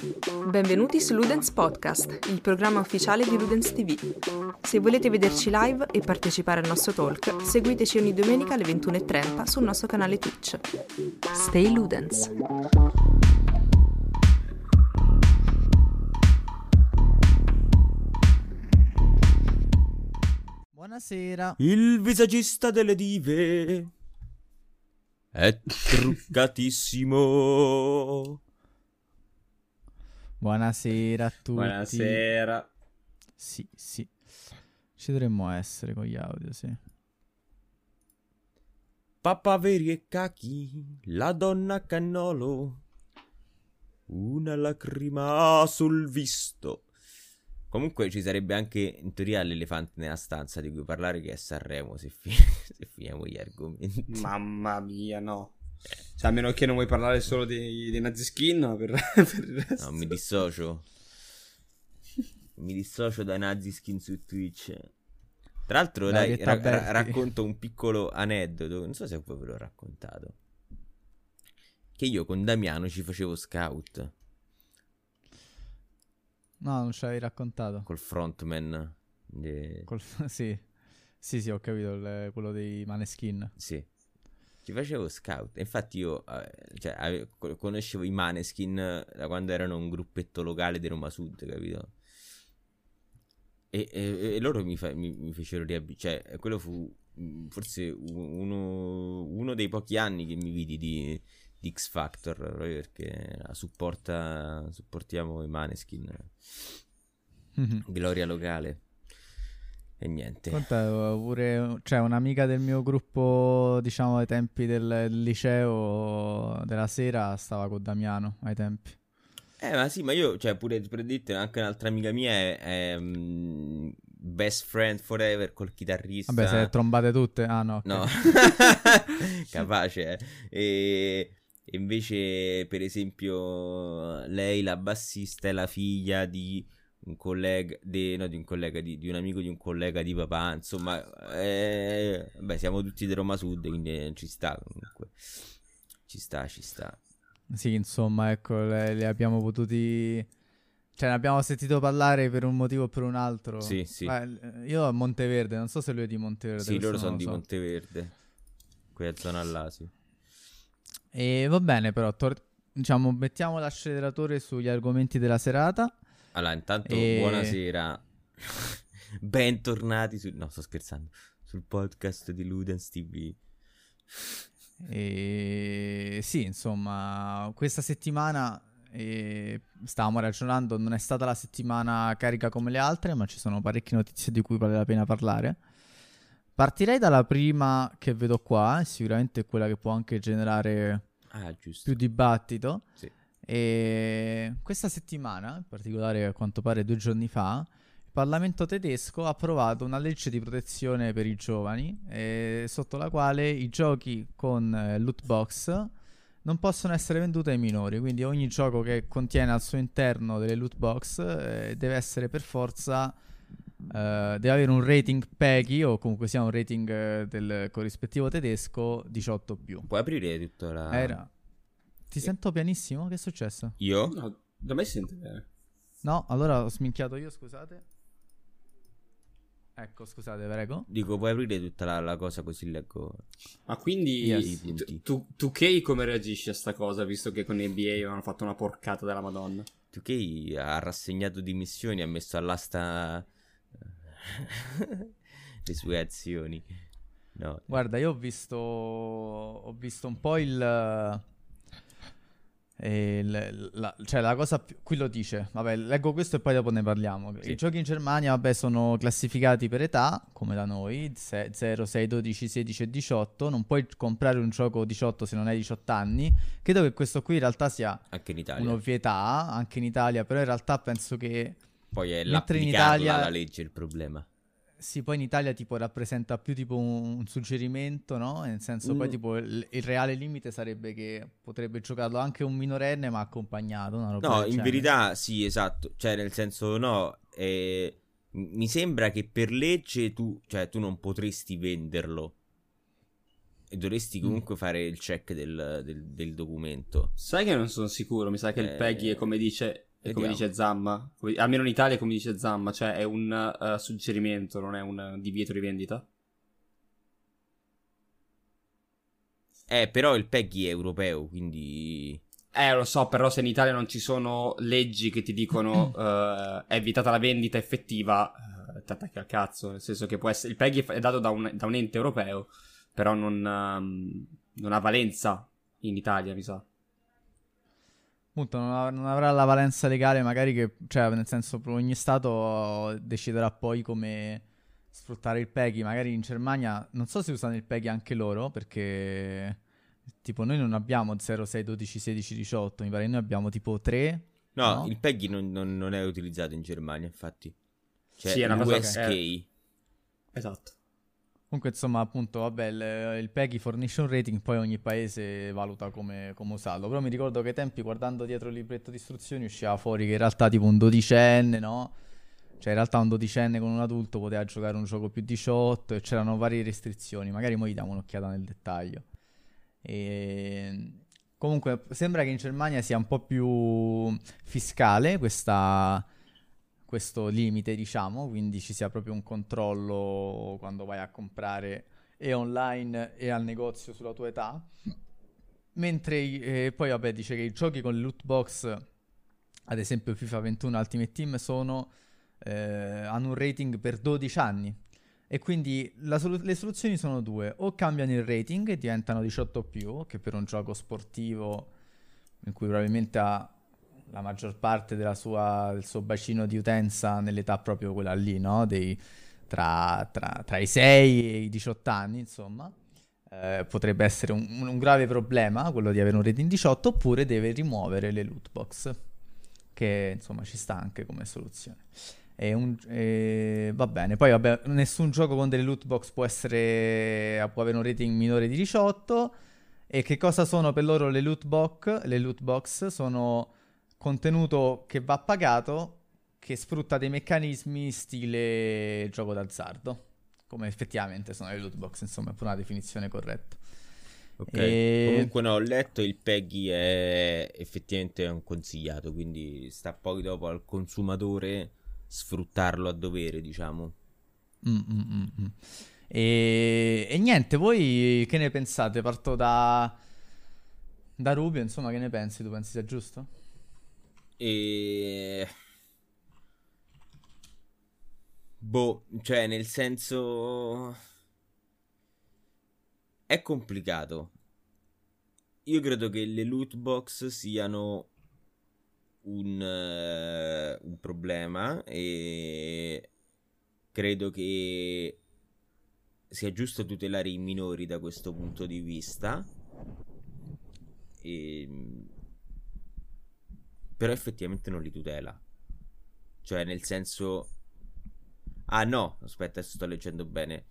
Benvenuti su Ludens Podcast, il programma ufficiale di Ludens TV. Se volete vederci live e partecipare al nostro talk, seguiteci ogni domenica alle 21.30 sul nostro canale Twitch. Stay Ludens! Buonasera. Il visagista delle dive è truccatissimo. Buonasera a tutti. Buonasera. Sì, sì. Ci dovremmo essere con gli audio, sì. Papaveri e cachi, la donna a cannolo. Una lacrima sul visto. Comunque ci sarebbe anche in teoria l'elefante nella stanza di cui parlare che è Sanremo se, fi- se finiamo gli argomenti. Mamma mia, no. Cioè, a meno che non vuoi parlare solo dei, dei nazi skin, ma per, per il resto... No, mi dissocio. mi dissocio dai nazi skin su Twitch. Tra l'altro, dai, Marietta ra- ra- racconto un piccolo aneddoto. Non so se poi ve l'ho raccontato. Che io con Damiano ci facevo scout No, non ce l'avevi raccontato. col frontman. de- Col- sì. Sì, sì, ho capito, il- quello dei Maneskin. Sì. Ci facevo scout. Infatti io eh, cioè, ave- conoscevo i Maneskin eh, da quando erano un gruppetto locale di Roma Sud, capito? E, e- e loro mi, fa- mi- mi fecero riabituare. Cioè, quello fu mh, forse uno, uno dei pochi anni che mi vidi di, di X Factor, proprio perché supporta, supportiamo i Maneskin. Gloria locale. E niente. Conta pure, cioè un'amica del mio gruppo, diciamo, ai tempi del, liceo della sera stava con Damiano, ai tempi. Eh, ma sì, ma io, cioè, pure per dirti, anche un'altra amica mia è, è, mm, best friend forever col chitarrista. Vabbè, se le trombate tutte? Ah no. ok. No, capace. eh. E invece, per esempio, lei, la bassista, è la figlia di un collega, di, no, di un collega, di, di un amico di un collega di papà. Insomma, eh, beh, siamo tutti di Roma Sud, quindi ci sta comunque. Ci sta, ci sta. Sì, insomma, ecco, le, le abbiamo potuti... Cioè, ne abbiamo sentito parlare per un motivo o per un altro. Sì, sì. Ma, eh, io a Monteverde, non so se lui è di Monteverde. Sì, loro sono di so. Monteverde. Qui a zona là, sì. E va bene, però, tor- diciamo, mettiamo l'acceleratore sugli argomenti della serata. Allora, intanto E- buonasera. Bentornati sul... No, sto scherzando. Sul podcast di Ludens TV. E sì, insomma, questa settimana eh, stavamo ragionando, non è stata la settimana carica come le altre, ma ci sono parecchie notizie di cui vale la pena parlare. Partirei dalla prima che vedo qua, e sicuramente è quella che può anche generare Ah, più dibattito. Sì. E questa settimana, in particolare a quanto pare due giorni fa, il Parlamento tedesco ha approvato una legge di protezione per i giovani, eh, sotto la quale i giochi con eh, loot box non possono essere venduti ai minori. Quindi ogni gioco che contiene al suo interno delle loot box eh, deve essere per forza. eh, deve avere un rating PEGI o comunque sia un rating eh, del corrispettivo tedesco 18 più. Puoi aprire tutta la... Era. Ti sento pianissimo? Che è successo? Io? No, da me si sente bene. No, allora ho sminchiato io, scusate. Ecco, scusate, prego. Dico, puoi aprire tutta la, la cosa così leggo. Ma quindi Yes. tu, tu, tu Kay come reagisci a sta cosa, visto che con NBA avevano fatto una porcata della madonna? 2K ha rassegnato dimissioni, ha messo all'asta le sue azioni. No. Guarda, io ho visto ho visto un po' il eh, il- la, cioè la cosa più, qui lo dice, vabbè, leggo questo e poi dopo ne parliamo. Sì. I giochi in Germania, vabbè, sono classificati per età, come da noi, se- 0, 6, 12, 16 e 18. Non puoi comprare un gioco 18 se non hai 18 anni. Credo che questo qui in realtà sia Anche in Italia. un'ovvietà anche in Italia, però in realtà penso che Poi è Mentre in l'applicarla Italia- la legge il problema. Sì, poi in Italia tipo rappresenta più tipo un, un suggerimento, no? Nel senso poi Mm. tipo il, il reale limite sarebbe che potrebbe giocarlo anche un minorenne ma accompagnato, una roba No, in genere. verità sì, esatto. Cioè, nel senso, no, eh, mi sembra che per legge tu, cioè, tu non potresti venderlo. E dovresti comunque fare il check del, del- del documento. Sai che non sono sicuro, mi sa che Eh. il PEGI è come dice E come dice Zamma, come, almeno in Italia come dice Zamma, cioè è un uh, suggerimento, non è un divieto di vendita. Eh, però il Peggy è europeo, quindi... Eh, lo so, però se in Italia non ci sono leggi che ti dicono uh, è vietata la vendita effettiva, uh, ti attacchi al cazzo, nel senso che può essere... Il Peggy è dato da un, da un ente europeo, però non, um, non ha valenza in Italia, mi sa appunto non, non, avrà la valenza legale magari che, cioè nel senso ogni stato deciderà poi come sfruttare il PEGI, magari in Germania non so se usano il PEGI anche loro perché tipo noi non abbiamo 0, 6, 12, 16, 18, mi pare che noi abbiamo tipo 3. No, no? il PEGI non, non, non, è utilizzato in Germania infatti. Cioè sì, è una USK. È... Esatto. Comunque, insomma, appunto, vabbè, il, il PEGI fornisce un rating, poi ogni paese valuta come, come, usarlo. Però mi ricordo che ai tempi, guardando dietro il libretto di istruzioni, usciva fuori che in realtà tipo un dodicenne, no? Cioè, in realtà un dodicenne con un adulto poteva giocare un gioco più 18 e c'erano varie restrizioni. Magari mo gli diamo un'occhiata nel dettaglio. E... Comunque, sembra che in Germania sia un po' più fiscale questa questo limite, diciamo, quindi ci sia proprio un controllo quando vai a comprare e online e al negozio sulla tua età. Mentre eh, poi, vabbè, dice che i giochi con loot box, ad esempio FIFA 21 Ultimate Team, sono, eh, hanno un rating per 12 anni. E quindi solu- le soluzioni sono due: o cambiano il rating e diventano 18 più, che per un gioco sportivo in cui probabilmente ha la maggior parte sua, del suo bacino di utenza nell'età proprio quella lì, no? Dei, tra, tra, tra, i 6 e i 18 anni, insomma. Eh, potrebbe essere un, un, grave problema quello di avere un rating 18 oppure deve rimuovere le loot box che insomma ci sta anche come soluzione e un, e va bene poi vabbè nessun gioco con delle loot box può essere può avere un rating minore di 18 e che cosa sono per loro le loot box le loot box sono contenuto che va pagato che sfrutta dei meccanismi stile gioco d'azzardo, come effettivamente sono le loot box, insomma, è una definizione corretta. Ok, e... comunque no, ho letto il Peggy è effettivamente un consigliato, quindi sta poi dopo al consumatore sfruttarlo a dovere, diciamo. Mm, mm, mm. e... e niente, voi che ne pensate? Parto da... da Rubio, insomma, che ne pensi? Tu pensi sia giusto? E... Boh, cioè nel senso... È complicato. Io credo che le loot box siano un, uh, un problema e credo che sia giusto tutelare i minori da questo punto di vista. E ehm, però effettivamente non li tutela. Cioè, nel senso... Ah no, aspetta, sto leggendo bene.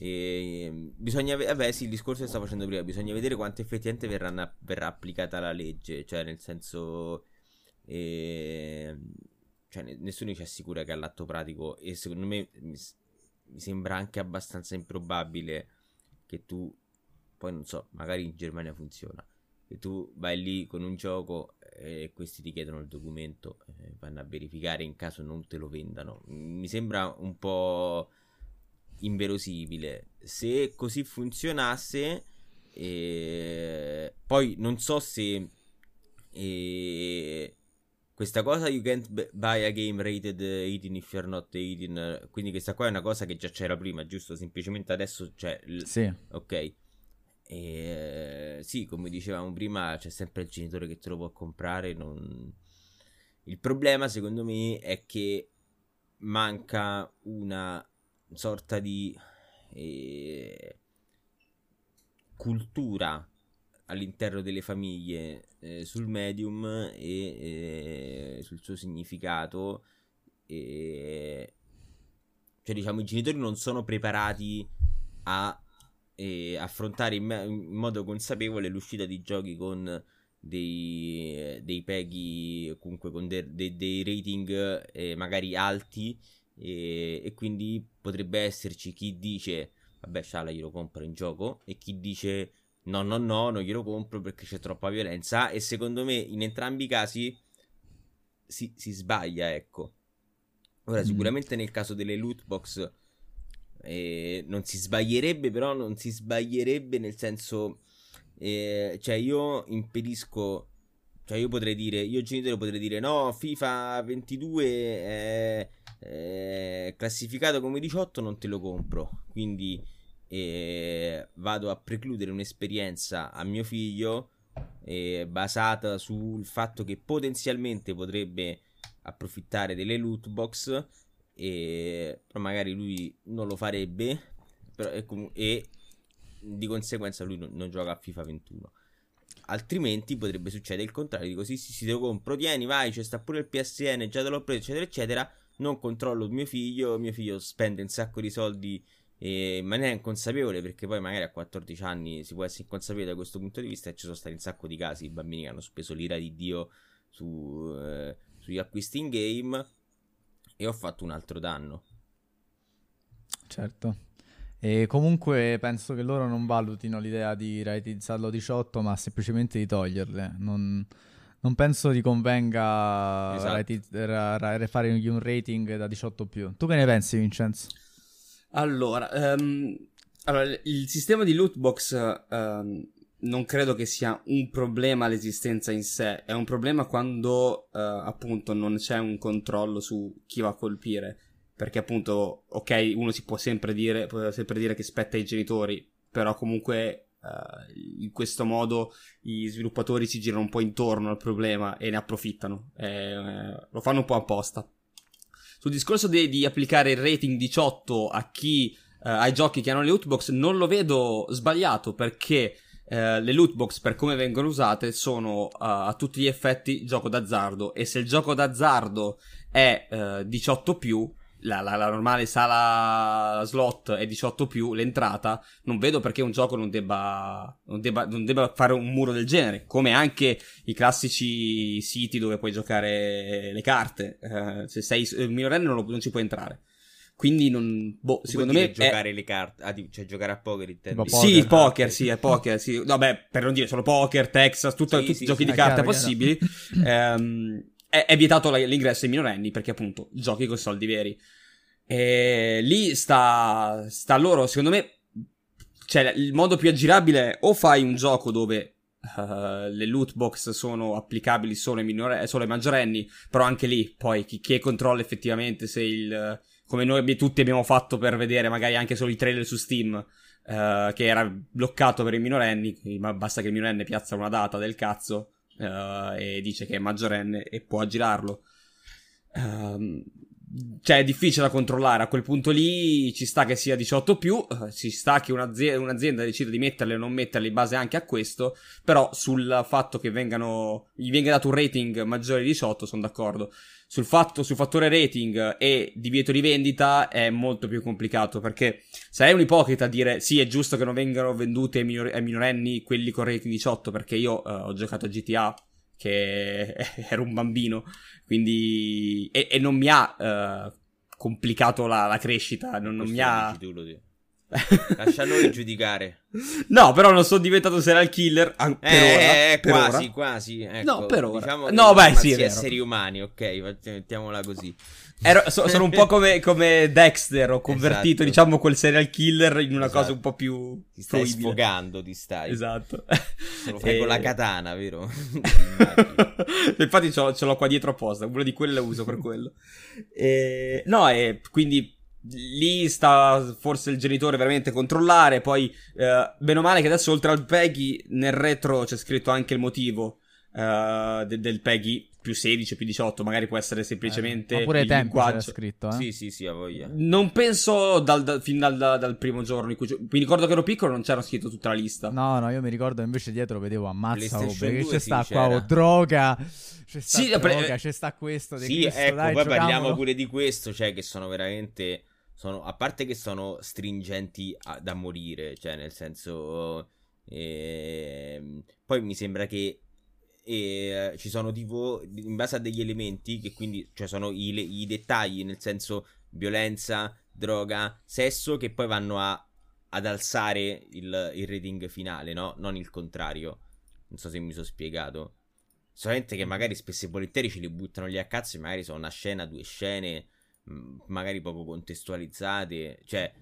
E, ehm, bisogna vabbè, sì, il discorso che stavo facendo prima. Bisogna vedere quanto effettivamente verranno, verrà applicata la legge. Cioè, nel senso, e, cioè, nessuno ci assicura che all'atto pratico. E secondo me mi, mi, sembra anche abbastanza improbabile che tu, poi non so, magari in Germania funziona. Che tu vai lì con un gioco e questi ti chiedono il documento, eh, vanno a verificare in caso non te lo vendano. Mi sembra un po' inverosimile. Se così funzionasse, eh, poi non so se eh, questa cosa you can't buy a game rated 18 if you're not 18. Quindi questa qua è una cosa che già c'era prima, giusto? Semplicemente adesso c'è. L- sì. Ok. E, sì, come dicevamo prima, c'è sempre il genitore che te lo può comprare. Non... Il problema, secondo me, è che manca una sorta di eh, cultura all'interno delle famiglie eh, sul medium e eh, sul suo significato. E, cioè, diciamo, i genitori non sono preparati a e affrontare in, me- in, modo consapevole l'uscita di giochi con dei, dei peghi, comunque con de- de- dei rating eh, magari alti e-, e, quindi potrebbe esserci chi dice vabbè Shala glielo compro in gioco e chi dice no no no non glielo compro perché c'è troppa violenza e secondo me in entrambi i casi si, si sbaglia, ecco. Ora, sicuramente mm. nel caso delle loot box eh, non si sbaglierebbe, però non si sbaglierebbe nel senso, eh, cioè io impedisco, cioè io potrei dire, io genitore potrei dire no, FIFA 22 è, è classificato come 18, non te lo compro, quindi eh, vado a precludere un'esperienza a mio figlio eh, basata sul fatto che potenzialmente potrebbe approfittare delle loot box e però magari lui non lo farebbe e, e, di conseguenza lui non, non, gioca a FIFA 21 altrimenti potrebbe succedere il contrario dico sì sì sì te lo compro tieni vai c'è sta pure il PSN già te l'ho preso eccetera eccetera. Non controllo mio figlio mio figlio spende un sacco di soldi in maniera inconsapevole perché poi magari a 14 anni si può essere inconsapevole da questo punto di vista e ci sono stati un sacco di casi di bambini che hanno speso l'ira di Dio su, eh, sugli acquisti in game e ho fatto un altro danno. Certo. E comunque penso che loro non valutino l'idea di rateizzarlo 18, ma semplicemente di toglierle. Non, non penso ti convenga esatto. rati- ra- ra- fare un rating da 18 più. Tu che ne pensi, Vincenzo? Allora, um, allora il sistema di lootbox um, non credo che sia un problema l'esistenza in sé, è un problema quando uh, appunto non c'è un controllo su chi va a colpire. Perché appunto, ok, uno si può sempre dire, può sempre dire che spetta ai genitori, però comunque uh, in questo modo i sviluppatori si girano un po' intorno al problema e ne approfittano. Eh, lo fanno un po' apposta. Sul discorso de- di applicare il rating 18 a chi uh, ai giochi che hanno le lootbox non lo vedo sbagliato perché Uh, le lootbox per come vengono usate sono uh, a tutti gli effetti gioco d'azzardo. E se il gioco d'azzardo è uh, 18 più la, la, la, normale sala slot è 18 più l'entrata non vedo perché un gioco non debba, non debba, non debba fare un muro del genere come anche i classici siti dove puoi giocare le carte. Uh, se sei minorenne non, lo, non ci puoi entrare quindi non. Boh, secondo me. Giocare è... le carte. Ah, cioè giocare a poker intendo. Poker, sì, poker, sì, è poker. Sì. Vabbè, per non dire solo poker, Texas, tutto, sì, tutti sì, i giochi sì, di carte possibili. ehm, è, è, vietato l'ingresso ai minorenni perché appunto giochi con soldi veri. E lì sta, sta loro, secondo me. Cioè, il modo più aggirabile o fai un gioco dove Uh, le loot box sono applicabili solo ai, minore- solo ai maggiorenni, però anche lì poi chi, chi controlla effettivamente se il, come noi tutti abbiamo fatto per vedere magari anche solo i trailer su Steam, uh, che era bloccato per i minorenni, ma basta che il minorenne piazza una data del cazzo uh, e dice che è maggiorenne e può aggirarlo. Um, cioè è difficile da controllare. A quel punto lì ci sta che sia 18 più ci sta che un'azienda, un'azienda decida di metterle o non metterle in base anche a questo però sul fatto che vengano gli venga dato un rating maggiore di 18 sono d'accordo. Sul, fatto, sul fattore rating e divieto di vendita è molto più complicato perché sarei un ipocrita a dire sì è giusto che non vengano vendute ai, minor- ai minorenni quelli con rating 18 perché io uh, ho giocato a GTA che ero un bambino quindi e, e non mi ha uh, complicato la, la crescita non, non mi ha tu, lo Lascia noi giudicare. No, però non sono diventato serial killer. An- per eh, ora, per quasi, ora. quasi. Ecco, no, per ora. Diciamo no, beh, sì, esseri umani, ok, mettiamola così. Ero, so, sono un po' come, come, Dexter, ho convertito, esatto. diciamo, quel serial killer in una esatto. cosa un po' più. Ti stai fluibile. sfogando, ti stai. Esatto. Se lo fai e... con la katana, vero? Infatti ce l'ho, ce l'ho, qua dietro apposta, una di quelle la uso per quello. E... No, e quindi lì sta forse il genitore veramente controllare. Poi, eh, bene o male, che adesso oltre al Peggy, nel retro c'è scritto anche il motivo eh, de- del Peggy più 16, più 18. Magari può essere semplicemente. Eh, pure il tempo c'era scritto, eh? Sì, sì, sì, a voglia. Non penso dal, dal, fin dal, dal, primo giorno in cui. Mi ricordo che ero piccolo, non c'era scritto tutta la lista. No, no, io mi ricordo invece dietro vedevo ammazza, oh, perché c'è sta qua, oh, droga. C'è sta sì, droga, pre- c'è sta questo. Sì, Cristo, ecco, dai, poi giochiamolo. parliamo pure di questo, cioè che sono veramente sono, a parte che sono stringenti a, da morire, cioè nel senso... Eh, poi mi sembra che eh, ci sono tipo in base a degli elementi che quindi cioè sono i, i dettagli nel senso violenza, droga, sesso che poi vanno a, ad alzare il, il rating finale, no? Non il contrario. Non so se mi sono spiegato. Solamente che magari spesso e volentieri ce li buttano lì a cazzo e magari sono una scena, due scene, magari poco contestualizzate. Cioè,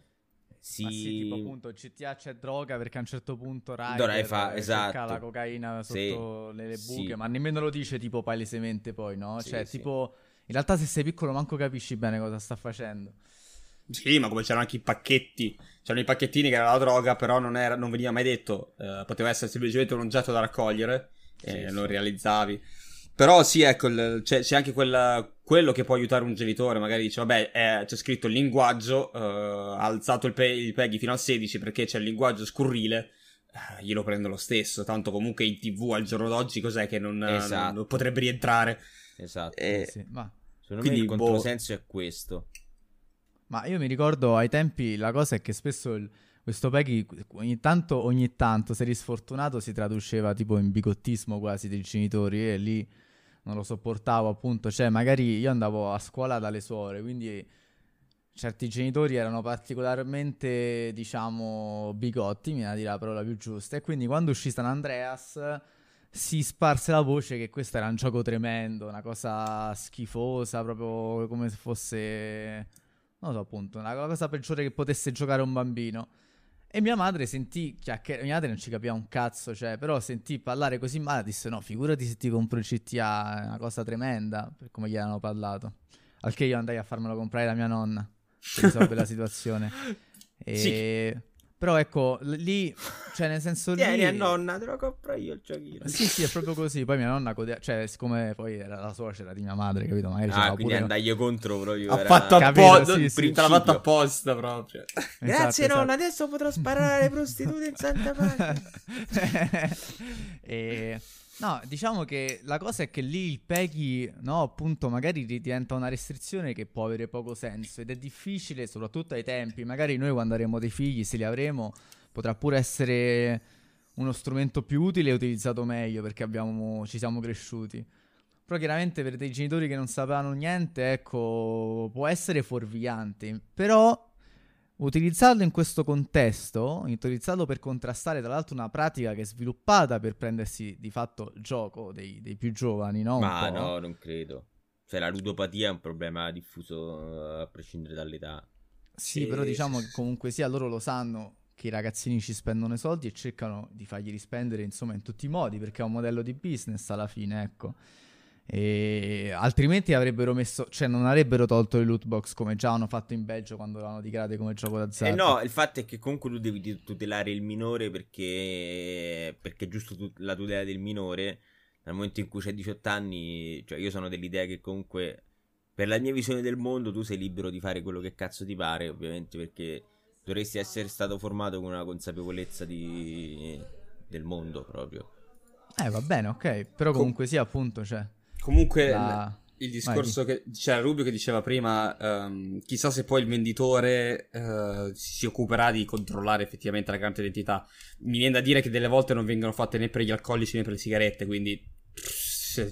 sì... Ma sì, tipo appunto GTA c'è droga perché a un certo punto Rai fa, esatto. la cocaina sotto sì, le, le, buche, sì. ma nemmeno lo dice tipo palesemente poi, no? Sì, cioè, tipo, in realtà se sei piccolo manco capisci bene cosa sta facendo. Sì, ma come c'erano anche i pacchetti, c'erano i pacchettini che era la droga, però non, era, non veniva mai detto, eh, poteva essere semplicemente un oggetto da raccogliere e non sì. realizzavi. Però sì, ecco, c'è, c'è anche quella, quello che può aiutare un genitore, magari dice, vabbè, è, c'è scritto il linguaggio, eh, ha alzato il, pe- il PEGI fino al 16 perché c'è il linguaggio scurrile, eh, glielo prendo lo stesso, tanto comunque in tv al giorno d'oggi cos'è che non, esatto. non potrebbe rientrare. Esatto. E, sì, ma... Secondo me il boh controsenso boh... è questo. Ma io mi ricordo ai tempi la cosa è che spesso il, questo Peggy ogni tanto, ogni tanto, se eri sfortunato, si traduceva tipo in bigottismo quasi dei genitori e lì non lo sopportavo appunto. Cioè magari io andavo a scuola dalle suore, quindi certi genitori erano particolarmente, diciamo, bigotti, mi viene a dire la parola più giusta. E quindi quando uscì San Andreas si sparse la voce che questo era un gioco tremendo, una cosa schifosa, proprio come se fosse non lo so appunto, la cosa peggiore che potesse giocare un bambino. E mia madre sentì chiacchierare, mia madre non ci capiva un cazzo, cioè, però sentì parlare così male, disse no, figurati se ti compro il CTA, è una cosa tremenda, per come gli hanno parlato. Al che io andai a farmelo comprare da mia nonna, per risolvere la situazione. E... Sì. Però ecco, lì, cioè nel senso lì... Vieni a nonna, te lo compro io il giochino. Sì, sì, è proprio così. Poi mia nonna, codea... cioè siccome poi era la suocera di mia madre, capito? Magari ah, quindi pure... andai io contro proprio. Ha era... fatto apposta, sì, sì. te l'ha fatto apposta proprio. Esatto, Grazie esatto. nonna, adesso potrò sparare alle prostitute in Santa Pace. e... No, diciamo che la cosa è che lì il PEGI, no, appunto, magari diventa una restrizione che può avere poco senso ed è difficile, soprattutto ai tempi. Magari noi quando avremo dei figli, se li avremo, potrà pure essere uno strumento più utile e utilizzato meglio perché abbiamo, ci siamo cresciuti. Però chiaramente per dei genitori che non sapevano niente, ecco, può essere fuorviante. Però Utilizzarlo in questo contesto, utilizzarlo per contrastare tra l'altro una pratica che è sviluppata per prendersi di fatto il gioco dei, dei più giovani, no? Ma no, non credo. Cioè la ludopatia è un problema diffuso eh, a prescindere dall'età. Sì, e... però diciamo che comunque sia loro lo sanno che i ragazzini ci spendono i soldi e cercano di fargli rispendere insomma in tutti i modi perché è un modello di business alla fine, ecco. E altrimenti avrebbero messo, cioè non avrebbero tolto le loot box come già hanno fatto in Belgio quando l'hanno dichiarate come gioco d'azzardo. Eh no, il fatto è che comunque tu devi tutelare il minore perché, perché è giusto tu- la tutela del minore. Nel momento in cui c'è 18 anni, cioè io sono dell'idea che comunque per la mia visione del mondo tu sei libero di fare quello che cazzo ti pare, ovviamente perché dovresti essere stato formato con una consapevolezza di... del mondo proprio. Eh va bene, ok, però comunque Com- sì appunto, cioè Comunque la... il discorso Vai, che c'era Rubio che diceva prima, um, chissà se poi il venditore uh, si occuperà di controllare effettivamente la carta d'identità. Mi viene da dire che delle volte non vengono fatte né per gli alcolici né per le sigarette, quindi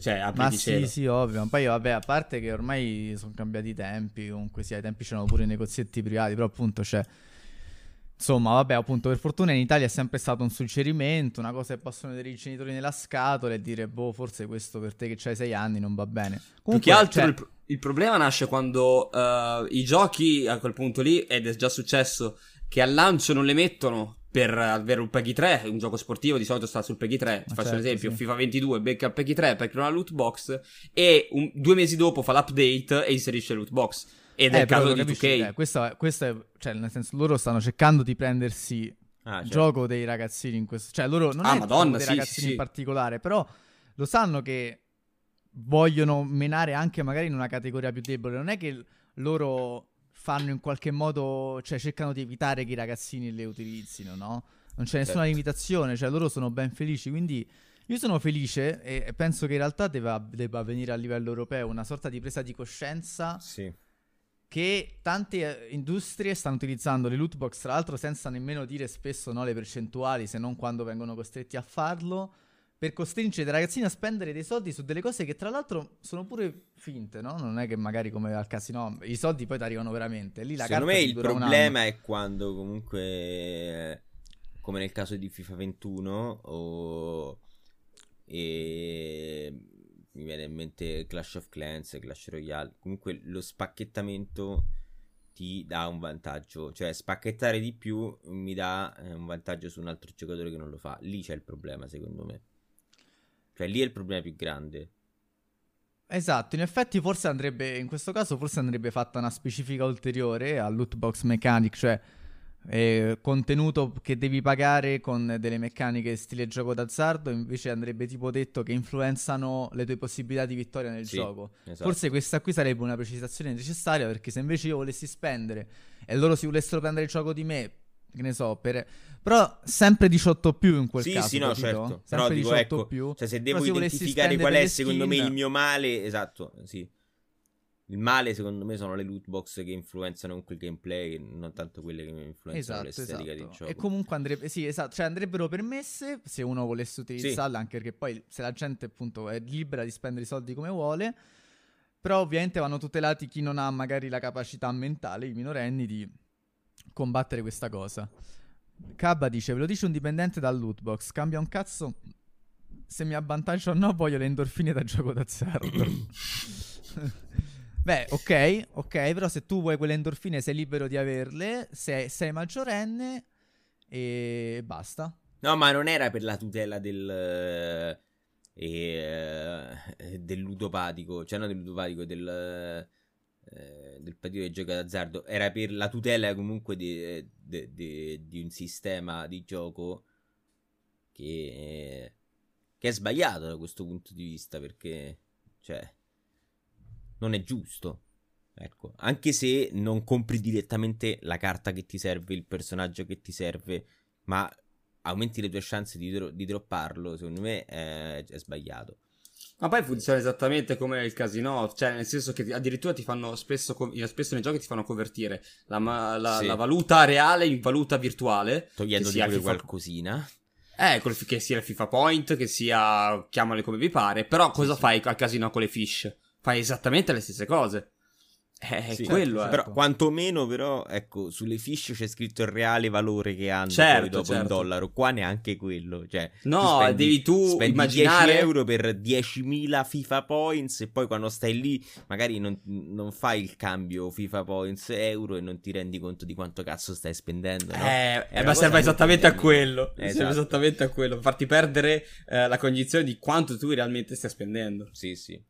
cioè, apri Ma sì, sì, ovvio. Poi, vabbè, a parte che ormai sono cambiati i tempi, comunque sì, ai tempi c'erano pure i negozietti privati, però appunto c'è... Cioè, Insomma, vabbè, appunto, per fortuna in Italia è sempre stato un suggerimento, una cosa che possono vedere i genitori nella scatola e dire, boh, forse questo per te che hai sei anni non va bene. Comunque, Più che altro cioè... il, il, problema nasce quando uh, i giochi, a quel punto lì, ed è già successo, che al lancio non le mettono per avere un Peggy 3, un gioco sportivo di solito sta sul Peggy 3, ti faccio certo, un esempio, sì. FIFA 22 becca il Peggy 3 per creare una loot box e un, due mesi dopo fa l'update e inserisce loot box. Ed è eh, il caso di 2K. Eh, questo, è, questo è, cioè, nel senso, loro stanno cercando di prendersi ah, certo. gioco dei ragazzini in questo. Cioè, loro non ah, è Madonna, dei sì, ragazzini sì, in particolare, però lo sanno che vogliono menare anche magari in una categoria più debole. Non è che loro fanno in qualche modo, cioè cercano di evitare che i ragazzini le utilizzino, no? Non c'è nessuna certo. limitazione, cioè loro sono ben felici, quindi io sono felice e penso che in realtà debba, debba avvenire a livello europeo una sorta di presa di coscienza sì che tante eh, industrie stanno utilizzando le loot box, tra l'altro senza nemmeno dire spesso no, le percentuali, se non quando vengono costretti a farlo, per costringere i ragazzini a spendere dei soldi su delle cose che tra l'altro sono pure finte, no? Non è che magari come al casino i soldi poi ti arrivano veramente. Lì la Secondo me il problema è quando comunque, come nel caso di FIFA 21 o e mi viene in mente Clash of Clans, Clash Royale. Comunque lo spacchettamento ti dà un vantaggio, cioè spacchettare di più mi dà eh, un vantaggio su un altro giocatore che non lo fa. Lì c'è il problema, secondo me. Cioè lì è il problema più grande. Esatto, in effetti forse andrebbe, in questo caso forse andrebbe fatta una specifica ulteriore al loot box mechanic, cioè eh, contenuto che devi pagare con delle meccaniche stile gioco d'azzardo, invece andrebbe tipo detto che influenzano le tue possibilità di vittoria nel Sì, gioco. esatto. Forse questa qui sarebbe una precisazione necessaria perché se invece io volessi spendere e loro si volessero prendere il gioco di me, che ne so, per... però sempre 18 più in quel sì, caso. sì, no, capito? certo. Sempre Però dico, 18 ecco, più. cioè se devo identificare qual è secondo me il mio male, esatto, sì. Il male secondo me sono le loot box che influenzano comunque il gameplay, non tanto quelle che influenzano Esatto, l'estetica esatto. del gioco. E comunque andrebbe, sì, esatto, cioè andrebbero permesse se uno volesse utilizzarle, anche perché poi se la gente appunto è libera di spendere i soldi come vuole, però ovviamente vanno tutelati chi non ha magari la capacità mentale, i minorenni, di combattere questa cosa. Cabba dice, ve lo dice un dipendente dal loot box, cambia un cazzo se mi avvantaggio o no, voglio le endorfine da gioco d'azzardo. Beh, ok, ok, però se tu vuoi quelle endorfine sei libero di averle, sei, sei maggiorenne e basta. No, ma non era per la tutela del eh, eh, del ludopatico, cioè non del ludopatico, del eh, del partito di gioco d'azzardo, era per la tutela comunque di, di- di- di un sistema di gioco che, che è sbagliato da questo punto di vista, perché cioè non è giusto. Ecco, anche se non compri direttamente la carta che ti serve, il personaggio che ti serve, ma aumenti le tue chance di, dro- di dropparlo, secondo me è, è sbagliato. Ma poi funziona esattamente come il casino, cioè nel senso che addirittura ti fanno spesso, co- spesso nei giochi ti fanno convertire la, ma- la- Sì. la valuta reale in valuta virtuale. Togliendoti che sia pure FIFA qualcosina. Eh, che sia il FIFA Point, che sia chiamale come vi pare, però cosa sì. fai al casino con le fish? Fai esattamente le stesse cose. È Sì, quello, certo, eh. Però quantomeno però, ecco, sulle fish c'è scritto il reale valore che hanno Certo, poi dopo in certo. dollaro. Qua neanche quello. Cioè, No, tu spendi- devi tu spendi immaginare- 10 euro per 10.000 FIFA points e poi quando stai lì magari non, non fai il cambio FIFA points euro e non ti rendi conto di quanto cazzo stai spendendo. no? Eh, eh, ma serve esattamente a quello. Esatto. Serve esattamente a quello. Farti perdere eh, la cognizione di quanto tu realmente stai spendendo. Sì, sì.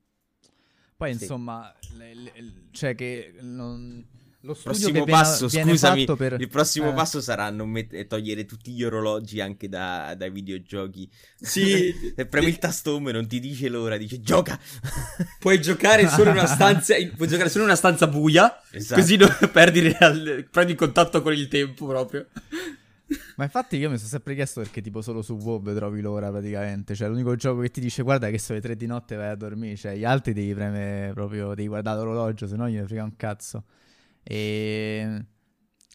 Poi Sì. insomma, le- le- cioè che non... lo prossimo che viene- passo, viene scusami, fatto per... il prossimo eh. passo sarà non met- eh, togliere tutti gli orologi anche da- dai videogiochi. Sì. Se premi il tasto home non ti dice l'ora, dice gioca. Puoi giocare solo in una stanza, in- puoi giocare solo in una stanza buia, Esatto. così non perdi, real- prendi contatto con il tempo proprio. Ma infatti io mi sono sempre chiesto perché tipo solo su WoW trovi l'ora praticamente, cioè l'unico gioco che ti dice guarda che sono le 3 di notte vai a dormire, cioè gli altri devi premere proprio, devi guardare l'orologio, se no gliene frega un cazzo. E...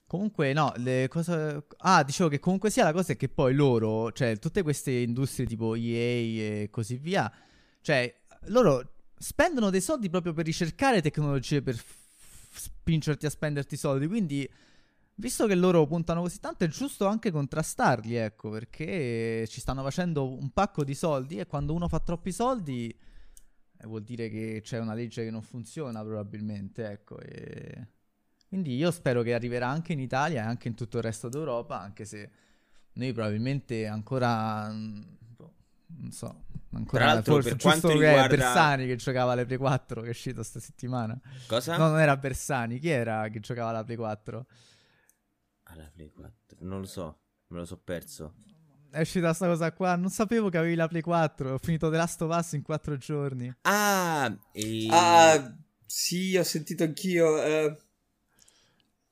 Comunque no, le cose... Ah, dicevo che comunque sia la cosa è che poi loro, cioè tutte queste industrie tipo EA e così via, cioè loro spendono dei soldi proprio per ricercare tecnologie per f- spingerti a spenderti soldi, quindi... Visto che loro puntano così tanto, è giusto anche contrastarli, ecco, perché ci stanno facendo un pacco di soldi e quando uno fa troppi soldi eh, vuol dire che c'è una legge che non funziona probabilmente, ecco. E... Quindi io spero che arriverà anche in Italia e anche in tutto il resto d'Europa, anche se noi probabilmente ancora... mm, boh, Non so, ancora Tra l'altro, forse per giusto quanto riguarda- Bersani che giocava alle Play 4 che è uscito sta settimana. Cosa? No, non era Bersani, chi era che giocava alla Play 4? Alla Play 4, non lo so, me lo so perso. È uscita sta cosa qua. Non sapevo che avevi la Play 4. Ho finito The Last of Us in 4 giorni. Ah, e... Ah, sì, ho sentito anch'io. eh.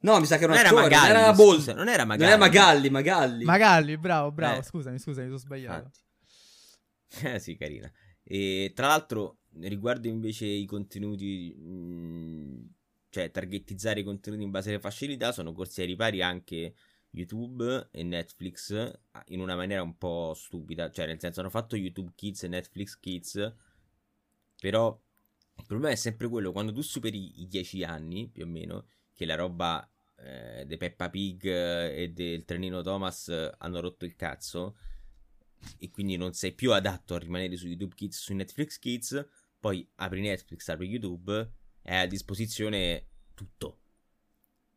No, mi sa che era un non era attore, Magalli, non era Bolt. scusa, non era Non Magalli. era Magalli, Magalli. Magalli, bravo, bravo. Eh. Scusami, scusami, mi sono sbagliato. Eh sì, carina. E tra l'altro, riguardo invece i contenuti, mh, cioè targetizzare i contenuti in base alle facilità, sono corsi ai ripari anche YouTube e Netflix in una maniera un po' stupida. Cioè, nel senso, hanno fatto YouTube Kids e Netflix Kids, però il problema è sempre quello, quando tu superi i 10 anni, più o meno, che la roba eh, dei Peppa Pig eh, e del trenino Thomas eh, hanno rotto il cazzo, e quindi non sei più adatto a rimanere su YouTube Kids, su Netflix Kids, poi apri Netflix, apri YouTube hai a disposizione tutto.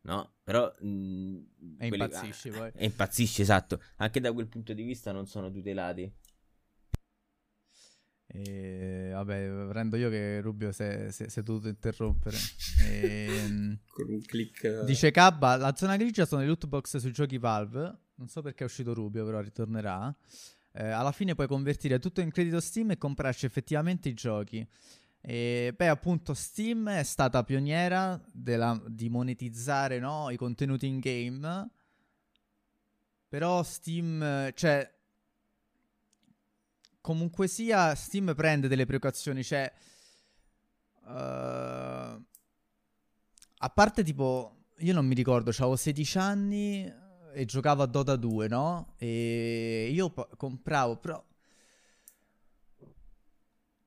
No? Però... Mh, e impazzisci poi. E impazzisci, esatto. Anche da quel punto di vista non sono tutelati. E, vabbè, prendo io che Rubio si è dovuto interrompere. E, ehm, Con un click. Dice Cabba: La zona grigia sono le loot box sui giochi Valve. Non so perché è uscito Rubio, però ritornerà. Eh, alla fine puoi convertire tutto in credito Steam e comprarci effettivamente i giochi. E beh, appunto, Steam è stata pioniera della, di monetizzare no, i contenuti in game. Però Steam, cioè, comunque sia, Steam prende delle precauzioni, cioè... Uh, a parte tipo, io non mi ricordo, avevo 16 anni e giocavo a Dota 2, no? E io compravo, però...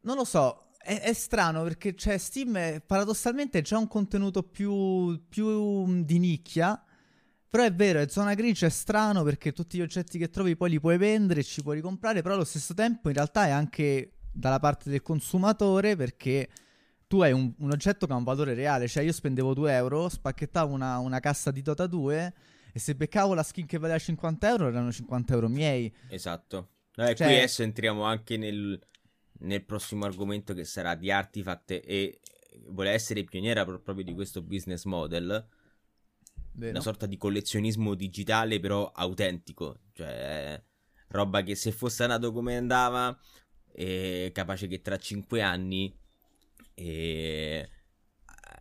Non lo so, è, è, strano perché cioè, Steam è, paradossalmente già un contenuto più, più di nicchia però è vero, è zona grigia, è strano perché tutti gli oggetti che trovi poi li puoi vendere e ci puoi ricomprare, però allo stesso tempo in realtà è anche dalla parte del consumatore perché tu hai un, un oggetto che ha un valore reale, cioè io spendevo 2 euro, spacchettavo una, una cassa di Dota 2 e se beccavo la skin che valeva 50 euro erano 50 euro miei. Esatto. Eh, cioè... Qui adesso entriamo anche nel, nel prossimo argomento che sarà di Artifact e vuole essere pioniera proprio di questo business model Vero. una sorta di collezionismo digitale però autentico, cioè roba che se fosse nato come andava, è capace che tra cinque anni e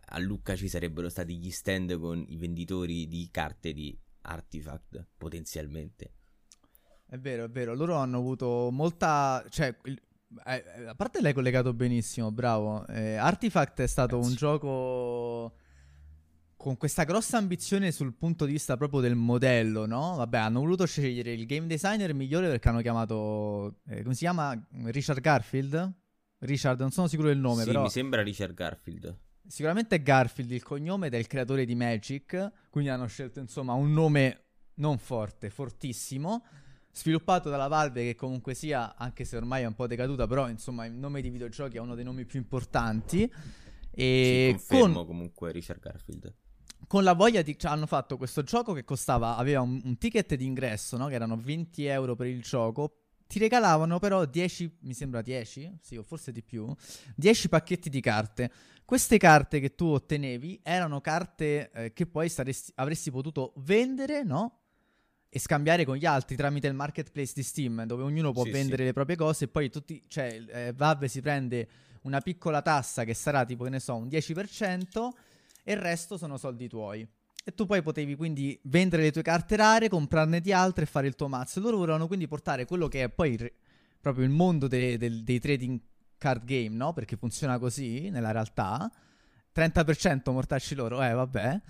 a Lucca ci sarebbero stati gli stand con i venditori di carte di Artifact potenzialmente. È vero, è vero, loro hanno avuto molta... cioè, eh, a parte l'hai collegato benissimo, bravo. Eh, Artifact è stato Grazie. un gioco con questa grossa ambizione sul punto di vista proprio del modello, no? Vabbè, hanno voluto scegliere il game designer migliore perché hanno chiamato, eh, come si chiama? Richard Garfield? Richard, non sono sicuro del nome, sì, però... mi sembra Richard Garfield. Sicuramente è Garfield il cognome del creatore di Magic, quindi hanno scelto insomma un nome non forte, fortissimo, sviluppato dalla Valve che comunque sia, anche se ormai è un po' decaduta, però insomma il nome di videogiochi è uno dei nomi più importanti. E sì, confermo con... comunque Richard Garfield con la voglia di... Cioè, hanno fatto questo gioco che costava, aveva un, un ticket di ingresso, no? Che erano 20 euro per il gioco. Ti regalavano però 10, mi sembra 10, sì, o forse di più, 10 pacchetti di carte. Queste carte che tu ottenevi erano carte eh, che poi saresti, avresti potuto vendere, no? E scambiare con gli altri tramite il marketplace di Steam, dove ognuno può sì, vendere sì. le proprie cose e poi tutti, cioè, eh, Valve si prende una piccola tassa che sarà tipo, che ne so, un 10% e il resto sono soldi tuoi. E tu poi potevi quindi vendere le tue carte rare, comprarne di altre e fare il tuo mazzo. E loro volevano quindi portare quello che è poi il, proprio il mondo de, de, dei trading card game, no? Perché funziona così nella realtà. 30% mortacci loro, eh vabbè.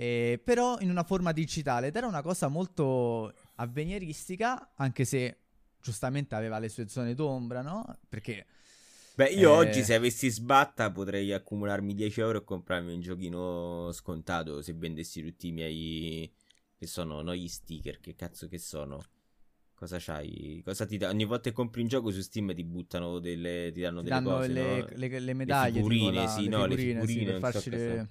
Eh, però in una forma digitale ed era una cosa molto avveniristica, anche se giustamente aveva le sue zone d'ombra, no? Perché Beh, io eh... oggi se avessi sbatta potrei accumularmi 10 euro e comprarmi un giochino scontato se vendessi tutti i miei... che sono, no, gli sticker, che cazzo che sono? Cosa c'hai? Cosa ti dà? Ogni volta che compri un gioco su Steam ti buttano delle, ti danno ti delle danno cose, le, no? le, le medaglie. Le figurine, la, sì, le no, figurine, le figurine. Sì, per farci le...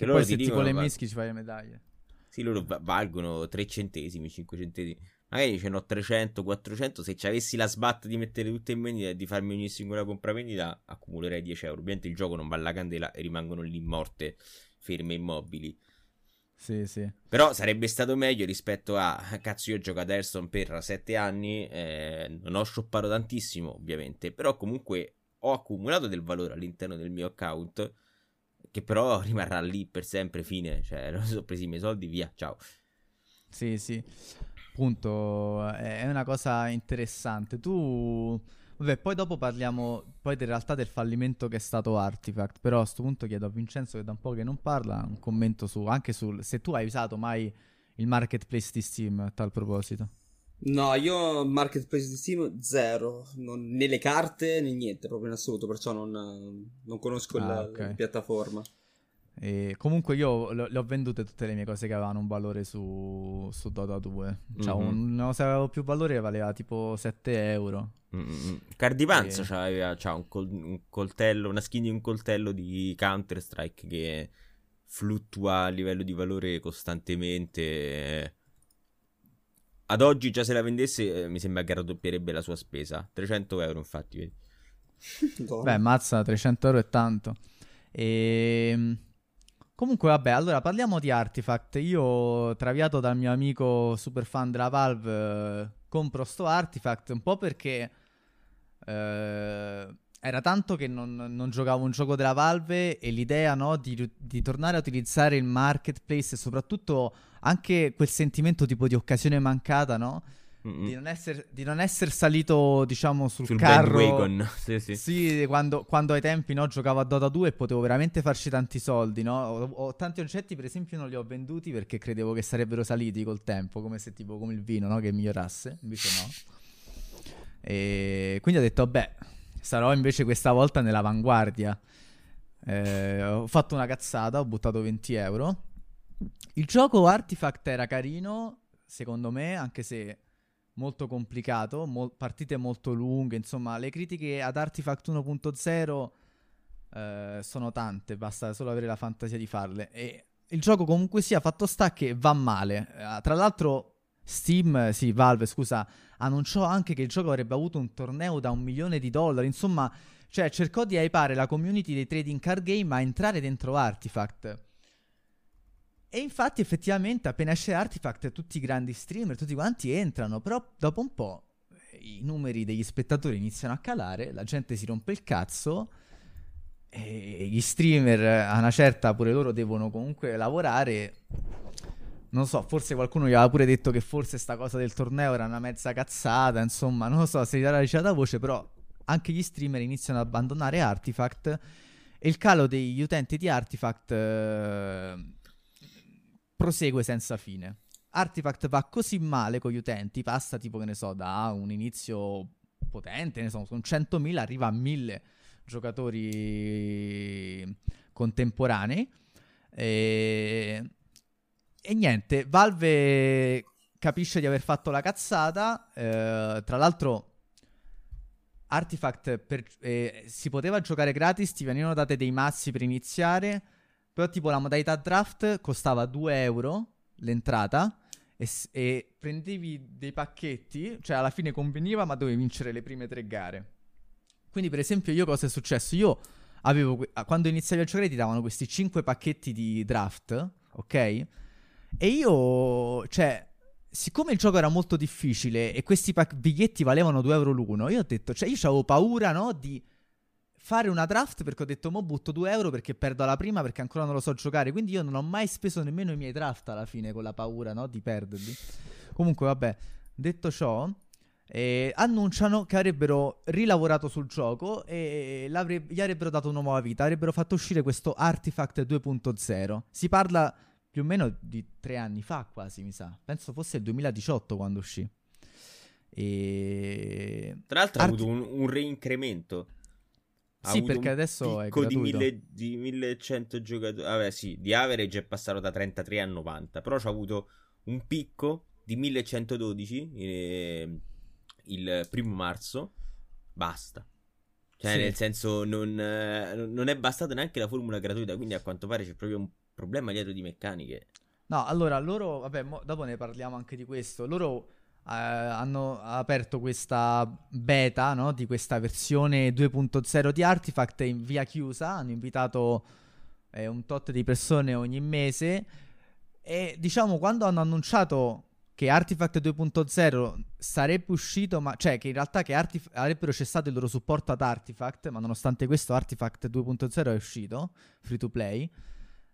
Che, che poi se tipo le mischi ci fai le medaglie. Sì, loro valgono 3 centesimi, 5 centesimi magari ce n'ho 300, 400. Se ci avessi la sbatta di mettere tutte in vendita e di farmi ogni singola compravendita, accumulerei 10 euro. Ovviamente il gioco non va alla candela e rimangono lì morte, ferme immobili. Sì, sì. Però sarebbe stato meglio rispetto a cazzo, io ho giocato a Airstone per 7 anni. Eh, non ho shoppato tantissimo, ovviamente. Però comunque ho accumulato del valore all'interno del mio account. Che però rimarrà lì per sempre, fine. Cioè, ho preso i miei soldi, via, ciao. Sì, sì appunto è una cosa interessante. Tu, vabbè, poi dopo parliamo poi in realtà del fallimento che è stato Artifact, però a questo punto chiedo a Vincenzo che da un po' che non parla un commento su, anche sul, se tu hai usato mai il marketplace di Steam a tal proposito. No, io marketplace di Steam zero, non, né le carte né niente, proprio in assoluto, perciò non, non conosco ah, la, okay. la piattaforma. E comunque io le ho vendute tutte le mie cose che avevano un valore su, su Dota 2. Cioè, mm-hmm. un, se aveva più valore valeva tipo 7 euro. Mm-hmm. Cardipanza e... aveva un, col- un, coltello, una skin di un coltello di Counter Strike che fluttua a livello di valore costantemente. Ad oggi già se la vendesse eh, mi sembra che raddoppierebbe la sua spesa. 300 euro infatti. Vedi. Beh, mazza, 300 euro è tanto. E... Ehm, comunque, vabbè, allora parliamo di Artifact. Io, traviato dal mio amico super fan della Valve, eh, compro sto Artifact un po' perché eh, era tanto che non, non, giocavo un gioco della Valve e l'idea no, di, di, tornare a utilizzare il marketplace e soprattutto anche quel sentimento tipo di occasione mancata, no? Di non, essere, di non, essere, salito, diciamo, sul, sul carro. Sì, sì. sì quando, quando, ai tempi no, giocavo a Dota 2 e potevo veramente farci tanti soldi, no? Ho, ho, tanti oggetti, per esempio, non li ho venduti perché credevo che sarebbero saliti col tempo, come se tipo come il vino, no? Che migliorasse. Invece no. E quindi ho detto, beh, sarò invece questa volta nell'avanguardia. Eh, ho fatto una cazzata, ho buttato 20 euro. Il gioco Artifact era carino, secondo me, anche se molto complicato, mo- partite molto lunghe, insomma, le critiche ad Artifact 1.0 eh, sono tante, basta solo avere la fantasia di farle. E il gioco comunque sia fatto sta che va male. Eh, tra l'altro Steam, sì, Valve, scusa, annunciò anche che il gioco avrebbe avuto un torneo da un milione di dollari, insomma, cioè cercò di hypare la community dei trading card game a entrare dentro Artifact. E infatti effettivamente appena esce Artifact tutti i grandi streamer, tutti quanti entrano, però dopo un po' i numeri degli spettatori iniziano a calare, la gente si rompe il cazzo e gli streamer a una certa pure loro devono comunque lavorare. Non so, forse qualcuno gli aveva pure detto che forse sta cosa del torneo era una mezza cazzata, insomma, non lo so se gli darà la voce, però anche gli streamer iniziano ad abbandonare Artifact e il calo degli utenti di Artifact eh, prosegue senza fine. Artifact va così male con gli utenti, passa tipo che ne so, da un inizio potente, ne so, con 100.000 arriva a 1000 giocatori contemporanei. E... e, niente, Valve capisce di aver fatto la cazzata. Eh, tra l'altro, Artifact per, eh, si poteva giocare gratis, ti venivano date dei mazzi per iniziare. Però tipo la modalità draft costava 2 euro l'entrata e, e, prendevi dei pacchetti, cioè alla fine conveniva ma dovevi vincere le prime tre gare. Quindi per esempio io cosa è successo? Io avevo, quando iniziavi a giocare ti davano questi 5 pacchetti di draft, ok? E io, cioè, siccome il gioco era molto difficile e questi pac- biglietti valevano 2 euro l'uno, io ho detto, cioè io avevo paura, no, di fare una draft perché ho detto mo butto 2 euro perché perdo la prima perché ancora non lo so giocare. Quindi io non ho mai speso nemmeno i miei draft alla fine con la paura no, di perderli. Comunque vabbè detto ciò eh, annunciano che avrebbero rilavorato sul gioco e gli avrebbero dato una nuova vita avrebbero fatto uscire questo Artifact 2.0 si parla più o meno di tre anni fa quasi mi sa. Penso fosse il 2018 quando uscì. E... tra l'altro Art- ha avuto un, un reincremento sì, perché adesso è di, mille, di 1100 giocatori. Vabbè, sì, di average è passato da 33 a 90. Però c'ha avuto un picco di 1112 eh, il primo marzo. Basta. Cioè, sì. nel senso, non, eh, non è bastata neanche la formula gratuita. Quindi, a quanto pare, c'è proprio un problema dietro di meccaniche. No, allora loro, vabbè, mo, dopo ne parliamo anche di questo. Loro hanno aperto questa beta no, di questa versione 2.0 di Artifact in via chiusa. Hanno invitato eh, un tot di persone ogni mese. E diciamo, quando hanno annunciato che Artifact 2.0 sarebbe uscito, ma cioè che in realtà che Artif- avrebbero cessato il loro supporto ad Artifact, ma nonostante questo Artifact 2.0 è uscito, free to play.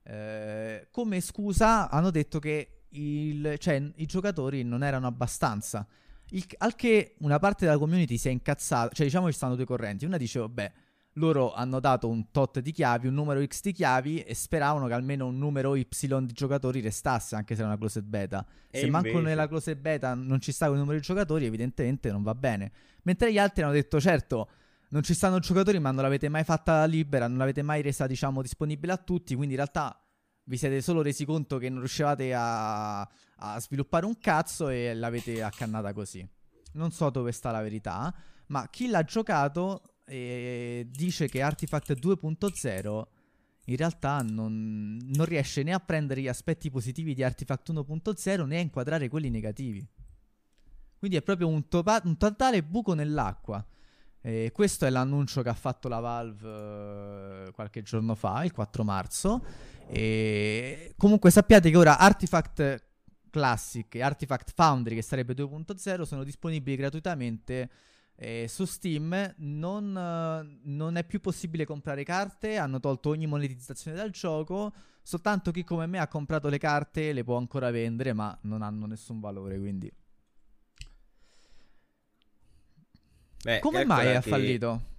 Eh, come scusa hanno detto che il, cioè, i giocatori non erano abbastanza. Il, al che una parte della community si è incazzata, cioè diciamo ci stanno due correnti. Una dice, vabbè, loro hanno dato un tot di chiavi, un numero X di chiavi e speravano che almeno un numero Y di giocatori restasse, anche se era una closed beta. E se invece... manco nella closed beta non ci sta quel numero di giocatori, evidentemente non va bene. Mentre gli altri hanno detto, certo, non ci stanno giocatori, ma non l'avete mai fatta libera, non l'avete mai resa, diciamo, disponibile a tutti. Quindi in realtà vi siete solo resi conto che non riuscivate a, a sviluppare un cazzo e l'avete accannata così. Non so dove sta la verità, ma chi l'ha giocato eh, dice che Artifact 2.0 in realtà non, non, riesce né a prendere gli aspetti positivi di Artifact 1.0 né a inquadrare quelli negativi. Quindi è proprio un, topa- un totale buco nell'acqua. E questo è l'annuncio che ha fatto la Valve uh, qualche giorno fa, il 4 marzo. E comunque sappiate che ora Artifact Classic e Artifact Foundry, che sarebbe 2.0, sono disponibili gratuitamente eh, su Steam. Non, uh, non, è più possibile comprare carte, hanno tolto ogni monetizzazione dal gioco. Soltanto chi come me ha comprato le carte le può ancora vendere, ma non hanno nessun valore. Quindi. Beh, come mai ha fallito?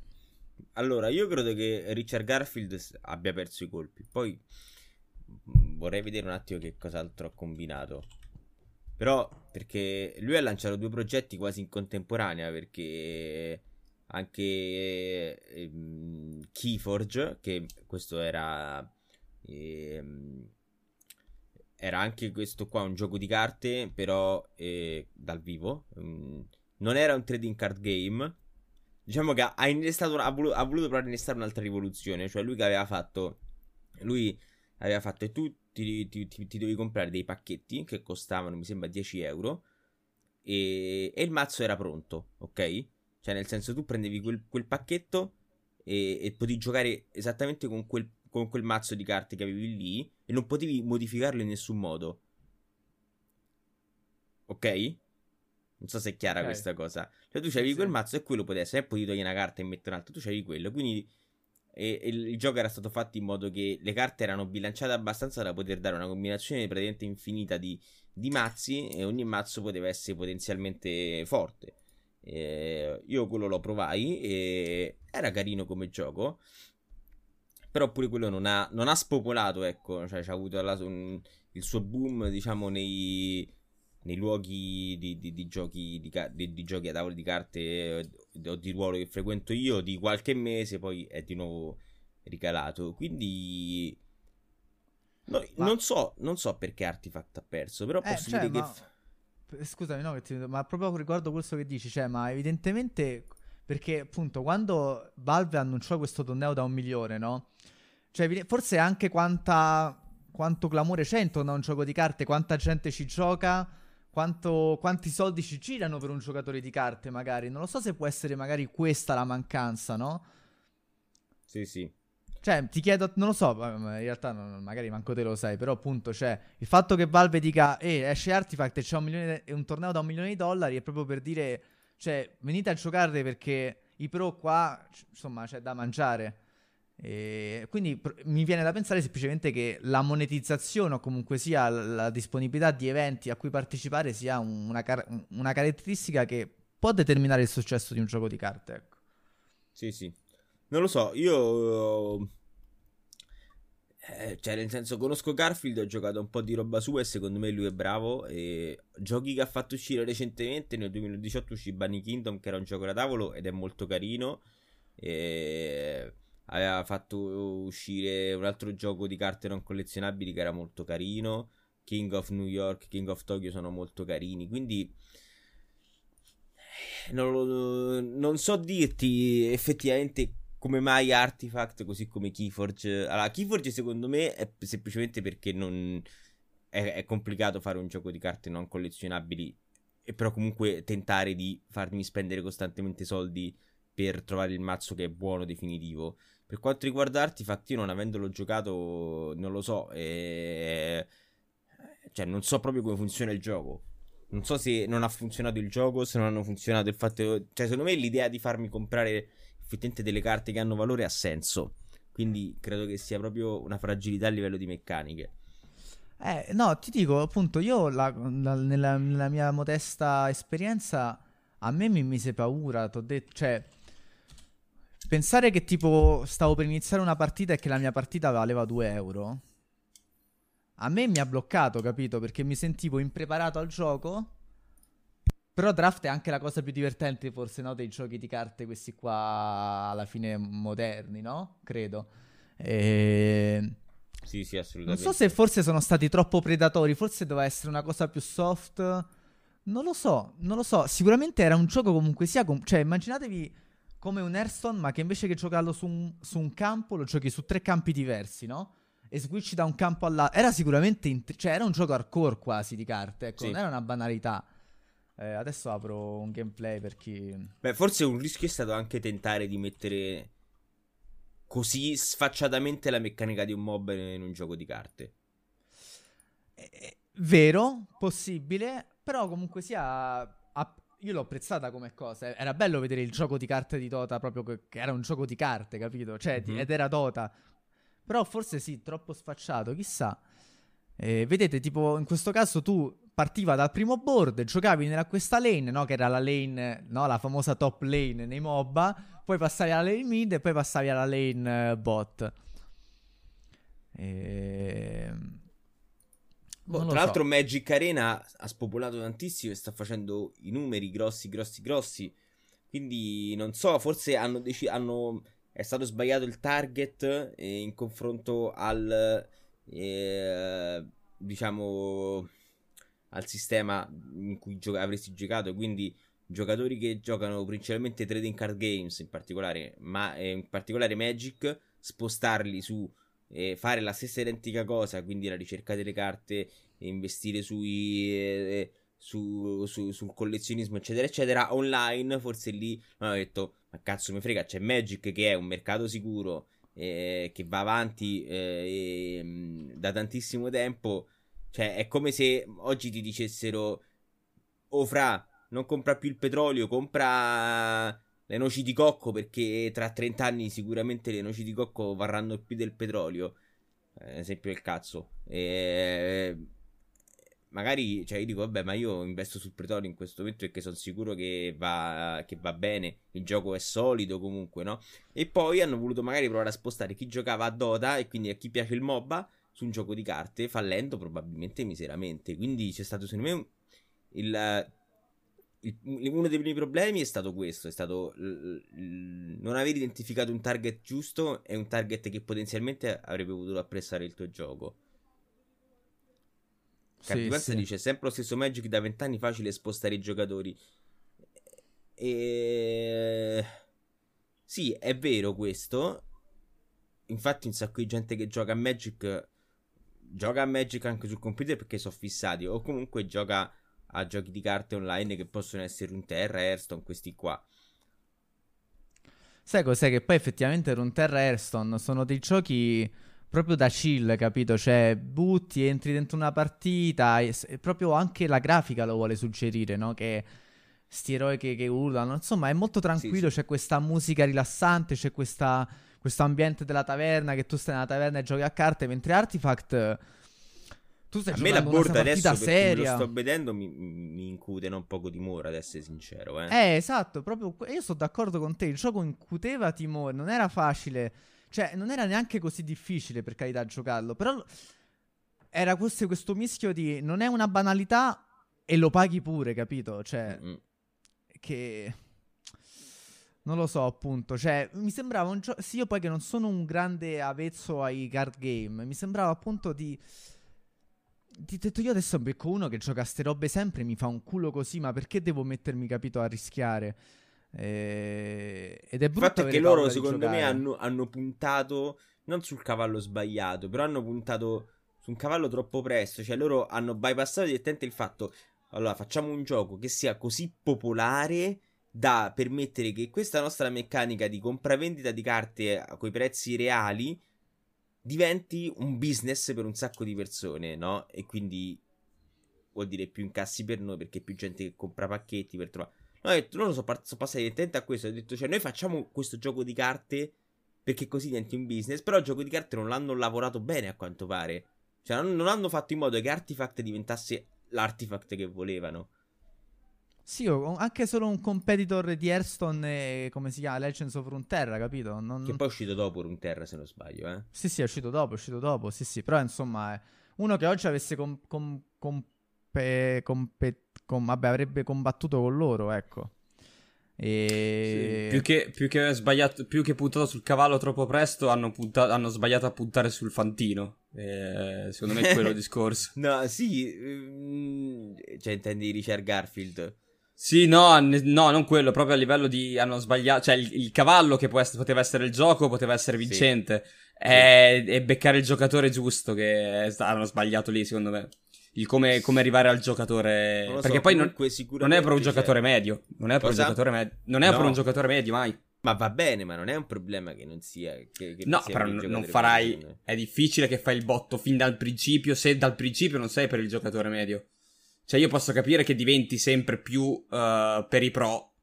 Allora, io credo che Richard Garfield abbia perso i colpi. Poi vorrei vedere un attimo che cos'altro ha combinato. Però, perché lui ha lanciato due progetti quasi in contemporanea, perché anche eh, Keyforge, che questo era... Eh, era anche questo qua un gioco di carte, però eh, dal vivo. Um, non era un trading card game. Diciamo che ha, ha, voluto, ha voluto provare innestare un'altra rivoluzione. Cioè, lui che aveva fatto. Lui aveva fatto e tu ti, ti, ti, ti, dovevi comprare dei pacchetti che costavano, mi sembra, 10 euro. E, e, il mazzo era pronto, ok? Cioè, nel senso, tu prendevi quel, quel pacchetto e, e, potevi giocare esattamente con quel, con quel mazzo di carte che avevi lì e non potevi modificarlo in nessun modo. Ok? Non so se è chiara okay. questa cosa. Cioè, tu c'avevi sì. quel mazzo e quello potevi essere, e poi togliere una carta e mettere un'altra. Tu c'avevi quello. Quindi e, e il gioco era stato fatto in modo che le carte erano bilanciate abbastanza da poter dare una combinazione praticamente infinita di, di mazzi e ogni mazzo poteva essere potenzialmente forte. Eh, io quello lo provai e era carino come gioco. Però pure quello non ha, non ha spopolato, ecco, cioè c'ha avuto la, un, il suo boom, diciamo, nei, nei luoghi di, di, di giochi di, di, giochi a tavolo di carte eh, o di ruolo che frequento io di qualche mese, poi è di nuovo ricalato. Quindi no, ma... non, so, non so perché Artifact ha perso, però eh, posso cioè, dire ma... che. Scusami, no, ti... ma proprio riguardo questo che dici, cioè, ma evidentemente perché appunto quando Valve annunciò questo torneo da un milione, no? Cioè, forse anche quanta, quanto clamore c'è intorno a un gioco di carte, quanta gente ci gioca quanto, quanti soldi ci girano per un giocatore di carte, magari. Non lo so se può essere magari questa la mancanza, no? Sì, sì. Cioè, ti chiedo, non lo so, in realtà non, magari manco te lo sai, però appunto, cioè, il fatto che Valve dica, eh, esce Artifact e c'è un, milione, un torneo da un milione di dollari è proprio per dire, cioè, venite a giocare perché i pro qua, insomma, c'è da mangiare. E quindi pr- mi viene da pensare semplicemente che la monetizzazione o comunque sia la disponibilità di eventi a cui partecipare sia una, car- una caratteristica che può determinare il successo di un gioco di carte. Ecco. Sì, sì. Non lo so, io... Eh, cioè, nel senso, conosco Garfield, ho giocato un po' di roba sua e secondo me lui è bravo. E giochi che ha fatto uscire recentemente, nel 2018 uscì Bunny Kingdom, che era un gioco da tavolo ed è molto carino. E aveva fatto uscire un altro gioco di carte non collezionabili che era molto carino. King of New York, King of Tokyo sono molto carini. Quindi eh, non, non so dirti effettivamente come mai Artifact, così come Keyforge. Allora, Keyforge secondo me è semplicemente perché non è, è complicato fare un gioco di carte non collezionabili. E però comunque tentare di farmi spendere costantemente soldi per trovare il mazzo che è buono, definitivo. Per quanto riguarda Artifact, io non avendolo giocato, non lo so. E... Cioè, non so proprio come funziona il gioco. Non so se non ha funzionato il gioco, se non hanno funzionato il fatto. Cioè, secondo me l'idea di farmi comprare effettivamente delle carte che hanno valore ha senso. Quindi credo che sia proprio una fragilità a livello di meccaniche. Eh, no, ti dico appunto, io la, la, nella, nella, mia modesta esperienza a me mi mise paura, t'ho detto, cioè Pensare che tipo stavo per iniziare una partita e che la mia partita valeva 2 euro. A me mi ha bloccato, capito? Perché mi sentivo impreparato al gioco. Però draft è anche la cosa più divertente, forse, no? Dei giochi di carte, questi qua alla fine moderni, no? Credo. E... Sì, sì, assolutamente. Non so se forse sono stati troppo predatori, forse doveva essere una cosa più soft. Non lo so, non lo so. Sicuramente era un gioco comunque sia. Com- cioè, immaginatevi come un Hearthstone, ma che invece che giocarlo su un, su un campo, lo giochi su tre campi diversi, no? E switchi da un campo all'altro. Era sicuramente. Int- cioè, era un gioco hardcore quasi di carte, ecco, Sì. non era una banalità. Eh, adesso apro un gameplay per chi. Beh, forse un rischio è stato anche tentare di mettere così sfacciatamente la meccanica di un mob in un gioco di carte. Eh, vero, possibile, però comunque sia... io l'ho apprezzata come cosa. Era bello vedere il gioco di carte di Dota proprio che, era un gioco di carte, capito? Cioè, Mhm. ed era Dota. Però forse sì, troppo sfacciato, chissà. Eh, vedete, tipo, in questo caso tu partiva dal primo board, giocavi nella questa lane, no? Che era la lane, no? La famosa top lane nei MOBA. Poi passavi alla lane mid e poi passavi alla lane eh, bot. Ehm... Boh, tra so. l'altro Magic Arena ha spopolato tantissimo e sta facendo i numeri grossi, grossi, grossi. Quindi non so, forse hanno deciso... Hanno... È stato sbagliato il target eh, in confronto al... eh, diciamo... Al sistema in cui gio- avresti giocato. Quindi giocatori che giocano principalmente trading card games in particolare, ma eh, in particolare Magic, spostarli su fare la stessa identica cosa, quindi la ricerca delle carte, investire sui, eh, su- su- sul collezionismo, eccetera, eccetera, online, forse lì mi hanno detto, ma cazzo mi frega, c'è Magic che è un mercato sicuro, eh, che va avanti eh, mh, da tantissimo tempo, cioè è come se oggi ti dicessero, oh fra, non compra più il petrolio, compra le noci di cocco perché tra 30 anni sicuramente le noci di cocco varranno più del petrolio. Eh, esempio il cazzo. E magari, cioè, io dico, vabbè, ma io investo sul petrolio in questo momento perché sono sicuro che va, che va bene. Il gioco è solido comunque, no? E poi hanno voluto magari provare a spostare chi giocava a Dota e quindi a chi piace il MOBA su un gioco di carte, fallendo probabilmente miseramente. Quindi c'è stato, secondo me, il- uno dei primi problemi è stato questo: è stato non aver identificato un target giusto e un target che potenzialmente avrebbe potuto apprezzare il tuo gioco. Sì, Cardipenza sì. dice sempre lo stesso Magic da vent'anni facile spostare i giocatori. E sì, è vero questo. Infatti, un sacco di gente che gioca a Magic gioca a Magic anche sul computer perché sono fissati. O comunque gioca a giochi di carte online che possono essere Runeterra, Hearthstone, questi qua. Sai cos'è? Che poi effettivamente Runeterra e Hearthstone sono dei giochi proprio da chill, capito? Cioè, butti, entri dentro una partita e, e proprio anche la grafica lo vuole suggerire, no? Che sti eroi che, che urlano, insomma, è molto tranquillo, sì. c'è questa musica rilassante, c'è questa, questo ambiente della taverna, che tu stai nella taverna e giochi a carte, mentre Artifact... Tu stai A me la partita adesso, come lo seria. sto vedendo, mi, mi incute un poco timore, ad essere sincero. Eh. Eh, esatto, proprio io sono d'accordo con te, il gioco incuteva timore, non era facile, cioè non era neanche così difficile per carità giocarlo, però era questo, questo mischio di non è una banalità e lo paghi pure, capito? Cioè, Mm. che... Non lo so, appunto, cioè, mi sembrava un gioco... Sì, io poi che non sono un grande avezzo ai card game, mi sembrava appunto di... Ti ho detto io adesso becco uno che gioca a ste robe sempre e mi fa un culo così, ma perché devo mettermi, capito, a rischiare? Eh, Ed è Il brutto fatto è che loro, secondo me, hanno, hanno puntato non sul cavallo sbagliato, però hanno puntato su un cavallo troppo presto. Cioè, loro hanno bypassato direttamente il fatto. Allora, facciamo un gioco che sia così popolare da permettere che questa nostra meccanica di compravendita di carte a quei prezzi reali diventi un business per un sacco di persone, no? E quindi vuol dire più incassi per noi perché più gente che compra pacchetti per trovare. No, ho detto, loro sono, par- sono passati direttamente a questo. Ho detto, cioè, noi facciamo questo gioco di carte perché così diventi un business. Però il gioco di carte non l'hanno lavorato bene, a quanto pare. Cioè, non, non hanno fatto in modo che Artifact diventasse l'artifact che volevano. Sì, anche solo un competitor di Hearthstone, e, come si chiama, Legends of Runeterra, capito? Non... Che poi è uscito dopo Runeterra, se non sbaglio, eh. Sì, sì, è uscito dopo, è uscito dopo, sì, sì, però insomma, è uno che oggi avesse com- com- compe- compe- com- vabbè, avrebbe combattuto con loro, ecco. E... Sì, più, che, più, che sbagliato, più che puntato sul cavallo troppo presto, hanno, punta- hanno sbagliato a puntare sul fantino. Eh, secondo me è quello il discorso. No, sì, mm, cioè intendi Richard Garfield. Sì, no, no, non quello, proprio a livello di hanno sbagliato, cioè il, il cavallo che essere, poteva essere il gioco, poteva essere vincente. Sì. È, è, beccare il giocatore giusto che hanno sbagliato lì, secondo me. Il come, come arrivare al giocatore. Perché so, poi non, non, è per un giocatore medio. Non è per un giocatore medio. Non è no. per un giocatore medio, mai. Ma va bene, ma non è un problema che non sia. Che, che no, sia però non, non farai. È difficile che fai il botto fin dal principio. Se dal principio non sei per il giocatore medio. Cioè, io posso capire che diventi sempre più uh, per i pro,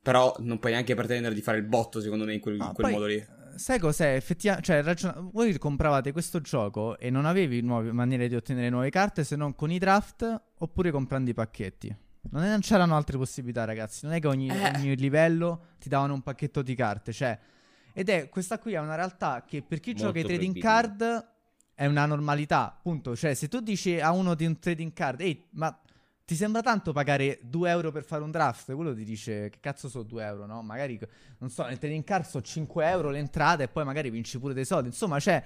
però non puoi neanche pretendere di fare il botto, secondo me, in quel, in quel poi, modo lì. Sai cos'è? Effettivamente, cioè, ragion- voi compravate questo gioco e non avevi nuove maniere di ottenere nuove carte se non con i draft oppure comprando i pacchetti. Non, è, non c'erano altre possibilità, ragazzi. Non è che ogni, eh. ogni livello ti davano un pacchetto di carte. Cioè, ed è questa qui è una realtà che per chi Molto gioca i trading card è una normalità. Appunto, cioè, se tu dici a uno di un trading card, ehi, ma ti sembra tanto pagare 2 euro per fare un draft? Quello ti dice che cazzo so 2 euro, no? Magari, non so, nel trading card so 5 euro l'entrata e poi magari vinci pure dei soldi. Insomma, cioè,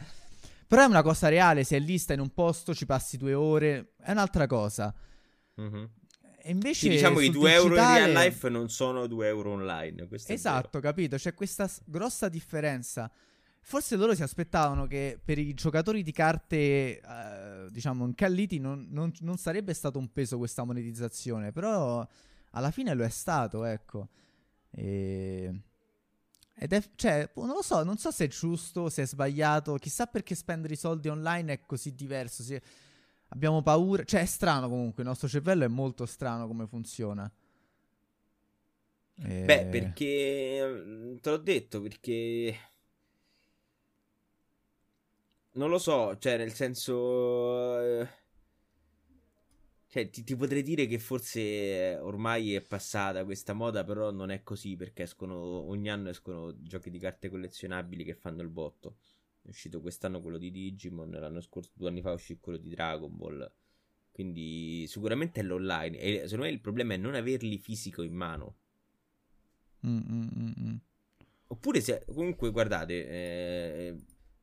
però è una cosa reale, se è lì, stai in un posto, ci passi due ore, è un'altra cosa. Mm-hmm. E invece sì, diciamo che i 2 digitale... euro in real life non sono 2 euro online. esatto, capito? C'è questa grossa differenza. Forse loro si aspettavano che per i giocatori di carte, eh, diciamo, incalliti non, non, non, sarebbe stato un peso questa monetizzazione, però alla fine lo è stato, ecco. E... Ed è, cioè, non lo so, non so se è giusto, se è sbagliato, chissà perché spendere i soldi online è così diverso, se abbiamo paura, cioè è strano comunque, il nostro cervello è molto strano come funziona. E... Beh, perché, te l'ho detto, perché non lo so, cioè, nel senso. Eh, cioè, ti, ti, potrei dire che forse ormai è passata questa moda, però non è così perché escono ogni anno escono giochi di carte collezionabili che fanno il botto. È uscito quest'anno quello di Digimon, l'anno scorso, due anni fa, uscì quello di Dragon Ball. Quindi sicuramente è l'online. E secondo me il problema è non averli fisico in mano. Mm, mm, mm, mm. Oppure se comunque guardate, eh,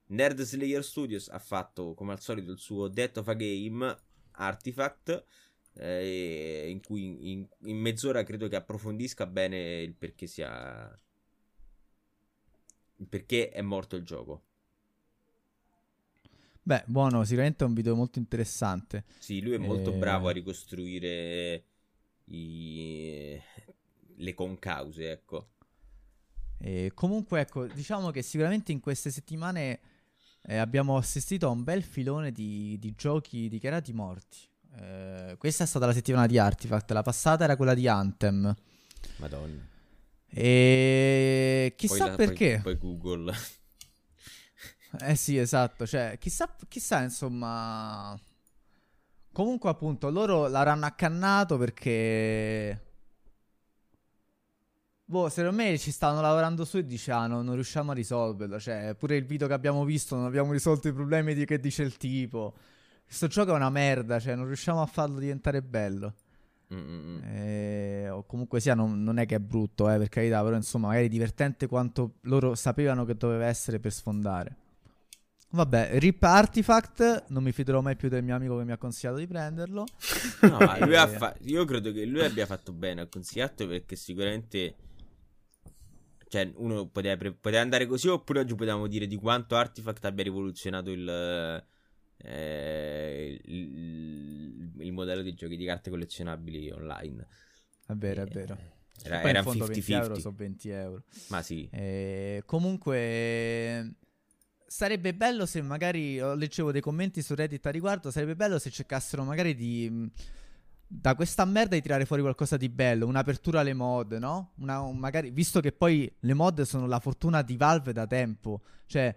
Nerd Slayer Studios ha fatto come al solito il suo Death of a Game Artifact eh, in cui in, in, mezz'ora credo che approfondisca bene il perché sia il perché è morto il gioco. Beh, buono, sicuramente è un video molto interessante. Sì, lui è molto e... bravo a ricostruire i... le concause, ecco. E comunque, ecco, diciamo che sicuramente in queste settimane eh, abbiamo assistito a un bel filone di, di giochi dichiarati morti. Eh, questa è stata la settimana di Artifact, la passata era quella di Anthem. Madonna. E chissà poi la, perché. Poi, poi, Google. eh sì, esatto. Cioè, chissà, chissà, insomma. Comunque, appunto, loro l'avranno accannato perché Boh, secondo me ci stanno lavorando su e diciamo non riusciamo a risolverlo. Cioè, pure il video che abbiamo visto non abbiamo risolto i problemi di che dice il tipo. Questo gioco è una merda, cioè non riusciamo a farlo diventare bello. E, o comunque sia, non, non, è che è brutto, eh, per carità, però insomma, magari divertente quanto loro sapevano che doveva essere per sfondare. Vabbè, Rip Artifact, non mi fiderò mai più del mio amico che mi ha consigliato di prenderlo. No, e... fa- io credo che lui abbia fatto bene a consigliarlo perché sicuramente cioè, uno poteva, pre- poteva, andare così, oppure oggi potevamo dire di quanto Artifact abbia rivoluzionato il, eh, il, il, modello di giochi di carte collezionabili online. È vero, è eh, vero. Era, era 50-50. 20 euro sono 20 euro. Ma sì. Eh, comunque sarebbe bello se magari, leggevo dei commenti su Reddit a riguardo, sarebbe bello se cercassero magari di da questa merda di tirare fuori qualcosa di bello, un'apertura alle mod, no? Una, un, magari, visto che poi le mod sono la fortuna di Valve da tempo, cioè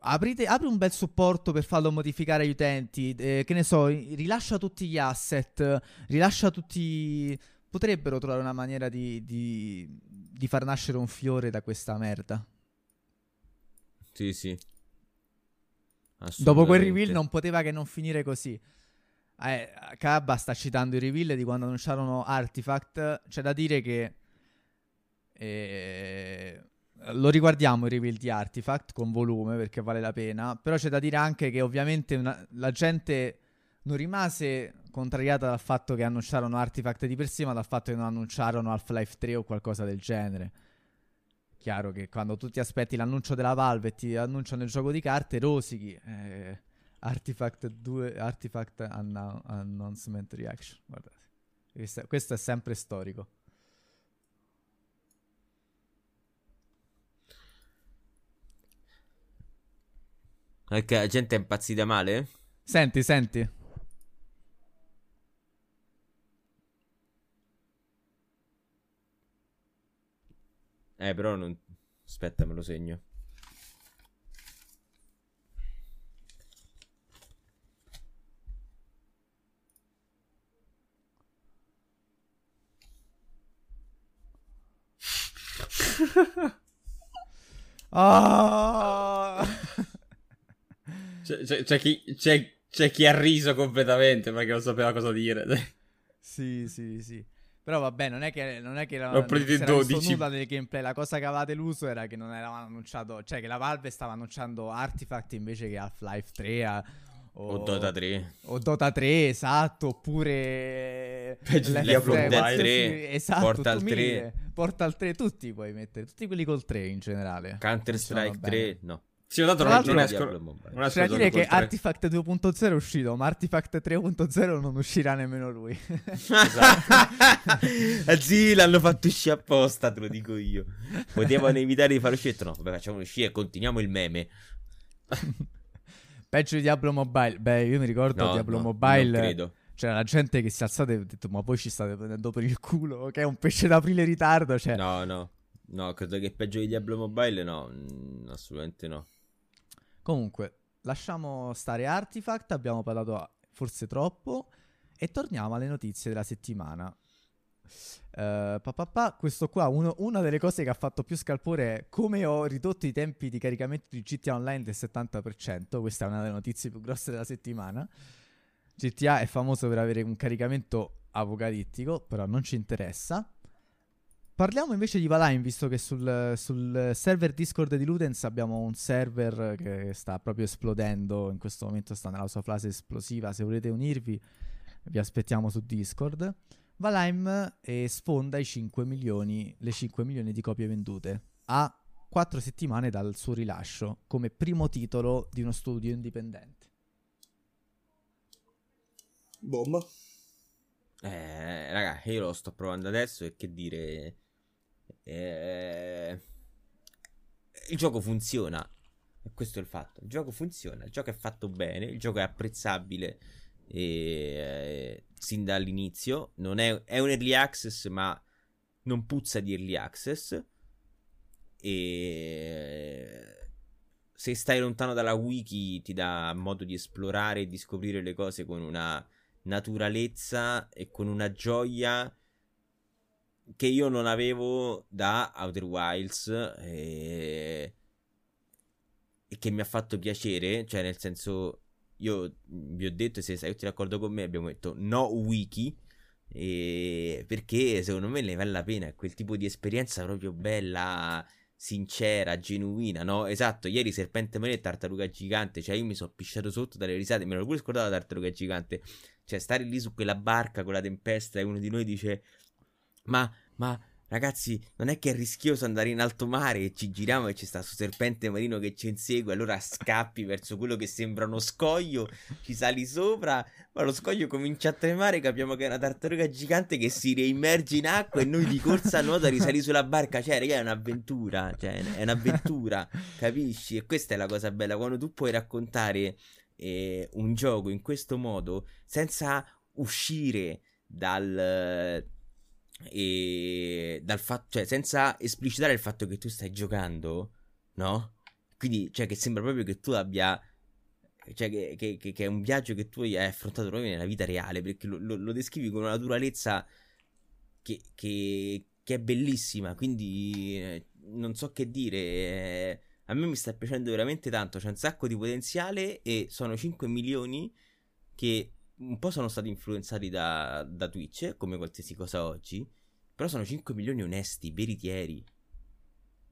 aprite, apri un bel supporto per farlo modificare agli utenti, eh, che ne so, rilascia tutti gli asset, rilascia tutti... Potrebbero trovare una maniera di, di, di far nascere un fiore da questa merda. Sì, sì. Dopo quel reveal non poteva che non finire così. Eh, Kabba sta citando i reveal di quando annunciarono Artifact. C'è da dire che. Eh, lo riguardiamo il reveal di Artifact con volume perché vale la pena. Però c'è da dire anche che ovviamente una, la gente non rimase contrariata dal fatto che annunciarono Artifact di per sé, ma dal fatto che non annunciarono Half-Life 3 o qualcosa del genere. Chiaro che quando tu ti aspetti l'annuncio della Valve e ti annunciano il gioco di carte, rosichi. Eh, Artifact 2, Artifact annou- Announcement Reaction. Guardate, questo, questo è sempre storico. Perché la gente è impazzita male? Senti, senti. Eh, però non... Aspetta, me lo segno. Ah! C'è, c'è- c'è chi, c'è- c'è chi ha riso completamente perché non sapeva cosa dire. Sì, sì, sì. Però vabbè, non è che, non è che era, Ho preso non si era visto 12. nulla del gameplay. La cosa che avevate l'uso era che non avevano annunciato, cioè che la Valve stava annunciando Artifact invece che Half-Life 3 a- o, O Dota 3. o Dota 3, esatto, oppure Diablo sì, 3, esatto, Portal tu 3. mille, Portal 3, tutti puoi mettere, tutti quelli col 3 in generale. Counter Strike bene. 3, no. Sì, tanto Tra non, esco, C'è da dire che col tre. Artifact 2.0 è uscito, ma Artifact 3.0 non uscirà nemmeno lui. Ah, sì, l'hanno fatto uscire apposta, te lo dico io. Potevano evitare di far uscire. No, vabbè, facciamo uscire e continuiamo il meme. Peggio di Diablo Mobile. Beh, io mi ricordo No, Diablo no, Mobile. Non credo. C'era la gente che si è alzata e ha detto: Ma voi ci state prendendo per il culo? Che è un pesce d'aprile in ritardo. Cioè, No, no. No, credo che peggio di Diablo Mobile, no. Mm, assolutamente no. Comunque, lasciamo stare Artifact. Abbiamo parlato forse troppo. E torniamo alle notizie della settimana. Eh, pa, pa, pa, questo qua, uno- una delle cose che ha fatto più scalpore è come ho ridotto i tempi di caricamento di GTA Online del 70%. Questa è una delle notizie più grosse della settimana. GTA è famoso per avere un caricamento apocalittico, però non ci interessa. Parliamo invece di Valheim, visto che sul, sul server Discord di Ludens abbiamo un server che sta proprio esplodendo. In questo momento sta nella sua fase esplosiva. Se volete unirvi, vi aspettiamo su Discord. Valheim eh, sfonda i 5 milioni, le 5 milioni di copie vendute a 4 settimane dal suo rilascio come primo titolo di uno studio indipendente. Bomba. Eh, raga, io lo sto provando adesso e che dire... Eh, il gioco funziona. E questo è il fatto. Il gioco funziona, il gioco è fatto bene, il gioco è apprezzabile eh, sin dall'inizio. Non è, è un early access, ma non puzza di early access. E se stai lontano dalla wiki ti dà modo di esplorare e di scoprire le cose con una naturalezza e con una gioia che io non avevo da Outer Wilds e, e che mi ha fatto piacere, cioè nel senso io vi ho detto se sei tutti d'accordo con me abbiamo detto no wiki e perché secondo me ne vale la pena, è quel tipo di esperienza proprio bella sincera, genuina, no? Esatto, ieri Serpente Marino e Tartaruga Gigante, cioè io mi sono pisciato sotto dalle risate, me l'ho pure scordato la Tartaruga Gigante, cioè stare lì su quella barca con la tempesta e uno di noi dice, ma, ma ragazzi, non è che è rischioso andare in alto mare e ci giriamo e c'è sta questo serpente marino che ci insegue, allora scappi verso quello che sembra uno scoglio, ci sali sopra, ma lo scoglio comincia a tremare, capiamo che è una tartaruga gigante che si reimmerge in acqua e noi di corsa a nuoto risali sulla barca, cioè raga è un'avventura, cioè è un'avventura, capisci? E questa è la cosa bella, quando tu puoi raccontare eh, un gioco in questo modo senza uscire dal e dal fatto, cioè senza esplicitare il fatto che tu stai giocando, no? Quindi, cioè, che sembra proprio che tu abbia, cioè, che, che- che- è un viaggio che tu hai affrontato proprio nella vita reale, perché lo, lo- lo descrivi con una naturalezza che, che- che è bellissima, quindi eh, non so che dire. eh, a me mi sta piacendo veramente tanto, c'è un sacco di potenziale e sono 5 milioni che un po' sono stati influenzati da, da Twitch, come qualsiasi cosa oggi, però sono 5 milioni onesti, veritieri.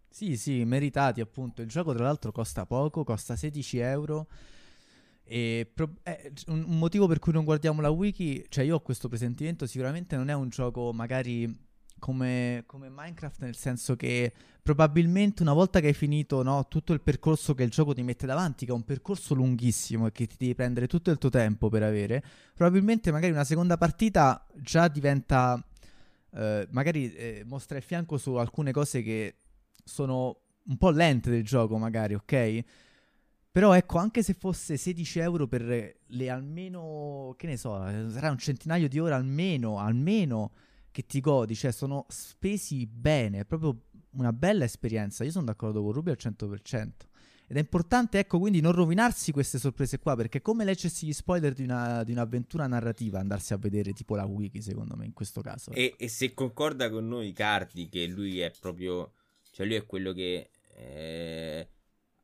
Sì, sì, meritati appunto. Il gioco tra l'altro costa poco, costa 16 euro. E pro- eh, un motivo per cui non guardiamo la wiki, cioè io ho questo presentimento, sicuramente non è un gioco magari come, come Minecraft, nel senso che probabilmente una volta che hai finito no, tutto il percorso che il gioco ti mette davanti, che è un percorso lunghissimo e che ti devi prendere tutto il tuo tempo per avere, probabilmente magari una seconda partita già diventa, eh, magari eh, mostra il fianco su alcune cose che sono un po' lente del gioco, magari, ok? Però ecco, anche se fosse 16 euro per le almeno, che ne so, sarà un centinaio di ore almeno, almeno che ti godi, cioè sono spesi bene, è proprio una bella esperienza. Io sono d'accordo con Ruby al 100%. Ed è importante, ecco, quindi non rovinarsi queste sorprese qua, perché come leggersi gli spoiler di, una, di un'avventura narrativa, andarsi a vedere tipo la wiki, secondo me, in questo caso. E, e se concorda con noi Cardi, che lui è proprio cioè lui è quello che eh,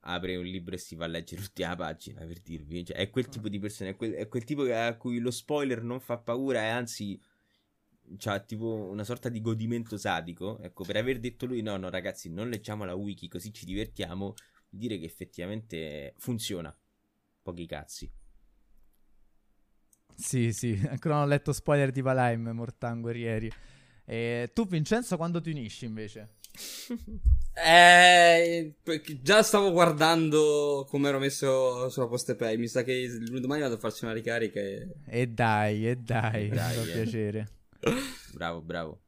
apre un libro e si va a leggere l'ultima pagina, per dirvi. Cioè, è quel tipo di persona, è quel, è quel tipo a cui lo spoiler non fa paura e anzi ha tipo una sorta di godimento sadico. Ecco, per aver detto lui no, no ragazzi, non leggiamo la wiki così ci divertiamo, dire che effettivamente funziona. Pochi cazzi. Sì, sì, ancora non ho letto spoiler di Valheim, Mortan Guerrieri. E tu Vincenzo quando ti unisci invece? eh, già stavo guardando come ero messo sulla poste pay. Mi sa che domani vado a farci una ricarica. E, e dai, e dai, mi fa eh. piacere. Bravo, bravo.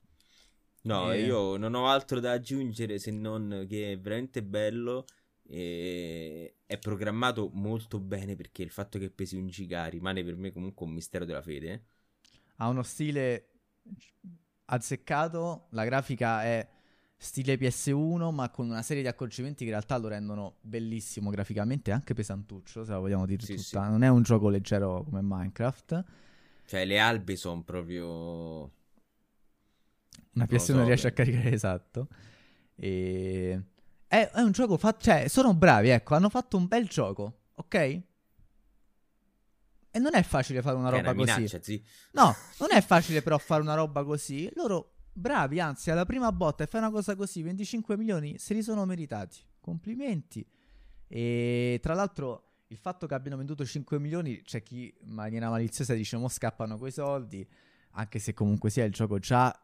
No, e... io non ho altro da aggiungere se non che è veramente bello. E è programmato molto bene perché il fatto che pesi un giga rimane per me comunque un mistero della fede. Ha uno stile azzeccato, la grafica è stile PS1, ma con una serie di accorgimenti che in realtà lo rendono bellissimo graficamente anche pesantuccio, se la vogliamo dire sì, tutta. Sì. Non è un gioco leggero come Minecraft. Cioè, le albe sono proprio. Una PS1 so, riesce beh. a caricare esatto. E. È, è un gioco fatto. Cioè, sono bravi, ecco, hanno fatto un bel gioco, ok? E non è facile fare una roba una minaccia, così. Sì. No, non è facile però fare una roba così. Loro bravi, anzi, alla prima botta e fai una cosa così, 25 milioni se li sono meritati. Complimenti. E tra l'altro il fatto che abbiano venduto 5 milioni, c'è chi in maniera maliziosa dice mo scappano quei soldi, anche se comunque sia il gioco già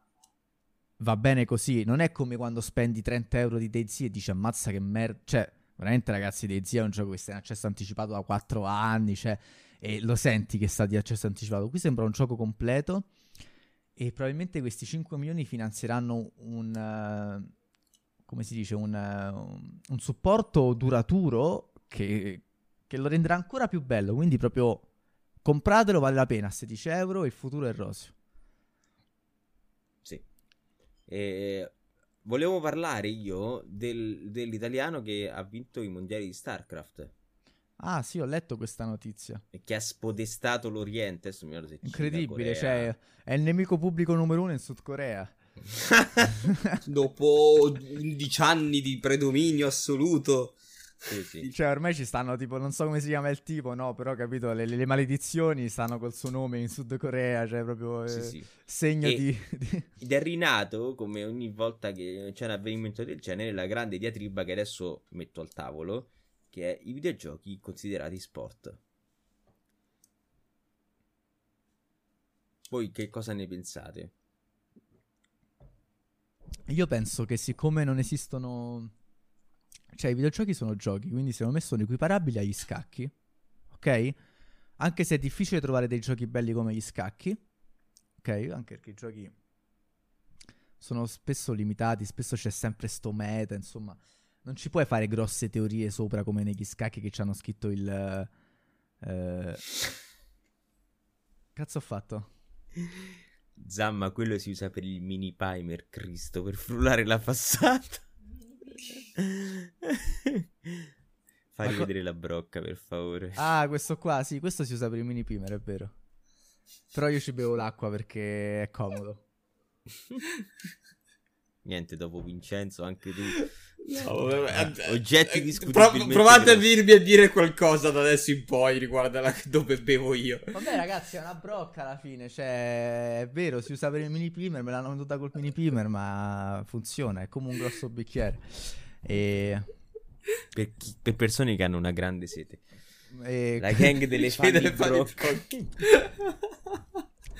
va bene così. Non è come quando spendi 30 euro di DayZ e dici ammazza che merda. Cioè, veramente ragazzi, DayZ è un gioco che sta in accesso anticipato da 4 anni, cioè, e lo senti che sta di accesso anticipato. Qui sembra un gioco completo e probabilmente questi 5 milioni finanzieranno un, uh, come si dice, un, uh, un supporto duraturo che, che, lo renderà ancora più bello. Quindi proprio compratelo, vale la pena, 16 euro, il futuro è roseo. Sì. E volevo parlare io del, dell'italiano che ha vinto i mondiali di StarCraft. Ah, sì, ho letto questa notizia. E che ha spodestato l'Oriente. Incredibile, cioè, è il nemico pubblico numero uno in Sud Corea. Dopo 11 anni di predominio assoluto. Sì, sì. Cioè, ormai ci stanno, tipo, non so come si chiama il tipo, no? Però, capito, le, le maledizioni stanno col suo nome in Sud Corea, cioè, proprio eh, sì, segno di, di... Ed è rinato, come ogni volta che c'è un avvenimento del genere, la grande diatriba che adesso metto al tavolo che è i videogiochi considerati sport. Voi che cosa ne pensate? Io penso che siccome non esistono... Cioè i videogiochi sono giochi, quindi secondo me sono equiparabili agli scacchi, ok? Anche se è difficile trovare dei giochi belli come gli scacchi, ok? Anche perché i giochi sono spesso limitati, spesso c'è sempre sto meta, insomma non ci puoi fare grosse teorie sopra come negli scacchi che ci hanno scritto il... Uh, cazzo ho fatto? Zamma, quello si usa per il mini primer, Cristo, per frullare la passata. Fai co- vedere la brocca, per favore. Ah, questo qua, sì, questo si usa per il mini primer, è vero. Però io ci bevo l'acqua perché è comodo. Niente, dopo Vincenzo, anche tu No, Ah, oggetti eh, discutibilmente prov- provate a dirmi a dire qualcosa da adesso in poi riguardo alla dove bevo io. Vabbè, ragazzi, è una brocca alla fine. Cioè, è vero, si usa per il mini primer. Me l'hanno venduta col mini primer, ma funziona. È come un grosso bicchiere. E. Per, chi- per persone che hanno una grande sete. e- La gang delle Fede fan le fa di brocche.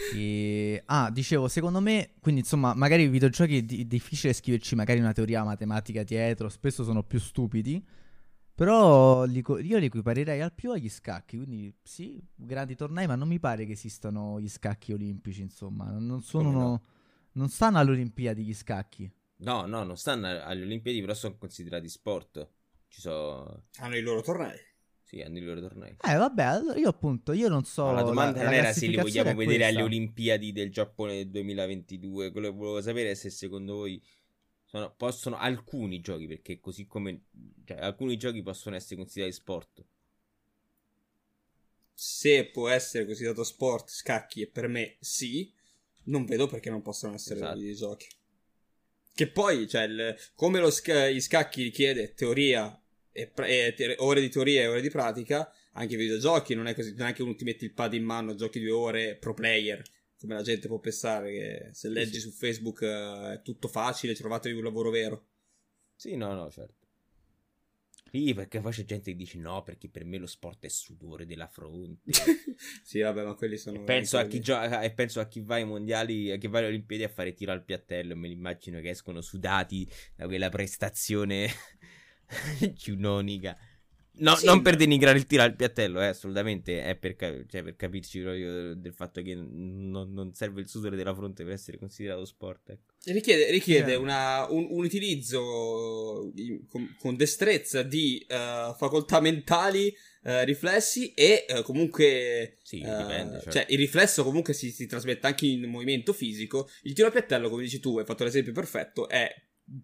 E- Ah, dicevo, secondo me, quindi insomma, magari i videogiochi è di- difficile scriverci magari una teoria matematica dietro, spesso sono più stupidi, però li co- io li equiparerei al più agli scacchi, quindi sì, grandi tornei, ma non mi pare che esistano gli scacchi olimpici, insomma, non sono... No? Non stanno alle Olimpiadi gli scacchi. No, no, non stanno alle Olimpiadi, però sono considerati sport. Ci sono... Hanno i loro tornei. Sì, hanno i loro tornei. Eh, vabbè, allora io appunto, io non so... No, la domanda la non era se li vogliamo è vedere alle. Olimpiadi del Giappone del 2022. Quello che volevo sapere è se secondo voi sono- possono alcuni giochi, perché così come cioè, alcuni giochi possono essere considerati sport. Se può essere considerato sport, scacchi, e per me sì, non vedo perché non possono essere Esatto. videogiochi. Che poi, cioè, il- come lo sca- gli scacchi richiede teoria e, e ore di teoria e ore di pratica, anche i videogiochi non è così, non è che uno ti metti il pad in mano, giochi due ore pro player, come la gente può pensare che se leggi su Facebook eh, è tutto facile, trovatevi un lavoro vero. Sì, no, no, certo. Sì, perché poi c'è gente che dice no, perché per me lo sport è sudore della fronte. sì, vabbè, ma quelli sono... E penso, a chi gioca, e penso a chi va ai mondiali, a chi va alle Olimpiadi a fare tiro al piattello. Me li immagino che escono sudati da quella prestazione giunonica. No, Sì, non ma- per denigrare il tiro al piattello, eh, assolutamente. È per, ca- cioè, per capirci proprio del fatto che non, non serve il sudore della fronte per essere considerato sport. Ecco. Richiede, richiede una- un, un utilizzo in- con, con destrezza di eh, facoltà mentali, eh, riflessi e eh, comunque... Sì, dipende. certo. Cioè, il riflesso comunque si, si trasmette anche in movimento fisico. Il tiro a piattello, come dici tu, hai fatto l'esempio perfetto, è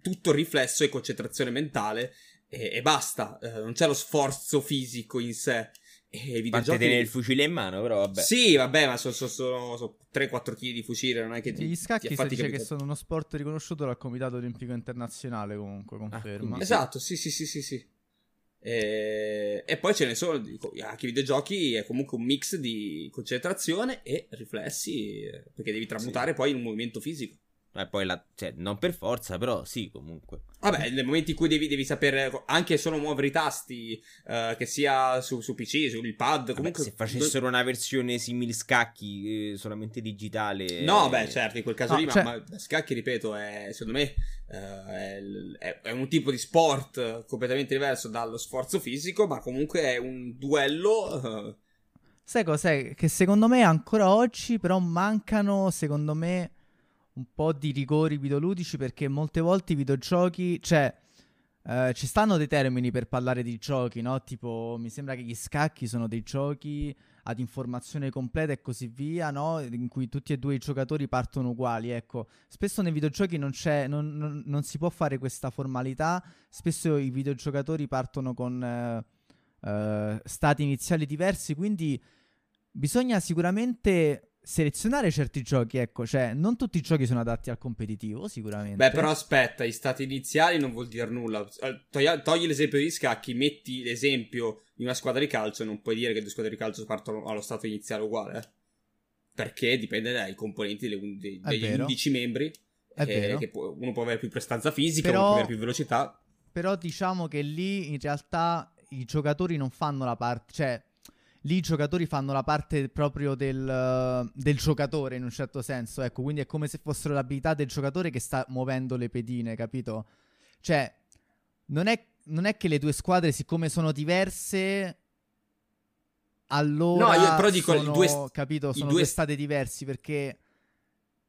tutto riflesso e concentrazione mentale e, e basta. Eh, non c'è lo sforzo fisico in sé. E i videogiochi... tenere il fucile in mano, però vabbè. Sì, vabbè, ma sono, sono, sono- sono 3-4 kg di fucile, non è che ti, Gli ti scacchi si affatichi dice a che sono uno sport riconosciuto dal Comitato Olimpico Internazionale, comunque, conferma. quindi- Esatto, sì, sì, sì, sì, sì. E... e poi ce ne sono, dico, anche i videogiochi è comunque un mix di concentrazione e riflessi, eh, perché devi tramutare poi in un movimento fisico. E poi la, cioè, non per forza, però sì, comunque. Vabbè, nel momento in cui devi, devi sapere anche solo muovere i tasti, eh, che sia su, su PC, sul pad, Vabbè, comunque... se facessero una versione simile scacchi, eh, solamente digitale. No, eh, beh, certo, in quel caso No, lì, ma- cioè- ma, scacchi, ripeto, è, secondo me eh, è, è- è un tipo di sport completamente diverso dallo sforzo fisico, ma comunque è un duello... eh, Sai cos'è? Che secondo me ancora oggi però mancano, secondo me, un po' di rigori videoludici perché molte volte i videogiochi, cioè, eh, ci stanno dei termini per parlare di giochi, no? Tipo, mi sembra che gli scacchi sono dei giochi ad informazione completa e così via, no? In cui tutti e due i giocatori partono uguali, ecco. Spesso nei videogiochi non non, non- non si può fare questa formalità, spesso i videogiocatori partono con... eh, eh, stati iniziali diversi, quindi bisogna sicuramente selezionare certi giochi, ecco, cioè non tutti i giochi sono adatti al competitivo, sicuramente. Beh, però aspetta, i stati iniziali non vuol dire nulla. Eh, Togli, togli l'esempio degli scacchi, metti l'esempio di una squadra di calcio, non puoi dire che due squadre di calcio partono allo stato iniziale uguale. eh. Perché dipende dai componenti delle dei- degli vero. 11 membri. È eh, può- uno può avere più prestanza fisica, Però- uno può avere più velocità. Però diciamo che lì in realtà i giocatori non fanno la parte, cioè lì i giocatori fanno la parte proprio del, eh, del giocatore in un certo senso, ecco, quindi è come se fossero l'abilità del giocatore che sta muovendo le pedine, capito? Cioè, non è, non è che le due squadre, siccome sono diverse, allora No, io però dico, sono, due- capito, sono due- due stati diversi perché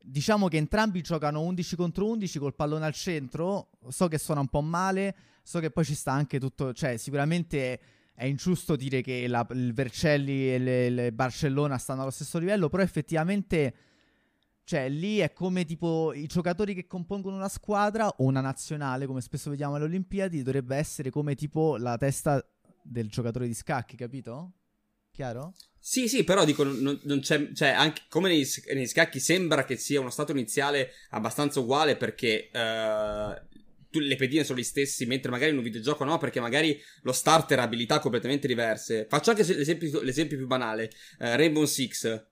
diciamo che entrambi giocano 11 contro 11 col pallone al centro. So che suona un po' male, so che poi ci sta anche tutto, cioè sicuramente è ingiusto dire che la- il Vercelli e le Barcellona stanno allo stesso livello, però effettivamente cioè lì è come tipo i giocatori che compongono una squadra o una nazionale, come spesso vediamo alle Olimpiadi, dovrebbe essere come tipo la testa del giocatore di scacchi, capito? Chiaro? Sì, sì, però dico, non, non c'è, cioè, anche come negli, negli scacchi sembra che sia uno stato iniziale abbastanza uguale perché tu, le pedine sono gli stessi, mentre magari in un videogioco no, perché magari lo starter ha abilità completamente diverse. Faccio anche l'esempio, l'esempio più banale: uh, Rainbow Six.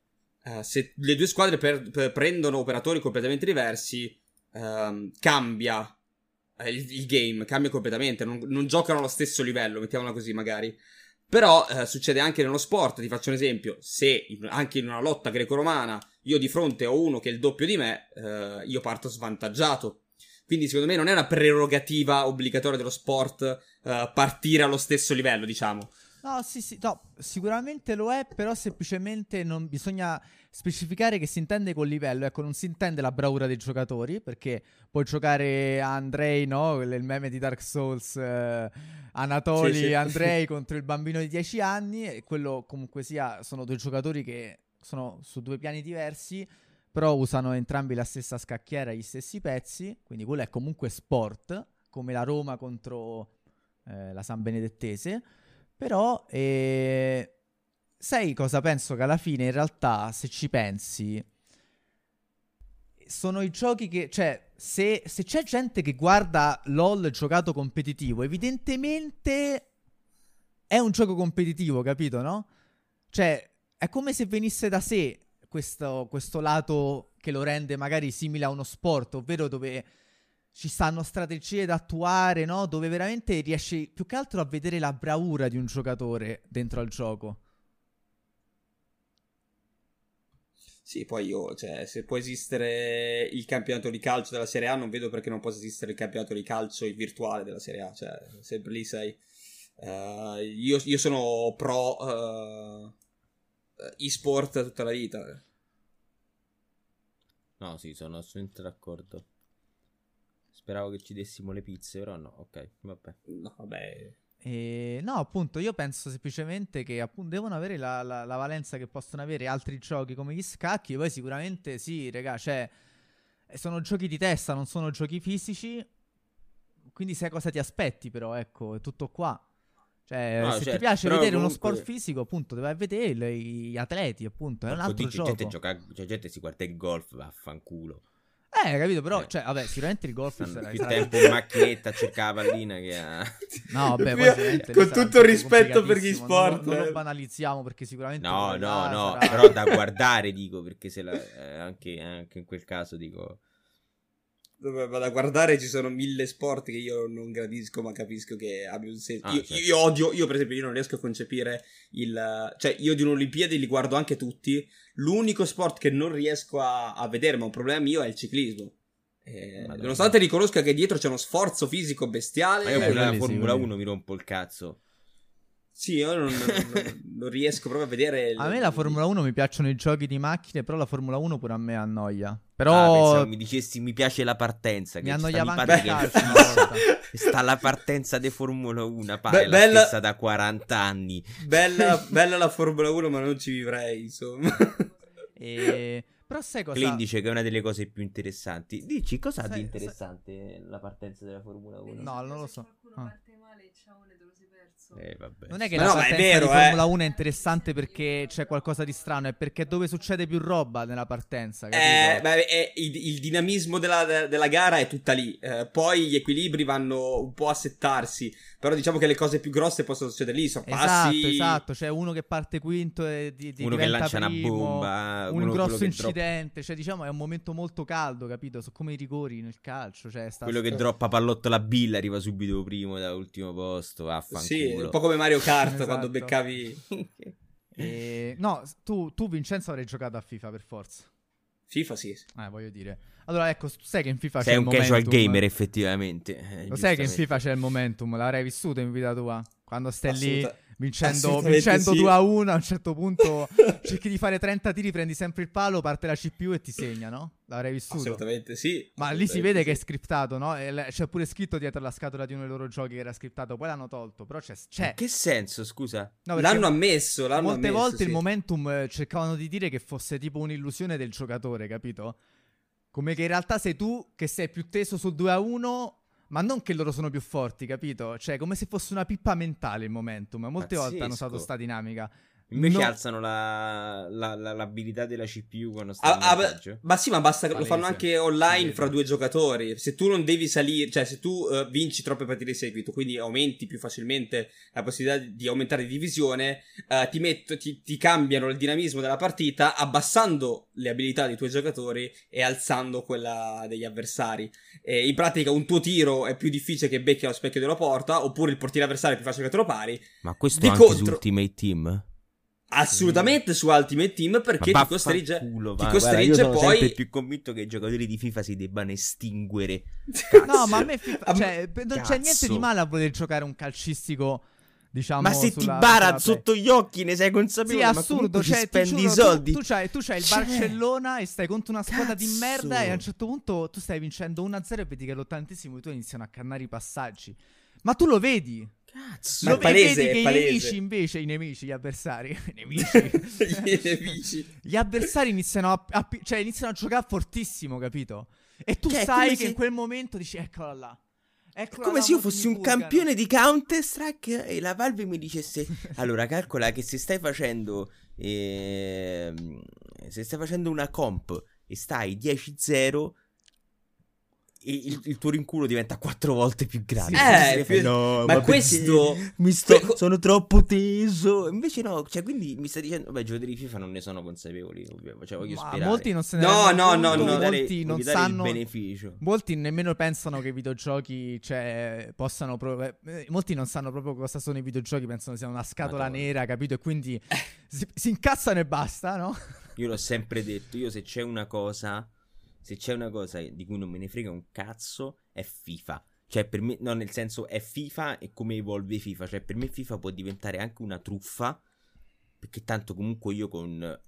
Uh, se le due squadre per, per prendono operatori completamente diversi, uh, cambia il, il, game, cambia completamente. Non, non, giocano allo stesso livello, mettiamola così, magari. Però uh, succede anche nello sport. Ti faccio un esempio: se in, anche in una lotta greco-romana io di fronte ho uno che è il doppio di me, io parto svantaggiato quindi secondo me non è una prerogativa obbligatoria dello sport uh, partire allo stesso livello, diciamo. No, sì, sì, no, sicuramente lo è, però semplicemente non bisogna specificare che si intende col livello. Ecco, non si intende la bravura dei giocatori, perché puoi giocare a Andrei, no? Il meme di Dark Souls, eh, Anatoli sì, sì. Andrei contro il bambino di 10 anni, e quello comunque sia, sono due giocatori che sono su due piani diversi però usano entrambi la stessa scacchiera, gli stessi pezzi, quindi quello è comunque sport, come la Roma contro eh, la San Benedettese, però eh, sai cosa penso? Che alla fine in realtà se ci pensi sono i giochi che, cioè, se, se c'è gente che guarda LOL giocato competitivo, evidentemente è un gioco competitivo, capito, no? Cioè, è come se venisse da sé questo, questo lato che lo rende magari simile a uno sport, ovvero dove ci stanno strategie da attuare, no? Dove veramente riesci più che altro a vedere la bravura di un giocatore dentro al gioco. Sì, poi io, cioè, se può esistere il campionato di calcio della Serie A, non vedo perché non possa esistere il campionato di calcio virtuale della Serie A, cioè, sempre lì sei. Uh, io, io, sono pro uh, e-sport tutta la vita. No, sì, sono assolutamente d'accordo. Speravo che ci dessimo le pizze, però no, ok, vabbè. No, vabbè. E, no, appunto, io penso semplicemente che appunto, devono avere la, la, la, valenza che possono avere altri giochi come gli scacchi. Poi sicuramente sì, raga, cioè, sono giochi di testa, non sono giochi fisici. Quindi sai cosa ti aspetti, però, ecco, è tutto qua. Cioè, no, se cioè, ti piace vedere comunque... uno sport fisico, appunto, deve vedere gli atleti, appunto. È un altro dici, gioco. Gente gioca, cioè, gente si guarda il golf, vaffanculo. Eh, capito, però, eh. cioè, vabbè, sicuramente il golf sarà più tempo in macchinetta a cercare la pallina che a... No, vabbè, poi Con tutto il rispetto per gli sport. Non, non, lo banalizziamo perché sicuramente... No, no, no, sarà... però da guardare, dico, perché se la... eh, anche, anche in quel caso, dico vado a guardare ci sono mille sport che io non gradisco ma capisco che abbia un senso. Ah, io, certo. io, odio, io per esempio io non riesco a concepire il... cioè io di un'Olimpiade li guardo anche tutti, l'unico sport che non riesco a, a vedere ma un problema mio è il ciclismo. Eh, nonostante riconosca che dietro c'è uno sforzo fisico bestiale. Ma io pure la Formula 1 mi rompo il cazzo. Sì, io non, non, non, riesco proprio a vedere. Il... A me la Formula 1 mi piacciono i giochi di macchine, però la Formula 1 pure a me annoia. Però. Ah, mi dicessi mi piace la partenza. Mi annoiava anche calcio. sta la partenza di Formula 1. Pare Be- bella... stessa da 40 anni. Bella, bella la Formula 1, ma non ci vivrei, insomma. e. Però sai cosa? Clint dice che è una delle cose più interessanti. Dici cosa ha di interessante sai... la partenza della Formula 1? No, non lo so. Ah. Eh, non è che ma la no, partenza vero, di Formula eh. 1 è interessante perché c'è qualcosa di strano, è perché dove succede più roba nella partenza. Eh, beh, è, il, il, dinamismo della, della, gara è tutta lì. Eh, poi gli equilibri vanno un po' a settarsi. Però diciamo che le cose più grosse possono succedere lì. Sorpassi. Esatto, esatto. C'è uno che parte quinto e di, di uno che lancia primo, una bomba. Un grosso incidente. Drop... Cioè, diciamo, è un momento molto caldo, capito? Sono come i rigori nel calcio. Cioè, sta quello sta... che droppa pallotto la billa arriva subito primo da ultimo posto. Vaffanculo. Sì, un po' come Mario Kart esatto. quando beccavi. e... No, tu, tu, Vincenzo, avrei giocato a FIFA per forza. FIFA sì. Eh, voglio dire. Allora, ecco, sai che in FIFA Sei c'è il momentum. Sei un casual gamer, effettivamente. Eh, Lo sai che in FIFA c'è il momentum, l'avrei vissuto in vita tua. Quando stai Assoluta- lì vincendo, vincendo sì. 2 a 1 a un certo punto cerchi di fare 30 tiri, prendi sempre il palo, parte la CPU e ti segna, no? L'avrei vissuto. Assolutamente sì. Ma assolutamente lì si vede sì. che è scriptato, no? C'è pure scritto dietro la scatola di uno dei loro giochi che era scriptato, poi l'hanno tolto, però c'è... c'è. In che senso, scusa? No, l'hanno ammesso, l'hanno molte ammesso, volte sì. il momentum eh, cercavano di dire che fosse tipo un'illusione del giocatore, capito? Come che in realtà sei tu che sei più teso sul 2 a 1 ma non che loro sono più forti, capito? Cioè, come se fosse una pippa mentale il momentum. Molte Pazzesco. volte hanno usato sta dinamica. Invece No. alzano la, la- la- l'abilità della CPU quando sta Ah, in ah, vantaggio. ma sì, ma basta che lo fanno anche online palese. fra due giocatori. Se tu non devi salire, cioè se tu eh, vinci troppe partite di seguito, quindi aumenti più facilmente la possibilità di- aumentare di divisione, eh, ti, metto- ti- ti cambiano il dinamismo della partita abbassando le abilità dei tuoi giocatori e alzando quella degli avversari. E in pratica un tuo tiro è più difficile che becchi allo specchio della porta, oppure il portiere avversario è più facile che te lo pari. Ma questo Di anche su contro- Ultimate Team? Assolutamente su Ultimate Team perché ti costringe, vaffanculo, ti costringe guarda, io sono poi... sempre più convinto che i giocatori di FIFA si debbano estinguere. No, ma a me FIFA, A cioè, pe- non c'è niente di male a voler giocare un calcistico, diciamo ma se ti sulla- bara sulla- sotto gli occhi ne sei Sì, consapevole, ma assurdo, cioè, ti spendi giuro, i soldi. Tu, tu c'hai, tu c'hai il Cioè, Barcellona e stai contro una squadra di cazzo. merda e a un certo punto tu stai vincendo 1-0 e vedi che all'ottantesimo i tuoi iniziano a cannare i passaggi. Ma tu lo vedi? Cazzo. Ma è palese, vedi è che palese. i nemici invece, i nemici, gli avversari, nemici, I nemici. gli avversari iniziano a, a cioè, iniziano a giocare fortissimo, capito? E tu è sai che se- in quel momento dici, eccola là. È Eccola come là, se io fossi un purgano." campione di Counter Strike e la Valve mi dicesse: Allora, calcola che se stai facendo. ehm, se stai facendo una comp e stai 10-0. Il, il tuo rinculo diventa quattro volte più grande. Sì. Eh, più- no, ma perché questo- mi sto, que- sono troppo teso. Invece, no, cioè, quindi mi sta dicendo. I giocatori di FIFA non ne sono consapevoli. Ovvio, cioè, voglio Ma sperare. molti non se ne No, rendono no, conto, no, no. Dare- molti non sanno il beneficio. Molti nemmeno pensano che i videogiochi, cioè, possano. pro- eh, molti non sanno proprio cosa sono i videogiochi, pensano sia una scatola Madonna. nera, capito? E quindi si, si incazzano e basta, no? Io l'ho sempre detto, io se c'è una cosa, se c'è una cosa di cui non me ne frega un cazzo, è FIFA. Cioè, per me, no, nel senso, è FIFA e come evolve FIFA. Cioè, per me FIFA può diventare anche una truffa, perché tanto comunque io con,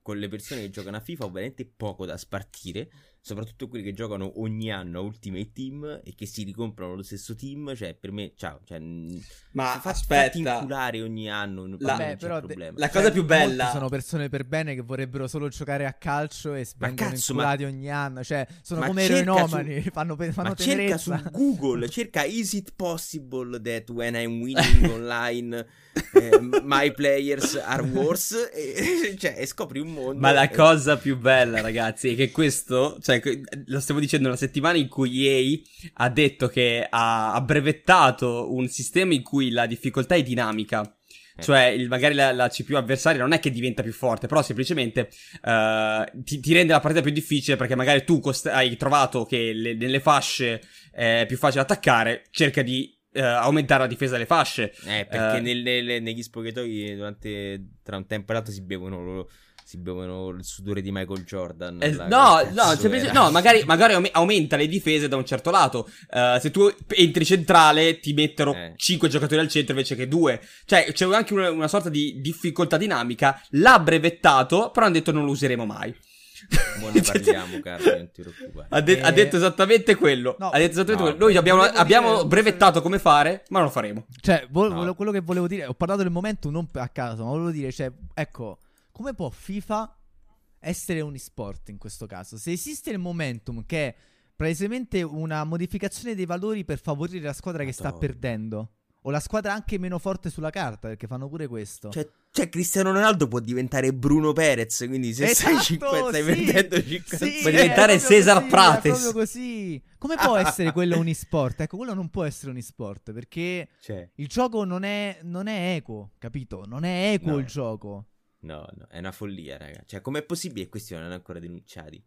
con le persone che giocano a FIFA ho veramente poco da spartire, soprattutto quelli che giocano ogni anno a Ultimate Team e che si ricomprano lo stesso team, cioè, per me, ciao, cioè, Ma fa- aspetta, inculare ogni anno, La- Beh, c'è però de- problema. la cosa più bella- sono persone per bene che vorrebbero solo giocare a calcio e vengono cazzo, inculati ogni anno. Cioè, sono ma come eroinomani, fanno, pe- fanno Ma cerca su. Google, cerca Is it possible that when I'm winning online eh, my players are worse? E, cioè, e scopri un mondo. Ma la eh, cosa più bella, ragazzi, è che questo, cioè, que- lo stiamo dicendo una settimana in cui EA ha detto che ha, ha brevettato un sistema in cui la difficoltà è dinamica. Eh. Cioè, il- magari la, la CPU avversaria non è che diventa più forte, però semplicemente eh, ti, ti rende la partita più difficile perché magari tu cost- hai trovato che le- nelle fasce è più facile attaccare, cerca di eh, aumentare la difesa delle fasce. Eh, perché Eh. nel- nel- negli spogliatoi durante tra un tempo e l'altro si bevono si bevono il sudore di Michael Jordan. Eh, no, no, cazzo semplice- no, magari, magari aume- aumenta le difese da un certo lato. Eh, se tu entri centrale, ti mettono Eh. 5 giocatori al centro invece che 2. Cioè, c'è anche una, una sorta di difficoltà dinamica. L'ha brevettato, però hanno detto non lo useremo mai. Mo ne parliamo, Carlo, non ti preoccupare. Ha, de- Eh, ha detto esattamente quello. no, ha detto esattamente no, quello. Noi abbiamo, abbiamo brevettato come fare, ma non lo faremo. Cioè, vo- No. quello che volevo dire, ho parlato del momento non a caso, ma volevo dire, cioè, ecco, come può FIFA essere un esport in questo caso? Se esiste il momentum che è palesemente una modificazione dei valori per favorire la squadra che sta Madonna. perdendo, o la squadra anche meno forte sulla carta, perché fanno pure questo. Cioè, cioè, Cristiano Ronaldo può diventare Bruno Perez, quindi se stai, Esatto, 5, stai sì, perdendo 5 sì, Puoi è diventare Cesar così, Prates. È proprio così. Come può essere quello un esport? Ecco, quello non può essere un esport perché Cioè, il gioco non è, non è equo, capito? Non è equo No. il gioco. No, no, è una follia, raga. Cioè, com'è possibile che questi non hanno ancora denunciati?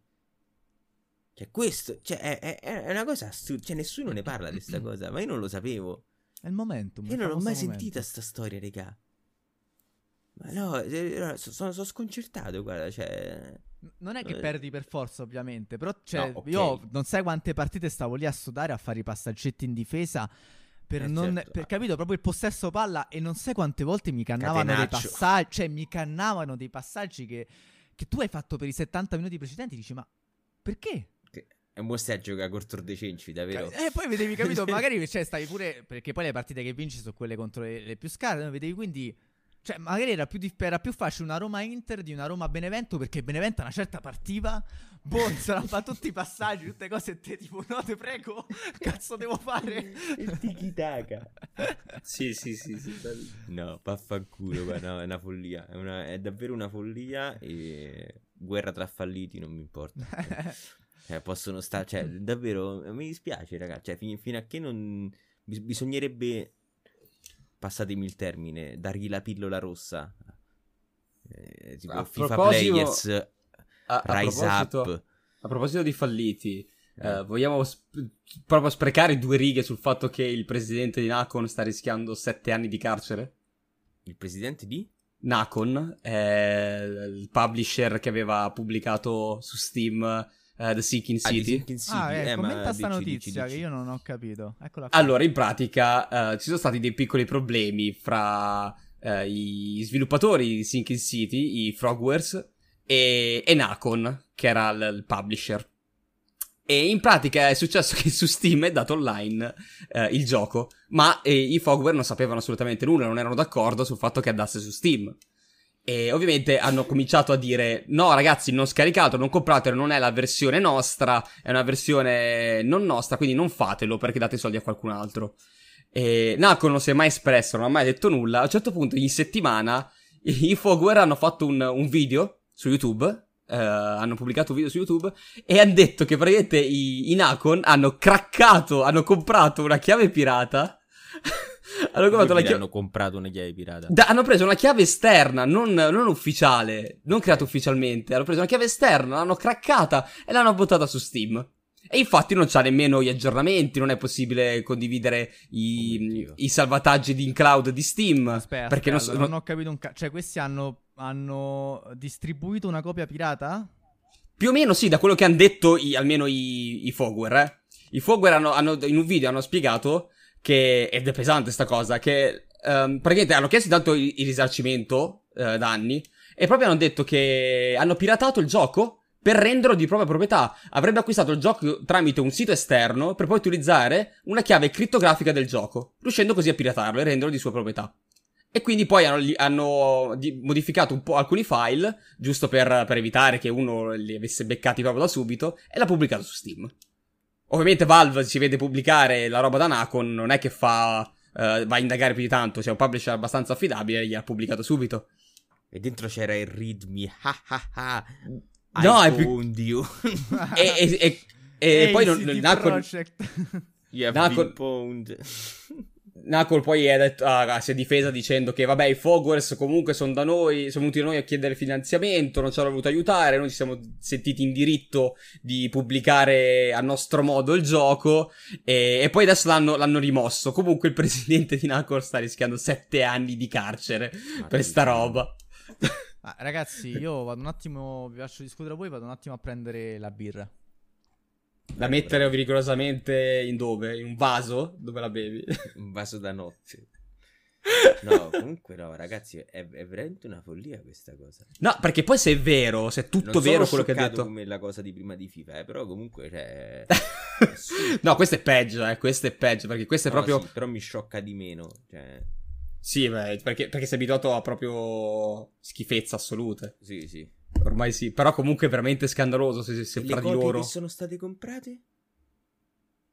Cioè, questo, cioè, è, è- è una cosa assurda. Cioè, nessuno ne parla di sta cosa, ma io non lo sapevo. È il momentum. Io non l'ho mai momentum. sentita sta storia, raga. Ma no, eh, so- sono, sono sconcertato, guarda, cioè... Non è che Eh. perdi per forza, ovviamente. Però, cioè, No, ok. io non sai quante partite stavo lì a sudare a fare i passaggetti in difesa. Per Eh, non. certo. Per capito proprio il possesso palla. E non sai quante volte mi cannavano dei passaggi. Cioè, mi cannavano dei passaggi che. Che tu hai fatto per i 70 minuti precedenti. Dici, ma perché? È un mostro a giocare contro dei cenci, davvero. E poi vedevi, capito? Magari cioè, stavi pure. Perché poi le partite che vinci sono quelle contro le, le più scarse. no? Vedevi quindi. Cioè, magari era più, era più facile una Roma Inter di una Roma Benevento. Perché Benevento a una certa partiva Bonzano, fa tutti i passaggi, tutte cose e te tipo, no, te prego, cazzo devo fare? Il tiki-taka. Sì, sì, sì, sì. No, vaffanculo, guarda, no, è una follia. È, una- è davvero una follia e guerra tra falliti non mi importa. Cioè, possono stare, cioè, davvero, mi dispiace, ragazzi. Cioè, fin- fino a che non... bis- bisognerebbe, passatemi il termine, dargli la pillola rossa. Eh, tipo A FIFA proposito- Players, A, a Rise proposito, Up. a proposito di falliti, Eh. eh, vogliamo sp- proprio sprecare due righe sul fatto che il presidente di Nacon sta rischiando sette anni di carcere? Il presidente di? Nacon è il publisher che aveva pubblicato su Steam eh, The Sinking Ah, City. Sinking City. Ah, eh, Eh, commenta sta dici, notizia dici, che dici. io non ho capito. Eccola qua. Allora, in pratica eh, ci sono stati dei piccoli problemi fra eh, i sviluppatori di Sinking City, i Frogwares, e, e Nacon, che era il, il publisher. E in pratica è successo che su Steam è dato online eh, il gioco, ma eh, i Frogware non sapevano assolutamente nulla, non erano d'accordo sul fatto che andasse su Steam. E ovviamente hanno cominciato a dire: No, ragazzi, non scaricato, non compratelo, non è la versione nostra, è una versione non nostra, quindi non fatelo perché date i soldi a qualcun altro. E Nacon non si è mai espresso, non ha mai detto nulla. A un certo punto, in settimana, i Fogware hanno fatto un, un video su YouTube. eh, hanno pubblicato un video su YouTube e hanno detto che praticamente i, i Nacon hanno craccato, hanno comprato una chiave pirata. hanno comprato la Quindi chiave. hanno comprato una chiave pirata. Da- hanno preso una chiave esterna, non, non ufficiale, non creata ufficialmente. Hanno preso una chiave esterna, l'hanno craccata e l'hanno buttata su Steam. E infatti non c'ha nemmeno gli aggiornamenti, non è possibile condividere i, Oh i salvataggi di in cloud di Steam. Aspetta, perché non, aspetta, so- non ho capito un cazzo. Cioè, questi hanno, hanno distribuito una copia pirata? Più o meno sì, da quello che hanno detto i- almeno i, i Fogware, eh. I Fogware hanno, hanno- in un video hanno spiegato che, ed è pesante sta cosa, che ehm, praticamente hanno chiesto intanto il, il risarcimento eh, danni e proprio hanno detto che hanno piratato il gioco per renderlo di propria proprietà. Avrebbe acquistato il gioco tramite un sito esterno per poi utilizzare una chiave crittografica del gioco, riuscendo così a piratarlo e renderlo di sua proprietà. E quindi poi hanno, hanno di- modificato un po' alcuni file, giusto per, per evitare che uno li avesse beccati proprio da subito, e l'ha pubblicato su Steam. Ovviamente Valve si vede pubblicare la roba da Nacon, non è che fa... eh, va a indagare più di tanto, c'è un publisher abbastanza affidabile e gli ha pubblicato subito. E dentro c'era il readme. Ha ha ha. No, I è più- you. e, e- e- e poi non, Nacon. You have Nacon- been Nacol poi è detto- ah, si è difesa dicendo che vabbè i Fogwars comunque sono da noi, sono venuti da noi a chiedere finanziamento, non ci hanno voluto aiutare, noi ci siamo sentiti in diritto di pubblicare a nostro modo il gioco e, e poi adesso l'hanno, l'hanno rimosso. Comunque il presidente di Nacol sta rischiando sette anni di carcere per sta roba. Ah, ragazzi, io vado un attimo. Vi lascio discutere voi. Vado un attimo a prendere la birra. Da mettere rigorosamente in dove? In un vaso? Dove la bevi? Un vaso da notte. No, comunque no, ragazzi, è, è veramente una follia questa cosa. No, perché poi se è vero, se è tutto non vero quello che ha scioccato detto... come la cosa di prima di FIFA, eh, però comunque cioè, no, questo è peggio, eh, questo è peggio, perché questo è no, proprio... sì, però mi sciocca di meno, cioè, Sì, beh, perché, perché sei abituato a proprio schifezze assolute. sì, sì. Ormai sì, però comunque è veramente scandaloso se, se fra di loro. che sono state comprate?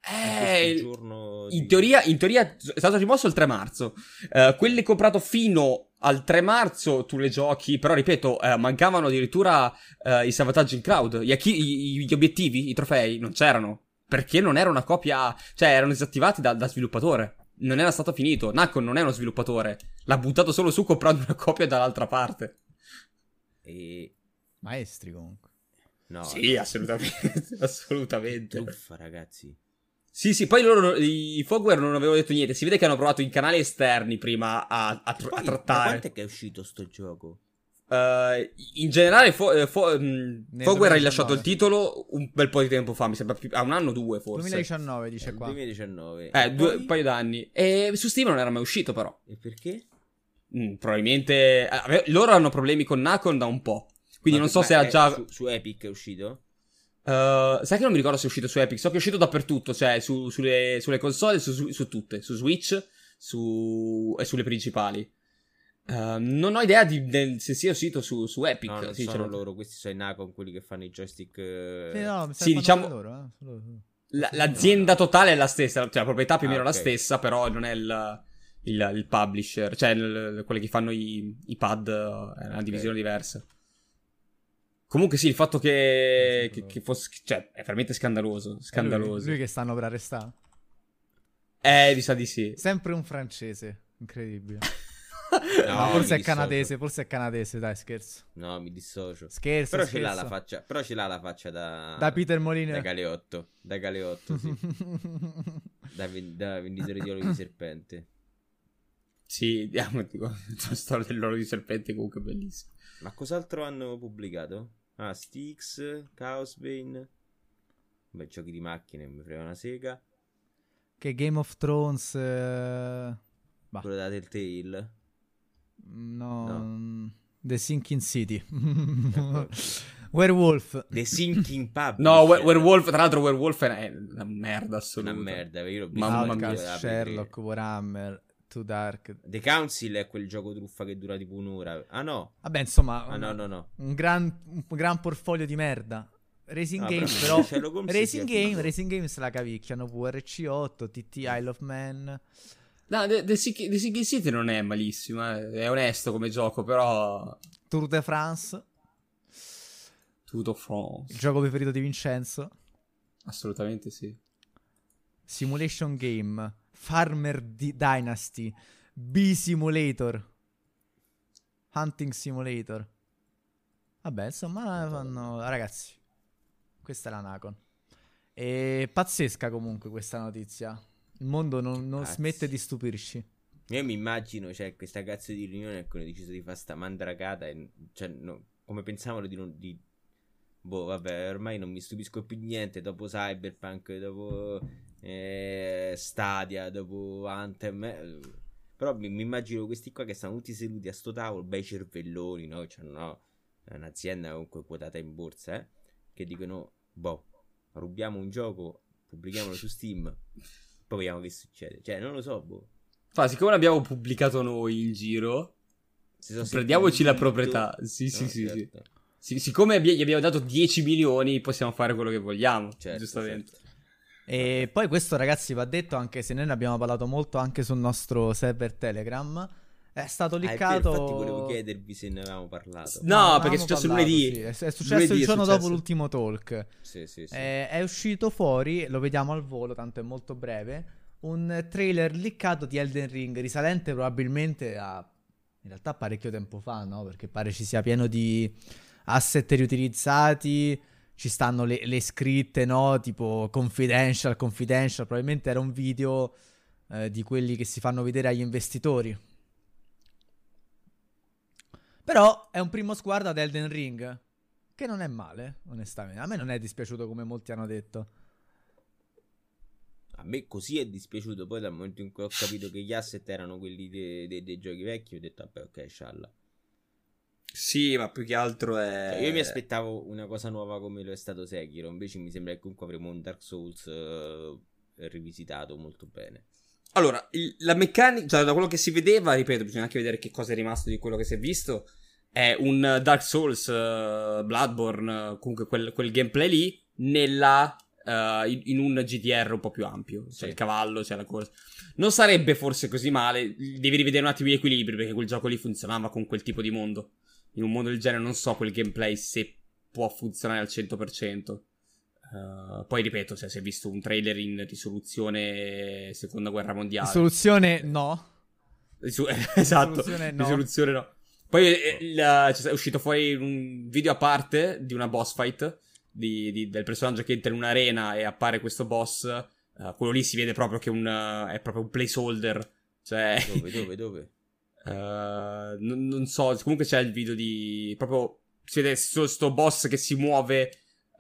Eh, giorno in di- teoria, in teoria è stato rimosso il 3 marzo. Eh, quelli comprato fino al 3 marzo tu le giochi, però ripeto, eh, mancavano addirittura eh, i salvataggi in cloud. Gli, acchi- i- gli obiettivi, i trofei, non c'erano. Perché non era una copia, cioè erano disattivati da, da sviluppatore. Non era stato finito. Nacon non è uno sviluppatore. L'ha buttato solo su comprando una copia dall'altra parte. E... Maestri comunque. No, Sì, assolutamente. assolutamente. truffa, ragazzi. Sì, sì, poi loro, i Fogware non avevano detto niente. Si vede che hanno provato in canali esterni prima a, a, tr- Poi, a Da trattare. quanto è che è uscito sto gioco? Eh, in generale, Fo- eh, Fo- mh, Nel Fogware ha 2019. rilasciato il titolo un bel po' di tempo fa. Mi sembra più, a un anno o due, forse. 2019 dice Nel qua. 2019. Eh, due, poi? un paio d'anni. E su Steam non era mai uscito, però. E perché? Mm, probabilmente. eh, ave- loro hanno problemi con Nacon da un po'. Quindi Ma- non so ma se è già. Su, su Epic è uscito? Eh, sai che non mi ricordo se è uscito su Epic, so che è uscito dappertutto, cioè su- sulle, sulle console, su, su- su tutte, su Switch su, e sulle principali. Uh, non ho idea di, del, se sia uscito su, su Epic. No, non sì, sono loro, questi sono i Nacon, quelli che fanno i joystick. Eh... Sì, no, sì diciamo. Loro, eh? La, l'azienda totale è la stessa, cioè la proprietà più o meno è ah, okay. la stessa, però non è il, il, il publisher, cioè il, quelli che fanno i, i pad, è una okay. divisione diversa. Comunque sì, il fatto che, che, che, fosse... Cioè, è veramente scandaloso. Scandaloso. Lui, lui, che stanno per arrestare. Eh, mi sa di sì. Sempre un francese. Incredibile. no, forse è canadese, forse è canadese, dai, scherzo. No, mi dissocio. Scherzo, però scherzo. Ce l'ha la faccia, però ce l'ha la faccia da... Da Peter Molina. Da Galeotto. Da Galeotto, sì. da, da venditore di olio di serpente. Sì, diamo, dico, la storia dell'olio di serpente comunque bellissima. Ma cos'altro hanno pubblicato? Ah, Styx, Chaosbane. Beh, giochi di macchine, mi frega una sega. Che Game of Thrones... Eh... Quello da Telltale? No, no. The Sinking City. Werewolf. The Sinking Pub. No, we- Werewolf, tra l'altro Werewolf è una merda assoluta. Una merda, io l'ho visto. Mamma mia. Sherlock, Warhammer, Too Dark. The Council è quel gioco truffa che dura tipo un'ora. Ah no. Vabbè, insomma, ah, no, no, no. Un, gran, un gran portfolio di merda. Racing ah, Game, però. però Racing Game, Racing Game se la cavicchiano. VRC8, TT Isle of Man. No, The, The, The Sinking City non è malissimo, eh. è onesto come gioco, però... Tour de France. Tour de France. Il gioco preferito di Vincenzo. Assolutamente sì. Simulation Game. Farmer D- Dynasty. B-Simulator. Hunting Simulator. Vabbè, insomma, fanno... Ragazzi, questa è la Nacon. E pazzesca comunque questa notizia. Il mondo non, non smette di stupirci. Io mi immagino, cioè, questa cazzo di riunione ecco, hanno deciso di fare sta mandragata e, cioè, no, come pensavano di, non, di... Boh, vabbè, ormai non mi stupisco più niente dopo Cyberpunk, dopo eh, Stadia, dopo Anthem. Eh, però mi, mi, immagino questi qua che stanno tutti seduti a sto tavolo, bei cervelloni, no? Cioè, no, è un'azienda comunque quotata in borsa, eh? Che dicono, boh, rubiamo un gioco, pubblichiamolo su Steam poi vediamo che succede. Cioè, non lo so, boh. Fa, siccome l'abbiamo pubblicato noi in giro, prendiamoci la proprietà. Sì, sì, no, sì, certo. sì. siccome gli abbiamo dato 10 milioni, possiamo fare quello che vogliamo. Certo, giustamente. Certo. E poi questo, ragazzi, va detto anche se noi ne abbiamo parlato molto anche sul nostro server Telegram. È stato liccato. Ah, infatti, volevo chiedervi se ne avevamo parlato. No, no perché è successo parlato, lunedì. Sì. È, è successo lunedì il giorno dopo l'ultimo talk. Sì, sì, sì. È, è, uscito fuori, lo vediamo al volo, tanto è molto breve. Un trailer liccato di Elden Ring, risalente probabilmente a. In realtà parecchio tempo fa, no? Perché pare ci sia pieno di asset riutilizzati. Ci stanno le, le scritte, no? Tipo confidential, confidential. Probabilmente era un video eh, di quelli che si fanno vedere agli investitori però è un primo sguardo ad Elden Ring. Che non è male, onestamente. A me non è dispiaciuto come molti hanno detto. A me così è dispiaciuto. Poi dal momento in cui ho capito che gli asset erano quelli dei, dei, dei giochi vecchi, ho detto, vabbè, ok, scialla. Sì, ma più che altro è. Cioè, io mi aspettavo una cosa nuova come lo è stato Sekiro. Invece mi sembra che comunque avremo un Dark Souls uh, rivisitato molto bene. Allora, il, la meccanica, cioè da quello che si vedeva, ripeto, bisogna anche vedere che cosa è rimasto di quello che si è visto. È un Dark Souls, uh, Bloodborne, comunque quel, quel, gameplay lì, nella, uh, in, in, un GDR un po' più ampio. C'è sì. il cavallo, c'è la corsa. Non sarebbe forse così male. Devi rivedere un attimo gli equilibri, perché quel gioco lì funzionava con quel tipo di mondo. In un mondo del genere non so quel gameplay se può funzionare al 100%. Uh, poi ripeto, cioè, si è visto un trailer in risoluzione seconda guerra mondiale. Risoluzione no. Risu- esatto, risoluzione no. Risoluzione no. Poi eh, il, cioè, è uscito fuori un video a parte di una boss fight di, di, del personaggio che entra in un'arena e appare questo boss. Uh, quello lì si vede proprio che un, uh, è proprio un placeholder. Cioè... Dove, dove, dove? Non, non, so, comunque c'è il video di... Proprio si vede questo boss che si muove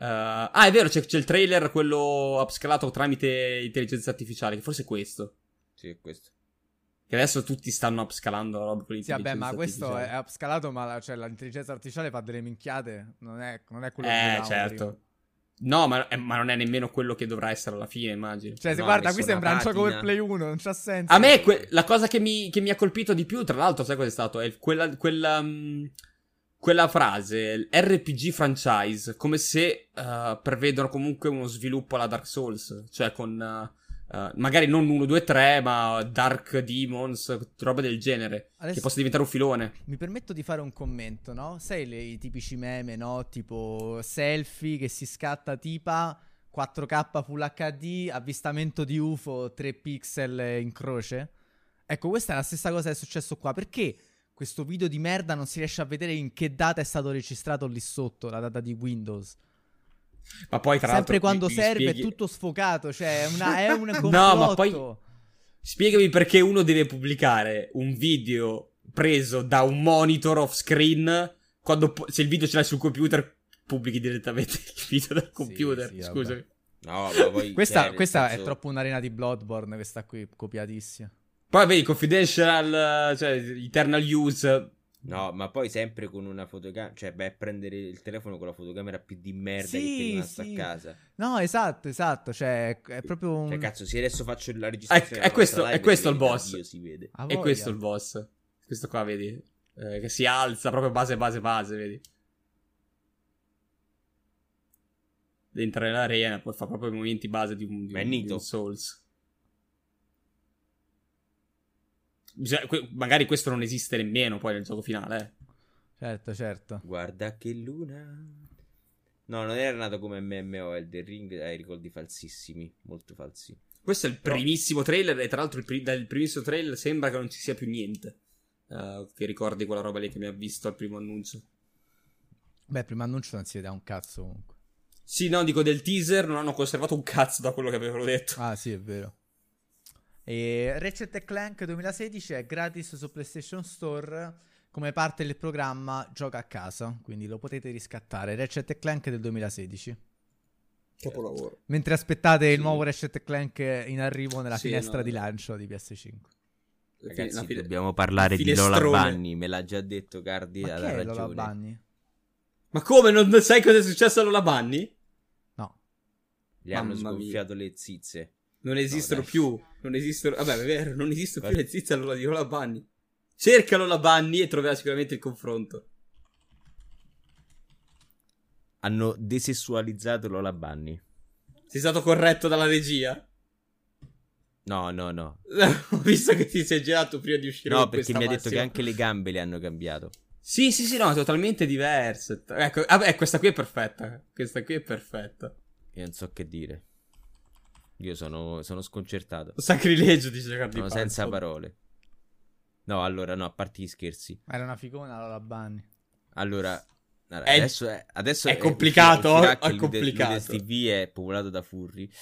Uh, ah, è vero, c'è, c'è, il trailer, quello upscalato tramite intelligenza artificiale, che forse è questo. Sì, è questo. Che adesso tutti stanno upscalando la roba con Sì, vabbè, ma questo è upscalato, ma la, cioè, l'intelligenza artificiale fa delle minchiate. Non è, non è quello eh, che Eh, certo. Prima. No, ma, eh, ma non è nemmeno quello che dovrà essere alla fine, immagino. Cioè, se No, guarda, qui sembra un gioco per. Play 1, non c'ha senso. A me que- la cosa che mi, che mi ha colpito di più, tra l'altro, sai cosa è stato? È quella, quella, mm, quella frase, RPG franchise, come se eh, prevedono comunque uno sviluppo alla Dark Souls, cioè con eh, eh, magari non 1, 2, 3, ma Dark Demons, roba del genere, Adesso- che possa diventare un filone. Mi permetto di fare un commento, no? Sai le- i tipici meme, no? Tipo selfie che si scatta tipa 4K Full HD, avvistamento di UFO 3 pixel in croce. Ecco, questa è la stessa cosa che è successo qua. Perché questo video di merda non si riesce a vedere in che data è stato registrato lì sotto, la data di Windows? Ma poi, tra Sempre l'altro, quando mi- mi serve spieghi- è tutto sfocato, cioè è, una, è un complotto. No, ma poi- Spiegami perché uno deve pubblicare un video preso da un monitor off screen quando po- se il video ce l'hai sul computer pubblichi direttamente il video dal computer. sì, vabbè. Scusami. No, ma poi... Questa, cioè, questa è senso- troppo un'arena di Bloodborne, questa qui, copiatissima. Poi vedi confidential, cioè eternal use. No, ma poi sempre con una fotocamera, cioè a prendere il telefono con la fotocamera più di merda che Sì, ti è rimasta sì. a casa. No, esatto, esatto, cioè è proprio un... Cioè, cazzo, se adesso faccio la registrazione... È- è questo- è questo il boss. Dio si vede. Voglia. questo è il boss. Questo qua, vedi? Eh, che si alza proprio base, base, base, vedi? Entra nell'arena, poi fa proprio i movimenti base di un, di è un- di un Souls. Bisogna- que- magari questo non esiste nemmeno poi nel gioco finale, eh. Certo, certo. Guarda che luna... No, non era nato come MMO Elden Ring, hai ricordi falsissimi, molto falsi. Questo è il primissimo trailer e tra l'altro il pri- dal primissimo trailer sembra che non ci sia più niente. eh, che ricordi quella roba lì che mi ha visto al primo annuncio. Beh, prima annuncio non si vede un cazzo comunque. Sì, no, dico del teaser, non hanno conservato un cazzo da quello che avevano detto. Ah, sì, è vero. E Ratchet Clank 2016 è gratis su PlayStation Store come parte del programma Gioca a casa, quindi lo potete riscattare. Ratchet Clank del 2016. Capolavoro. Mentre aspettate il Sì. nuovo Ratchet Clank in arrivo nella Sì, finestra no. di lancio di PS5. Ragazzi, fine- dobbiamo parlare di Lola. Bunny, me l'ha già detto Cardi, Ma ha che è Lola ragione. Bunny? Ma come? Non non sai cosa è successo a Lola Bunny? No. Gli hanno Mamma mia. sgonfiato le zizze. Non esistono dai. più. Non esistono. Vabbè, è vero, non esistono più le zizze allora di Lola Bunny. Cerca Lola Bunny e troverà sicuramente il confronto. Hanno desessualizzato Lola Bunny. Sei stato corretto dalla regia? No, no, no. Ho visto che ti sei girato prima di uscire No, perché mi ha detto che massima. anche le gambe le hanno cambiato. Sì, sì, sì, no, è totalmente diverse. Ecco, vabbè, questa qui è perfetta. Questa qui è perfetta. Io non so che dire. Io sono, sono sconcertato. Sacrilegio, dice Cardi Sono senza parole. No, allora, no, a parte gli scherzi. Ma era una figona Lola Bunny. Allora, allora, È- adesso, è, adesso è complicato, uscirà è che Lude- complicato. Ludes TV è popolato da furri.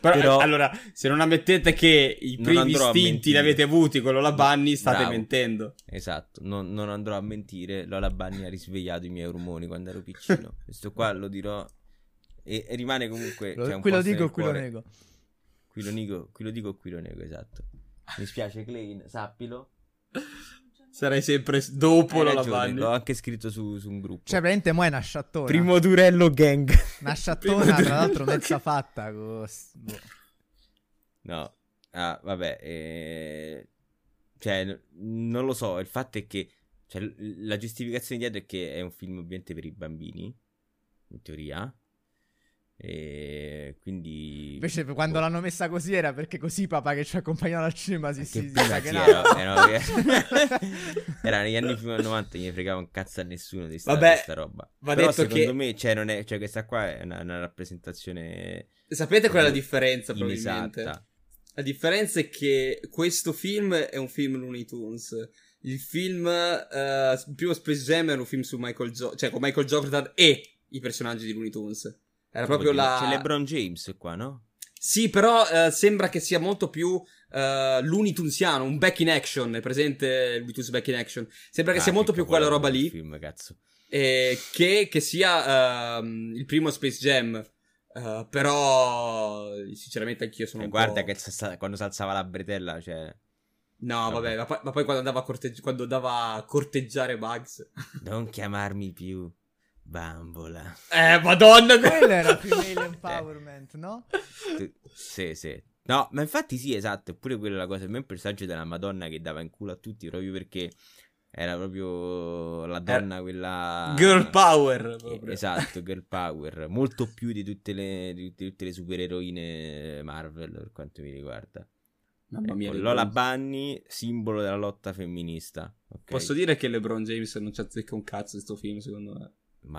Però, Però- allora, se non ammettete che i primi istinti li avete avuti con Lola Bunny, state Bravo. mentendo. Esatto, non, non andrò a mentire. Lola Bunny ha risvegliato i miei ormoni quando ero piccino. Questo qua lo dirò. E, e rimane comunque. Lo- cioè, un qui lo dico, qui lo nego. Qui lo nego, qui lo dico, qui lo nego, esatto. Mi spiace, Klein, sappilo. Sarai sempre dopo Hai ragione, Bunny. l'ho anche scritto su, su un gruppo. Cioè, veramente mo è una sciattona. Primo Durello Gang. Una sciattona, tra l'altro, mezza fatta. boh. No, ah, vabbè, eh, cioè, n- non lo so, il fatto è che cioè, la giustificazione dietro è che è un film ovviamente per i bambini, in teoria, e quindi... Invece, quando l'hanno messa così era perché così papà che ci accompagnava al cinema si, Che si, si era, era, era negli anni prima del 90 non gli fregava un cazzo a nessuno di sta, Vabbè, di sta roba. va Però detto secondo che- me, cioè, non è, cioè, questa qua è una, una rappresentazione Sapete qual è la differenza, probabilmente? inesatta. La differenza è che questo film è un film Looney Tunes. Il film, eh, il primo Space Jam era un film su Michael Jo- cioè con Michael Jordan e i personaggi di Looney Tunes. Era proprio la... C'è LeBron James qua, no? Sì, però eh, sembra che sia molto più eh, Looney Tunesiano, un back in action, è presente Tunes back in action. Sembra che Ah, sia molto che più quella roba lì, il Film, cazzo. eh, che, che sia ehm, il primo Space Jam. Eh, però, sinceramente, anch'io sono Eh, un guarda po'... che quando si alzava la bretella, cioè, No, Vabbè. ma poi, ma poi quando andava corteggi- quando andava a corteggiare Bugs. non chiamarmi più. Bambola. Eh, madonna. Quello era female empowerment, no? Tu- Sì, sì. No, ma infatti sì, esatto, eppure quella è la cosa, il personaggio della Madonna che dava in culo a tutti proprio perché era proprio la donna quella... Girl power. Eh, proprio. Esatto, girl power, molto più di tutte le, di tutte, le supereroine Marvel per quanto mi riguarda. Mamma mia. Ecco. Lola Bunny, simbolo della lotta femminista. ok? Posso dire che LeBron James non ci azzecca un cazzo di sto film, secondo me.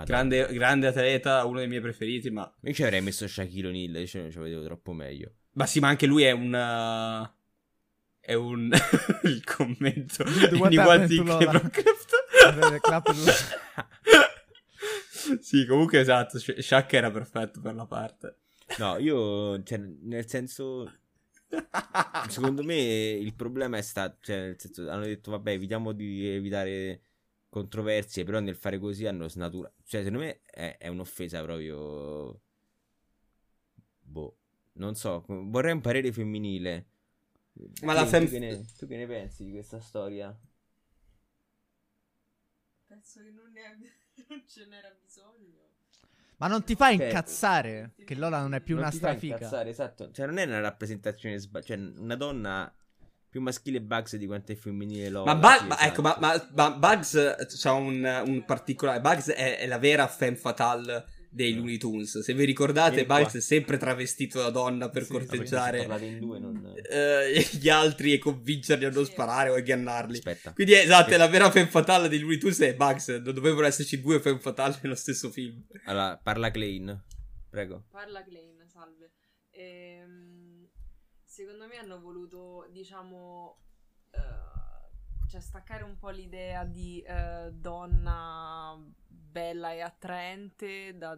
Grande, grande atleta, uno dei miei preferiti, ma... Io ci avrei messo Shaquille O'Neal, cioè non ci vedevo troppo meglio. Ma sì, ma anche lui è un... È un... il commento. What In happened quanti to Lola? Cleveland Clap Lola. Sì, comunque esatto, Sha- Shaq era perfetto per la parte. No, io, cioè, nel senso, secondo me il problema è stato, cioè, nel senso, hanno detto, vabbè, evitiamo di evitare controversie, però nel fare così hanno snaturato, cioè, secondo me è, è un'offesa proprio, boh, non so, vorrei un parere femminile. Ma la fem- tu, che ne, tu che ne pensi di questa storia? Penso che non, ne- non ce n'era bisogno. Ma non ti fa Cioè, incazzare che Lola non è più Non una ti fa strafica? incazzare, esatto. Cioè, non è una rappresentazione sbagliata. Cioè, una donna più maschile Bugs di quanto è femminile Lola. Ma, Bug- sì, ma ecco, ma, esatto. ma- ma Bugs ha un, un particolare. Bugs è, è la vera femme fatale dei Looney Tunes. Se vi ricordate. Bugs è sempre travestito da donna per Sì, corteggiare due, non... eh, gli altri e convincerli a non sparare o a ingannarli. Aspetta. Quindi esatto, è la vera femme fatale dei Looney Tunes e Bugs. Non dovevano esserci due femme fatali nello stesso film. Allora, parla Klein. Prego. Parla Klein, salve. Ehm, secondo me hanno voluto, diciamo, eh, cioè staccare un po' l'idea di eh, donna bella e attraente da-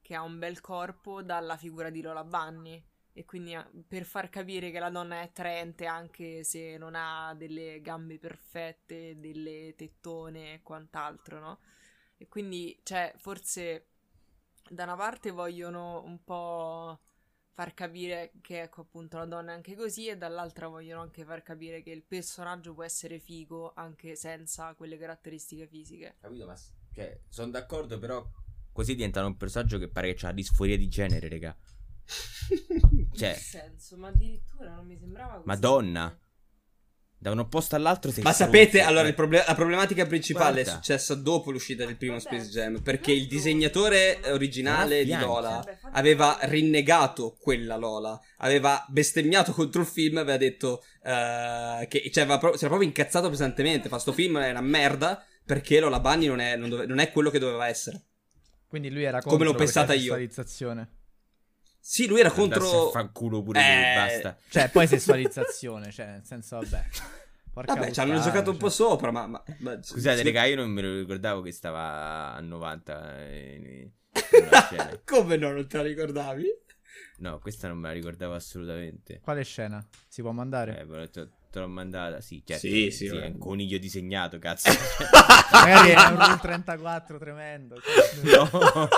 che ha un bel corpo dalla figura di Lola Bunny. E quindi eh, per far capire che la donna è attraente anche se non ha delle gambe perfette, delle tettone e quant'altro, no? E quindi, cioè, forse da una parte vogliono un po' far capire che ecco appunto la donna è anche così e dall'altra vogliono anche far capire che il personaggio può essere figo anche senza quelle caratteristiche fisiche. Capito, ma... Cioè, sono d'accordo, però... Così diventa un personaggio che pare che ha disforia di genere, raga. Cioè, Nel senso, ma addirittura non mi sembrava così. Madonna. Da un opposto all'altro sei Ma sapete, allora, eh. il proble- la problematica principale è Guarda. successa dopo l'uscita del primo Space Jam. Perché il disegnatore originale di. Lola aveva rinnegato quella Lola. Aveva bestemmiato contro il film. Aveva detto eh, che cioè, aveva pro- si era proprio incazzato pesantemente. Fa sto film è una merda. Perché Lola Bunny non è, non dove- non è quello che doveva essere. Quindi lui era Come contro l'ho pensata io. Sì, lui era contro. fanculo pure Eh, lui, basta. Cioè, poi sessualizzazione, cioè, nel senso, vabbè. Porca Vabbè, ci hanno giocato un po' cioè. sopra. Ma, ma- ma- Scusate, sì- raga, io non me lo ricordavo che stava a 90 in, in una scena. Come no, non te la ricordavi? No, questa non me la ricordavo assolutamente. Quale scena? Si può mandare? Eh, però te, l'ho mandata, sì, certo. Sì, sì, è vabbè. un coniglio disegnato, cazzo. Magari è un Rule 34 tremendo. no,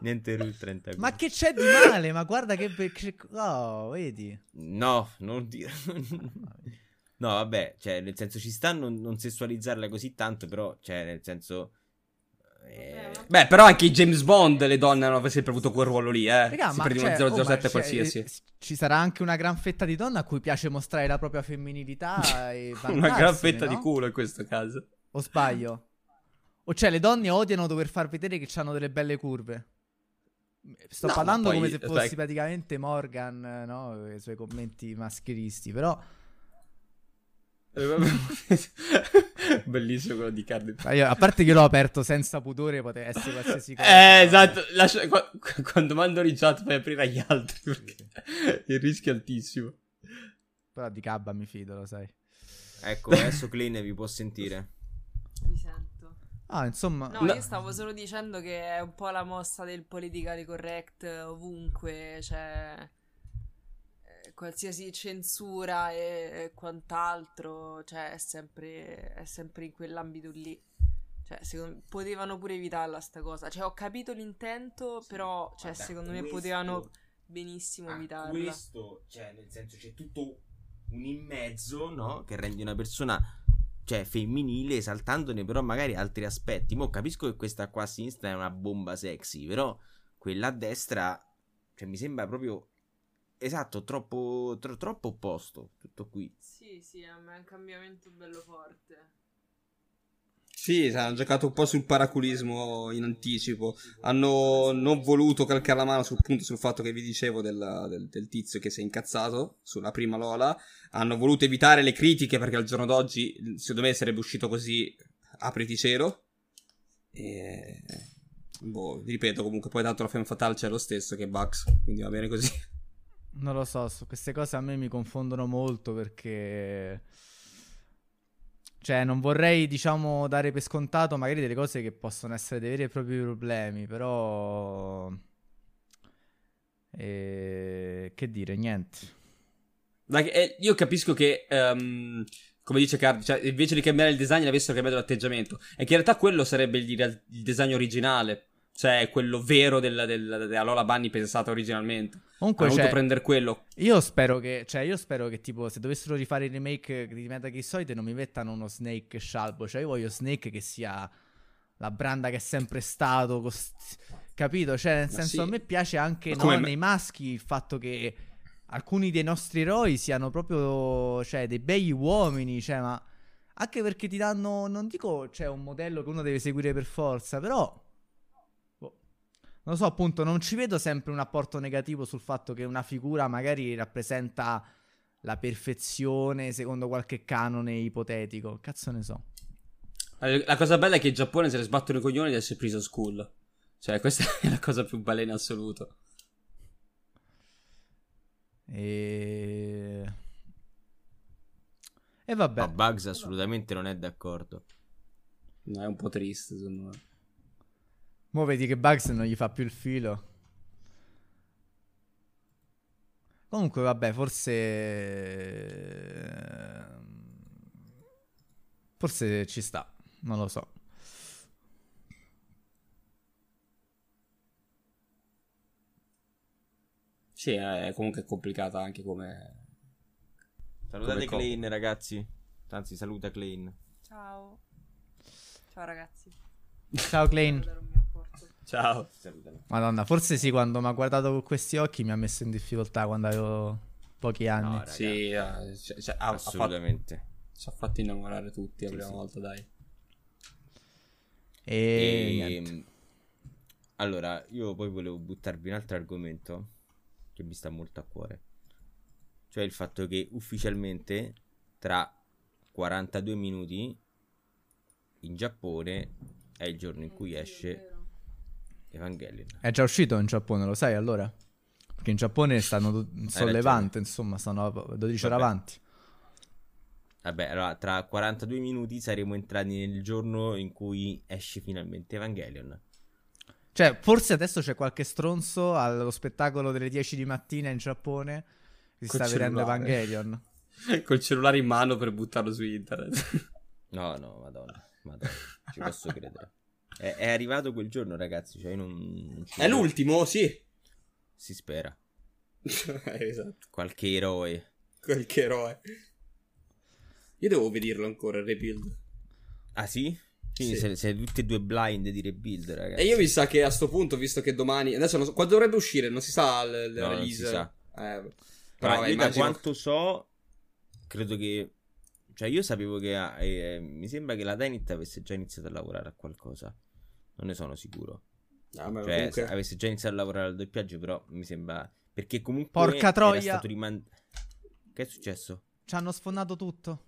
niente Rule 34. Ma che c'è di male? Ma guarda che... be- che- Oh, vedi? No, non dire... no, vabbè, cioè, nel senso ci sta non, non sessualizzarla così tanto, però, cioè, nel senso... eh, Beh, però anche i James Bond le donne hanno sempre avuto quel ruolo lì, eh. Raga, si ma prendeva cioè, un oh, ma 007 cioè, qualsiasi. eh, ci sarà anche una gran fetta di donna a cui piace mostrare la propria femminilità e Una gran fetta di no? culo in questo caso. O sbaglio? O cioè, le donne odiano dover far vedere che hanno delle belle curve. Sto No, parlando poi, come se fossi sai- praticamente Morgan, eh, no? I suoi commenti maschilisti, però... Bellissimo quello di Cardi. Io- a parte che l'ho aperto senza pudore, poteva essere qualsiasi cosa. Eh, esatto. lascia- qua- quando mando in chat fai aprire agli altri perché il rischio è altissimo. Però di Cabba mi fido, lo sai. Ecco, adesso Klein vi può sentire. Mi sento. Ah, insomma... No, No. io stavo solo dicendo che è un po' la mossa del politically correct ovunque, cioè eh, qualsiasi censura e, quant'altro, cioè è sempre, è sempre in quell'ambito lì. Cioè, secondo potevano pure evitarla sta cosa. Cioè, ho capito l'intento, però, cioè, secondo me questo- potevano benissimo a evitarla. questo, cioè, nel senso, c'è tutto un in mezzo, no? Che rende una persona, cioè, femminile, esaltandone però magari altri aspetti. Mo capisco che questa qua a sinistra è una bomba sexy, però quella a destra, cioè, mi sembra proprio esatto, troppo, tro- troppo opposto. Tutto qui. Sì, sì, è un cambiamento bello forte. Sì, hanno giocato un po' sul paraculismo in anticipo. Hanno non voluto calcare la mano sul punto sul fatto che vi dicevo del, del, del tizio che si è incazzato sulla prima Lola. Hanno voluto evitare le critiche perché al giorno d'oggi, secondo me, sarebbe uscito così apriti cielo. E. Boh, ripeto, comunque poi dato la femme fatale c'è lo stesso che Bugs, quindi va bene così. Non lo so, queste cose a me mi confondono molto perché cioè, non vorrei, diciamo, dare per scontato magari delle cose che possono essere dei veri e propri problemi, però... E... Che dire, niente. Eh, io capisco che, um, come dice Card, cioè, invece di cambiare il design avessero cambiato l'atteggiamento. E che in realtà quello sarebbe il, il design originale. Cioè, quello vero della, della, della Lola Bunny pensata originalmente. Comunque, Hanno cioè, voluto prendere quello. Io spero che, cioè, io spero che, tipo, se dovessero rifare il remake di Metal Gear Solid non mi mettano uno Snake scialbo. Cioè, io voglio Snake che sia la branda che è sempre stato. Cost... Capito? Cioè, nel senso, sì. a me piace anche no, nei maschi il fatto che alcuni dei nostri eroi siano proprio, cioè, dei begli uomini. Cioè, ma anche perché ti danno, non dico, cioè, un modello che uno deve seguire per forza, però non lo so, appunto, non ci vedo sempre un apporto negativo sul fatto che una figura magari rappresenta la perfezione secondo qualche canone ipotetico. Cazzo ne so. La cosa bella è che in Giappone se ne sbattono i coglioni di essere preso school. Cioè, questa è la cosa più bella in assoluto. E... E vabbè. Ma Bugs assolutamente non è d'accordo. No, è un po' triste, secondo me. Mo vedi che Bugs non gli fa più il filo. Comunque, vabbè, forse. Forse ci sta. Non lo so. Sì, è comunque complicata anche come. Salutate come Klein, ragazzi. Anzi, saluta Klein. Ciao. Ciao, ragazzi. Ciao, Klein. Ciao. Madonna, forse sì, quando mi ha guardato con questi occhi mi ha messo in difficoltà quando avevo pochi anni. No, sì, uh, cioè, cioè, assolutamente. Ha fatto, ci ha fatto innamorare tutti la sì, prima sì. volta, dai. E... e... Ehm, allora, io poi volevo buttarvi un altro argomento che mi sta molto a cuore. Cioè il fatto che ufficialmente tra 42 minuti in Giappone è il giorno in cui esce Evangelion. È già uscito in Giappone, lo sai allora? Perché in Giappone stanno sollevante, insomma, stanno 12 ore avanti. Vabbè, allora tra 42 minuti saremo entrati nel giorno in cui esce finalmente Evangelion. Cioè, forse adesso c'è qualche stronzo allo spettacolo delle 10 di mattina in Giappone che si sta cellulare. vedendo Evangelion. Col cellulare in mano per buttarlo su internet. no, no, madonna, madonna, ci posso credere. È, è arrivato quel giorno, ragazzi. Cioè, non, è l'ultimo, sì. Si spera. esatto. Qualche eroe. Qualche eroe. Io devo vederlo ancora il rebuild. Ah sì? Quindi sì. siete tutti e due blind di rebuild, ragazzi. E io mi sa che a sto punto, visto che domani. Adesso non so. Quando dovrebbe uscire? Non si sa la no, release. Non si sa. Eh, però, io immagino... da quanto so, credo che. Cioè, io sapevo che. Eh, mi sembra che la Tenit avesse già iniziato a lavorare a qualcosa. Non ne sono sicuro. No, ah, cioè, comunque... avesse già iniziato a lavorare al doppiaggio, però mi sembra. Perché comunque. Porca troia! Rimand... Che è successo? Ci hanno sfondato tutto.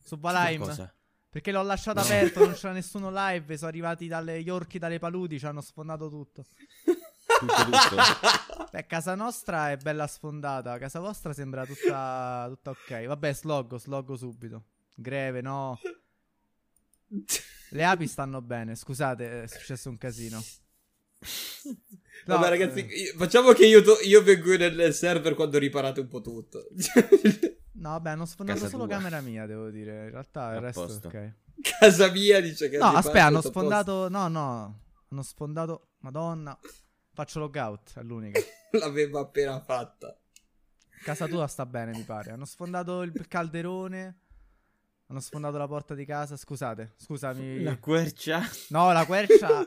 Su Valheim. Perché l'ho lasciato aperto, non c'era nessuno live. Sono arrivati dalle Yorkie, dalle paludi, ci hanno sfondato tutto. tutto, tutto. Beh, casa nostra è bella sfondata. Casa vostra sembra tutta, tutta ok. Vabbè, sloggo, sloggo subito. Greve, no. Le api stanno bene, scusate, è successo un casino. No, Vabbè, ragazzi, eh... facciamo che io, to- io, vengo nel server quando riparate un po' tutto. no, vabbè, hanno sfondato Casa solo tua. camera mia, devo dire. In realtà il resto è ok. Casa mia dice che No, aspetta, hanno sfondato. No, no. Hanno sfondato. Madonna. Faccio logout, è l'unica. L'avevo appena fatta. Casa tua sta bene, mi pare. Hanno sfondato il calderone. Hanno sfondato la porta di casa. Scusate, scusami. La quercia. No, la quercia.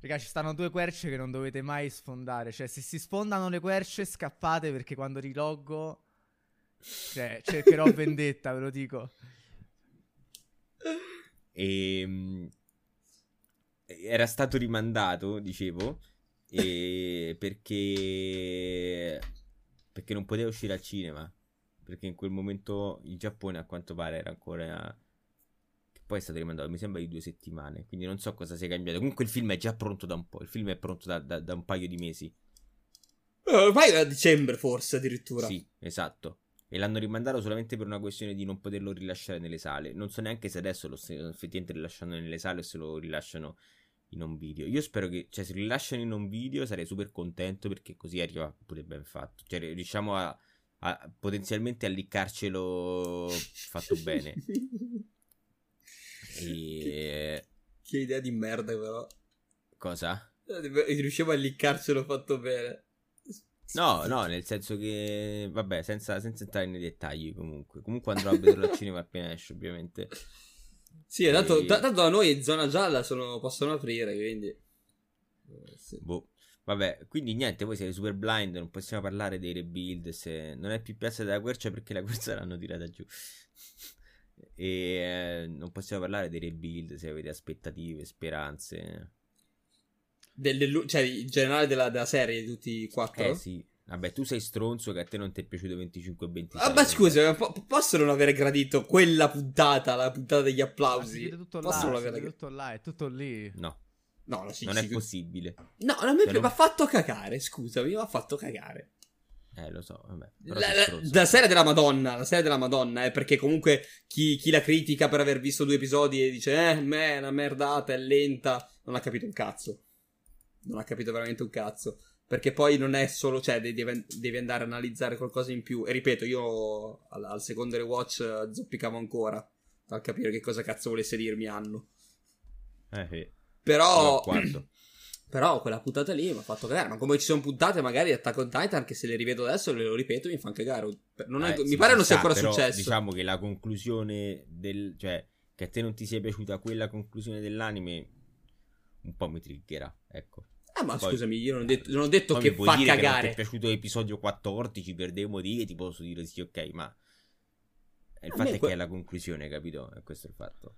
Raga, ci stanno due querce che non dovete mai sfondare. Cioè, se si sfondano le querce, scappate perché quando riloggo. Cioè, cercherò vendetta, ve lo dico. E, ehm, era stato rimandato, dicevo, e perché perché non poteva uscire al cinema. Perché in quel momento il Giappone, a quanto pare, era ancora. Che poi è stato rimandato, mi sembra, di due settimane. Quindi non so cosa sia cambiato. Comunque il film è già pronto da un po'. Il film è pronto da, da, da un paio di mesi. Eh, ormai a dicembre, forse addirittura. Sì, esatto. E l'hanno rimandato solamente per una questione di non poterlo rilasciare nelle sale. Non so neanche se adesso lo stanno effettivamente rilasciando nelle sale o se lo rilasciano in un video. Io spero che, cioè, se rilasciano in un video sarei super contento perché così arriva pure ben fatto. Cioè, riusciamo a, a potenzialmente a liccarcelo fatto bene. e... Che idea di merda, però. Cosa? Riusciamo a liccarcelo fatto bene. No, no, nel senso che, vabbè, senza, senza entrare nei dettagli comunque. Comunque andrò a vederlo al cinema appena esce, ovviamente. Sì, tanto, e... tanto da noi zona gialla sono, possono aprire, quindi... Eh, sì. Boh. Vabbè, quindi niente, voi siete super blind, non possiamo parlare dei rebuild se non è più piazza della quercia perché la quercia l'hanno tirata giù. e eh, non possiamo parlare dei rebuild se avete aspettative, speranze. Delle, cioè, in generale della, della serie, di tutti i quattro? Eh sì. Vabbè, tu sei stronzo che a te non ti è piaciuto 25 e 26. Ah, ma scusa, po- posso non aver gradito quella puntata, la puntata degli applausi? Ma tutto posso là, non aver tutto là, è tutto lì. No. No, sì, non è possibile. No, non mi cioè, non... ha fatto cagare, scusami, mi ha fatto cagare. Eh, lo so, vabbè. La, la, la, serie della Madonna, la serie della Madonna, eh, perché comunque chi, chi, la critica per aver visto due episodi e dice, eh, me, è una merdata, è lenta, non ha capito un cazzo. Non ha capito veramente un cazzo perché poi non è solo, cioè devi, devi, andare a analizzare qualcosa in più. E ripeto, io al, al secondo rewatch eh, zoppicavo ancora a capire che cosa cazzo volesse dirmi Anno. Eh sì. Però... Però quella puntata lì mi ha fatto cagare. Ma come ci sono puntate, magari Attack on Titan, che se le rivedo adesso le lo ripeto, mi fanno cagare. È, eh, mi pare non sia ancora però, successo. Diciamo che la conclusione del. cioè, che a te non ti sia piaciuta quella conclusione dell'anime, un po' mi triggerà. Ecco. Ah, ma poi, scusami, io non ho detto, non ho detto che fa cagare. Che non ti è piaciuto l'episodio 14 per dei motivi, ti posso dire sì, ok, ma il a fatto è que... che è la conclusione, capito? Questo è il fatto.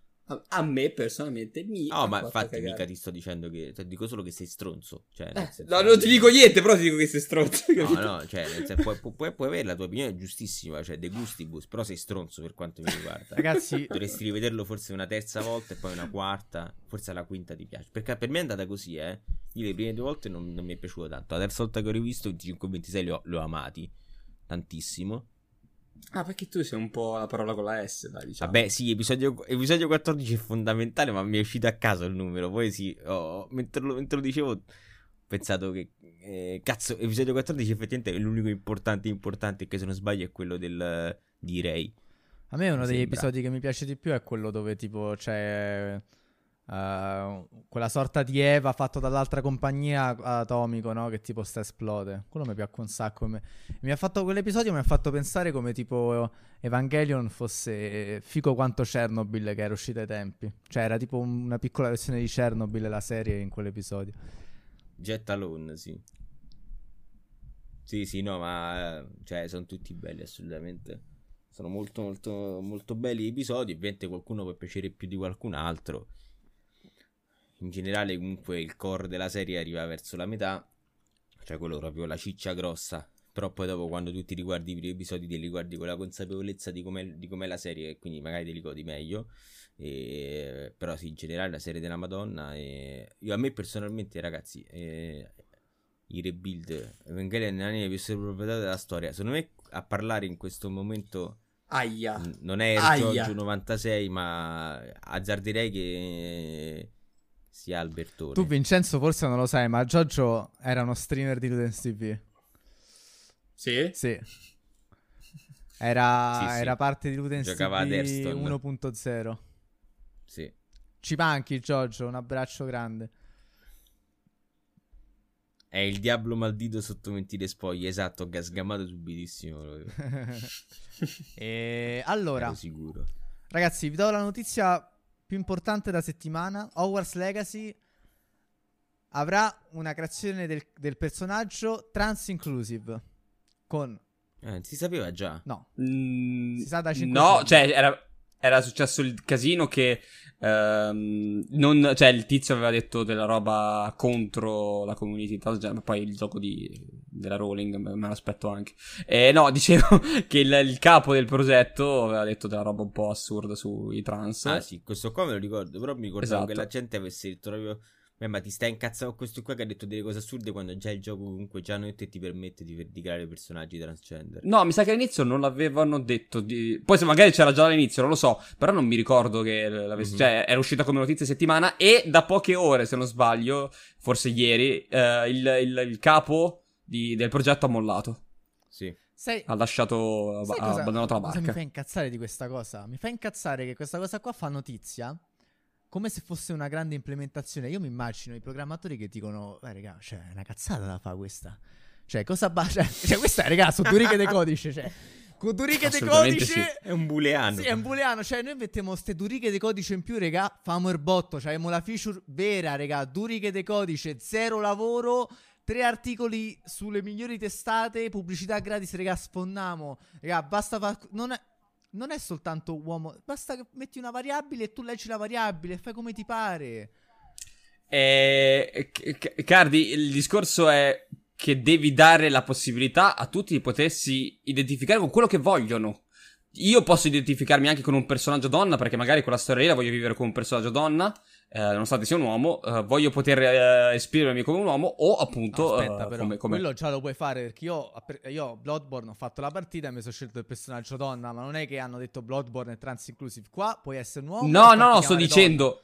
A, me personalmente mi. No, ma infatti cagare. mica ti sto dicendo che. Cioè, dico solo che sei stronzo. Cioè, eh, senso, no, non ti dico niente, però ti dico che sei stronzo. Capito? No, no, cioè, senso, puoi, puoi, puoi, avere la tua opinione giustissima, cioè, de gustibus, però sei stronzo per quanto mi riguarda. Ragazzi, dovresti rivederlo forse una terza volta e poi una quarta, forse la quinta ti piace. Perché per me è andata così, eh. Io le prime due volte non, non mi è piaciuto tanto. La terza volta che ho rivisto, 25-26 li ho, li ho amati tantissimo. Ah, perché tu sei un po' la parola con la S, dai, diciamo. Vabbè, sì, episodio, episodio 14 è fondamentale, ma mi è uscito a caso il numero. Poi sì, oh, mentre, lo, mentre, lo, dicevo, ho pensato che, eh, cazzo, episodio 14 effettivamente è l'unico importante importante, che se non sbaglio è quello del, di Ray. A me uno degli sembra. episodi che mi piace di più è quello dove tipo c'è Quella sorta di Eva fatto dall'altra compagnia atomico, no? Che tipo sta esplode. Quello mi piace un sacco. Mi, ha fatto quell'episodio mi ha fatto pensare come tipo Evangelion fosse figo quanto Chernobyl che era uscito ai tempi. Cioè era tipo una piccola versione di Chernobyl la serie in quell'episodio. Jet Alone, sì. Sì, sì, no, ma cioè sono tutti belli assolutamente. Sono molto molto molto belli gli episodi, ovviamente qualcuno può piacere più di qualcun altro in generale comunque il core della serie arriva verso la metà, cioè quello proprio la ciccia grossa. Però poi dopo quando tu ti riguardi i primi episodi te li guardi con la consapevolezza di com'è, di com'è la serie e quindi magari te li godi meglio. E, però sì, in generale la serie della Madonna. E, io a me personalmente ragazzi, eh, i rebuild, Evangelion è l'anime più sopravvalutato della storia. Secondo me a parlare in questo momento... Aia. Non è Giorgio 96 ma azzarderei che sia Albertone. Tu Vincenzo forse non lo sai, ma Giorgio era uno streamer di Ludens TV. Sì? Sì. Era, sì, sì. era parte di Ludens Giocava TV 1.0. Sì. Ci manchi Giorgio, un abbraccio grande. È il diavolo maldito sotto mentire spoglie, esatto, ho gasgamato subitissimo. e allora. Ragazzi, vi do la notizia più importante da settimana. Hogwarts Legacy avrà una creazione del, del personaggio trans inclusive. Con... Eh, si sapeva già. No. Mm, Si sa da cinque No, giorni. cioè era, era successo il casino che ehm, non, cioè il tizio aveva detto della roba contro la community transgender, poi il gioco di, della Rowling me, me l'aspetto anche. E no, dicevo che il, il capo del progetto aveva detto della roba un po' assurda sui trans. Ah sì, questo qua me lo ricordo, però mi ricordavo Esatto. che la gente avesse detto proprio... "Beh, ma ti stai incazzando con questo qua che ha detto delle cose assurde quando già il gioco comunque già non ti permette di, di creare personaggi transgender. No, mi sa che all'inizio non l'avevano detto. Di... Poi se magari c'era già all'inizio, non lo so. Però non mi ricordo che l'avesse. Mhm. Cioè, era uscita come notizia settimana. E da poche ore, se non sbaglio, forse ieri, eh, il, il- il capo di- del progetto ha mollato. Sì. Sai, Ha lasciato. sai ha cosa, abbandonato la cosa mi barca. fa incazzare di questa cosa? Mi fa incazzare che questa cosa qua fa notizia come se fosse una grande implementazione. Io mi immagino i programmatori che dicono, eh raga, cioè, è una cazzata da fa questa. Cioè, cosa ba- cioè, cioè, questa, raga, su due righe di codice, cioè. Con due righe di codice... sì. È un booleano. Sì, è un booleano, cioè noi mettiamo ste due righe di codice in più, raga, famo il botto, cioè abbiamo la feature vera, raga, due righe di codice, zero lavoro, tre articoli sulle migliori testate, pubblicità gratis, raga, sfondiamo, raga, basta far... Non è... Non è soltanto uomo, basta che metti una variabile e tu leggi la variabile e fai come ti pare. Eh, Cardi, il discorso è che devi dare la possibilità a tutti di potersi identificare con quello che vogliono. Io posso identificarmi anche con un personaggio donna, perché magari quella storia lì la voglio vivere con un personaggio donna, eh, nonostante sia un uomo, eh, voglio poter eh, esprimermi come un uomo, o appunto Aspetta, eh, però, come, come- quello già lo puoi fare perché io, io Bloodborne ho fatto la partita e mi sono scelto il personaggio donna, ma non è che hanno detto Bloodborne è trans inclusive. Qua puoi essere un uomo. e No, no, no, sto dicendo.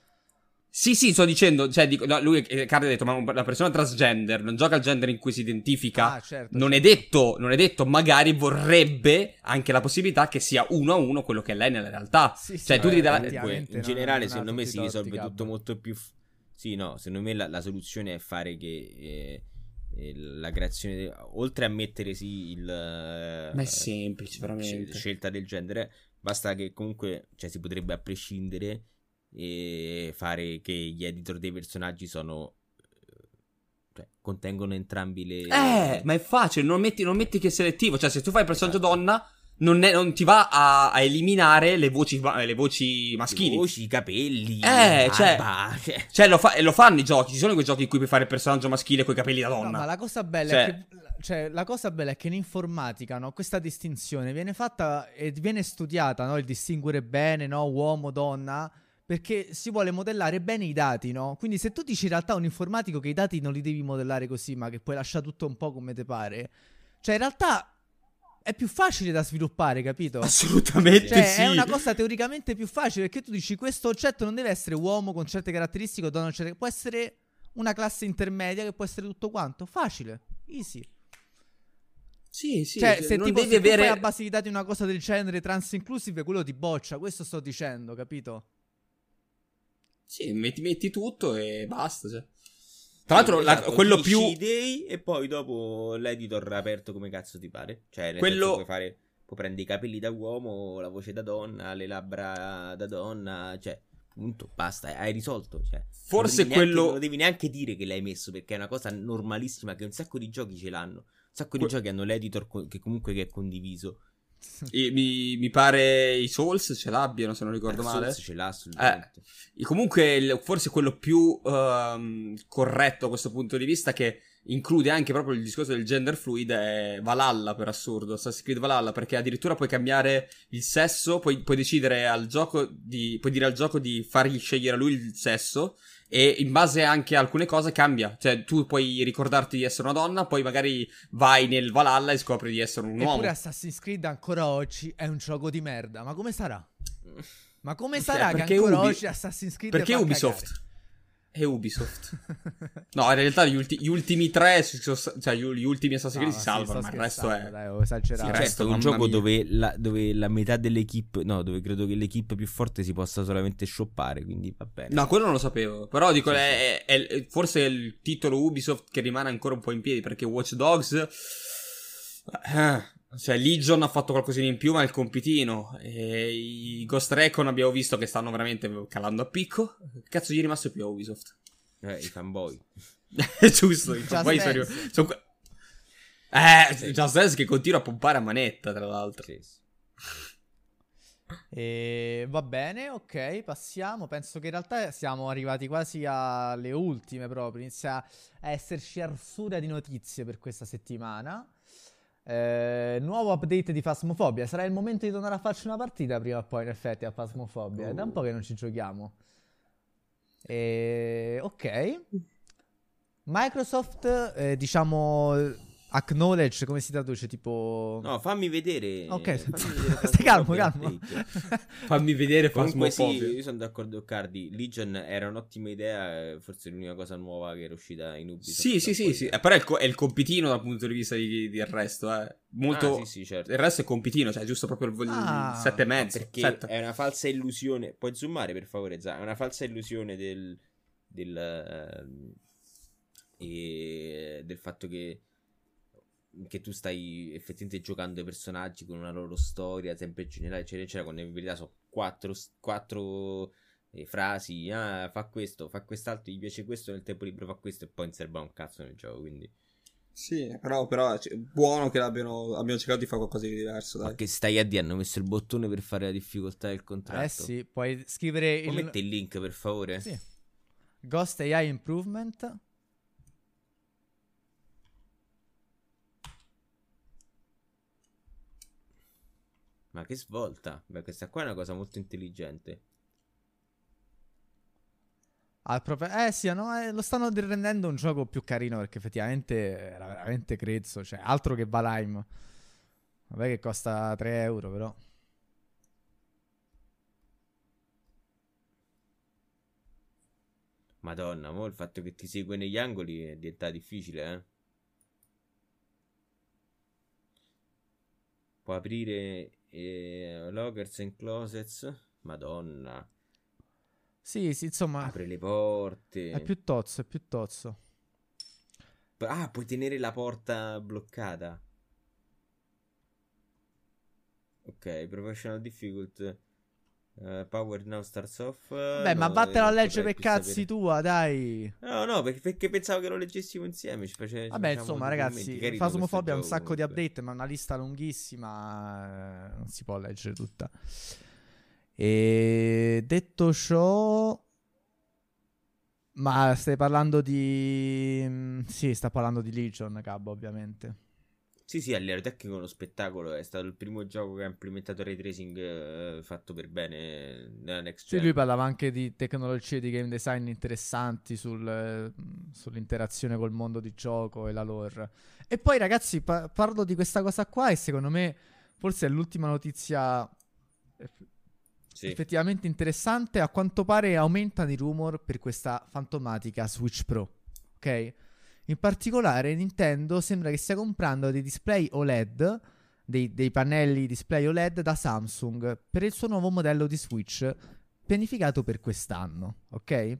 Sì, sì, sto dicendo. Cioè, dico, no, lui, eh, ha detto, ma una persona transgender non gioca al gender in cui si identifica. Ah, certo, Non è certo. detto, non è detto, magari vorrebbe anche la possibilità che sia uno a uno quello che è lei nella realtà. Sì, sì, Cioè, tu effettivamente Comunque, in non- generale, secondo me si risolve Gab. tutto molto più. f- Sì, no, secondo me la, la soluzione è fare che eh, eh, la creazione, de- oltre a mettere sì il. eh, Ma è semplice, scel- veramente. scelta del genere, basta che comunque, cioè, si potrebbe a prescindere e fare che gli editor dei personaggi sono. eh, Cioè, contengono entrambi le. Eh, ma è facile, non metti, non metti che è selettivo. Cioè, se tu fai il personaggio donna, non, è- non ti va a, a eliminare le voci, ma- le voci le maschili. voci, i capelli, Eh, cioè- barba, cioè. Cioè, lo, fa- e lo fanno i giochi. Ci sono quei giochi in cui puoi fare il personaggio maschile con i capelli da No, donna. ma la cosa bella Cioè- è che cioè, la cosa bella è che in informatica, no, questa distinzione viene fatta e viene studiata, no, il distinguere bene, no, uomo, donna, perché si vuole modellare bene i dati, no? Quindi se tu dici in realtà a un informatico che i dati non li devi modellare così, ma che puoi lasciare tutto un po' come te pare, cioè in realtà è più facile da sviluppare, capito? Assolutamente Cioè, sì. è una cosa teoricamente più facile perché tu dici questo oggetto non deve essere uomo con certe caratteristiche o donna certe può essere una classe intermedia che può essere tutto quanto. Facile, easy. Sì, sì. cioè, cioè, se non tipo devi se avere. a base di dati una cosa del genere trans inclusive, quello ti boccia, questo sto dicendo, capito? Sì, metti, metti tutto e basta. Cioè. Tra l'altro, la- Esatto, quello più. idei e poi dopo l'editor aperto come cazzo ti pare. Cioè, nel Quello- puoi fare. Puoi prendere i capelli da uomo, la voce da donna, le labbra da donna. Cioè, punto, basta, hai risolto. Cioè, Forse non devi neanche- quello. non devi neanche dire che l'hai messo perché è una cosa normalissima che un sacco di giochi ce l'hanno. Un sacco di Que- giochi hanno l'editor co- che comunque che è condiviso. I- mi, mi pare i Souls ce l'abbiano, se non ricordo Dark male. Souls ce l'ha assolutamente. E comunque, il- forse quello più ehm, corretto a questo punto di vista, che include anche proprio il discorso del gender fluid, è Valhalla per assurdo. Assassin's Creed Valhalla, perché addirittura puoi cambiare il sesso, puoi, puoi decidere al gioco di. puoi dire al gioco di fargli scegliere a lui il sesso. E in base anche a alcune cose cambia. Cioè, tu puoi ricordarti di essere una donna, poi magari vai nel Valhalla e scopri di essere un uomo. Eppure Assassin's Creed ancora oggi è un gioco di merda. Ma come sarà? Ma come Cioè, sarà che perché ancora Ubi- oggi Assassin's Creed Perché Ubisoft? È Ubisoft. No, in realtà gli, ulti- gli ultimi tre, si sono- cioè gli, ultimi Assassin's Creed si salvano, ma il resto è... Dai, ho esagerato. Sì, Cioè, resto, è un mamma gioco dove la, dove la metà dell'equipe, no, dove credo che l'equipe più forte si possa solamente shoppare, quindi va bene. No, quello non lo sapevo. Però dico, Sì, è, è- è- forse è il titolo Ubisoft che rimane ancora un po' in piedi perché Watch Dogs. eh, Cioè, Legion ha fatto qualcosina in più, ma il compitino. E i Ghost Recon abbiamo visto che stanno veramente calando a picco. Che cazzo gli è rimasto più a Ubisoft? Eh, i fanboy. Giusto, i fanboy sono sono Eh, Just Dance che continua a pompare a manetta, tra l'altro. Sì, sì. E va bene, ok, passiamo. Penso che in realtà siamo arrivati quasi alle ultime proprio. Inizia a esserci arsura di notizie per questa settimana. Eh, nuovo update di Phasmophobia. Sarà il momento di tornare a farci una partita prima o poi, in effetti, a Phasmophobia. È da un po' che non ci giochiamo. E... Ok. Microsoft, eh, diciamo, acknowledge, come si traduce? Tipo... No, fammi vedere. Ok, fammi vedere stai calmo, calmo. Fammi vedere Comunque sì, io sono d'accordo con Cardi. Legion era un'ottima idea, eh, forse l'unica cosa nuova che era uscita in Ubisoft. Sì, sì, sì, sì. Eh, però è il, co- è il compitino dal punto di vista di, di resto, eh. Molto... Ah, sì, sì, certo. Il resto è compitino, cioè giusto proprio il, vol- Ah, 7 e mezzo. Perché sette. è una falsa illusione. Puoi zoomare per favore, Za? È una falsa illusione del. del. ehm, e del fatto che. Che tu stai effettivamente giocando ai personaggi con una loro storia, sempre generale, eccetera, eccetera. Quando in verità sono quattro, quattro eh, frasi. Ah, fa questo, fa quest'altro, gli piace questo, nel tempo libero fa questo, e poi non serve a un cazzo nel gioco. Quindi. Sì, però, però cioè, buono che l'abbiano, abbiamo cercato di fare qualcosa di diverso, Ma dai. che stai a dire? Hanno messo il bottone per fare la difficoltà del contratto. Eh sì, puoi scrivere Puoi il... mettere il link per favore? Sì. Ghost AI Improvement. Ma che svolta! Beh, questa qua è una cosa molto intelligente. Ah, proprio- Eh sì, no, eh, lo stanno rendendo un gioco più carino perché effettivamente era veramente grezzo. Cioè, altro che Valheim. Vabbè che costa 3 euro però. Madonna, mo il fatto che ti segue negli angoli è diventato difficile, eh. Può aprire eh, lockers and closets. Madonna. Sì, sì, insomma, Apre le porte. è più tozzo, è più tozzo. Ah, puoi tenere la porta bloccata. Ok, professional difficult. Eh, power now starts off. Beh, ma no, vattene a non leggere per cazzi tua, dai. No, no, perché, perché pensavo che lo leggessimo insieme. Ci face- Vabbè, insomma, ragazzi, Phasmophobia ha un sacco di comunque. update, ma una lista lunghissima. eh, Non si può leggere tutta. E detto ciò. Ma stai parlando di. mm, Sì, sta parlando di Legion, Gabbo, ovviamente. Sì, sì, a livello tecnico è uno spettacolo. È stato il primo gioco che ha implementato ray tracing eh, fatto per bene nella next Sì, gen. lui parlava anche di tecnologie di game design interessanti sul, eh, sull'interazione col mondo di gioco e la lore. E poi, ragazzi, pa- parlo di questa cosa qua e secondo me forse è l'ultima notizia Sì. effettivamente interessante. A quanto pare aumentano i rumor per questa fantomatica Switch Pro. Ok? In particolare, Nintendo sembra che stia comprando dei display OLED, dei, dei pannelli display OLED da Samsung per il suo nuovo modello di Switch pianificato per quest'anno. Ok?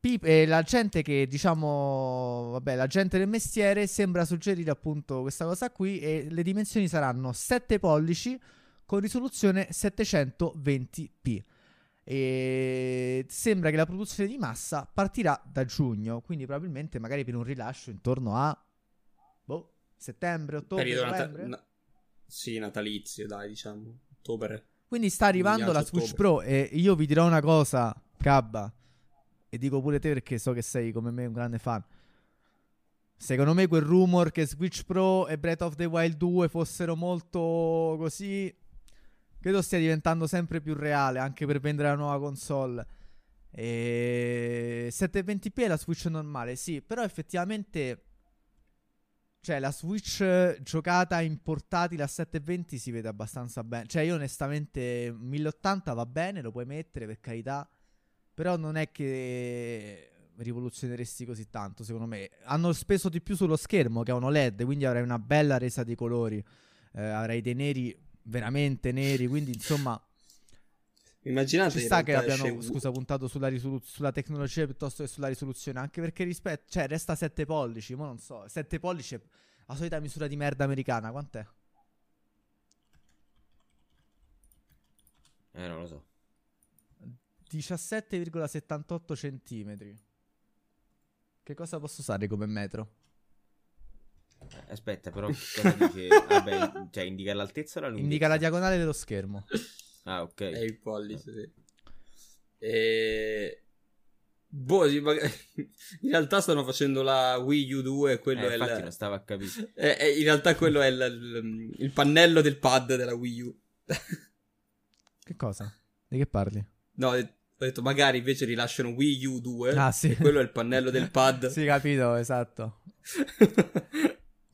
Pi- eh, la gente che diciamo, vabbè, la gente del mestiere sembra suggerire appunto questa cosa qui e le dimensioni saranno 7 pollici con risoluzione 720p. E sembra che la produzione di massa partirà da giugno, quindi probabilmente magari per un rilascio intorno a boh, settembre, ottobre, nata- na- sì, natalizio, dai, diciamo. Ottobre. Quindi sta arrivando la Switch. Pro e io vi dirò una cosa, Cabba, e dico pure te perché so che sei come me un grande fan. Secondo me quel rumor che Switch Pro e Breath of the Wild 2 fossero molto così, credo stia diventando sempre più reale anche per vendere la nuova console. E 720p è la Switch normale, sì, però effettivamente cioè la Switch giocata in portatile a 720 si vede abbastanza bene. Cioè io onestamente 1080 va bene, lo puoi mettere per carità, però non è che rivoluzioneresti così tanto secondo me. Hanno speso di più sullo schermo che è un OLED, quindi avrai una bella resa dei colori, eh, avrai dei neri veramente neri, quindi insomma... Immaginate ci sta che abbiano, scusa, puntato sulla, risolu- sulla, tecnologia piuttosto che sulla risoluzione, anche perché rispetto, cioè resta 7 pollici, ma non so, 7 pollici è la solita misura di merda americana, quant'è? Eh, non lo so. 17,78 centimetri. Che cosa posso usare come metro? Eh, Aspetta, però cosa dice? Vabbè, cioè indica l'altezza o la lunghezza? Indica la diagonale dello schermo. Ah, ok. È il pollice, sì. E... Boh, sì, ma- in realtà stanno facendo la Wii U 2, quello Eh, è infatti il... non stava a capire. eh, eh, in realtà quello è il, il- il pannello del pad della Wii U. Che cosa? Di che parli? No, ho detto magari invece rilasciano Wii U 2. Ah, sì. e quello è il pannello del pad. Sì, capito, esatto.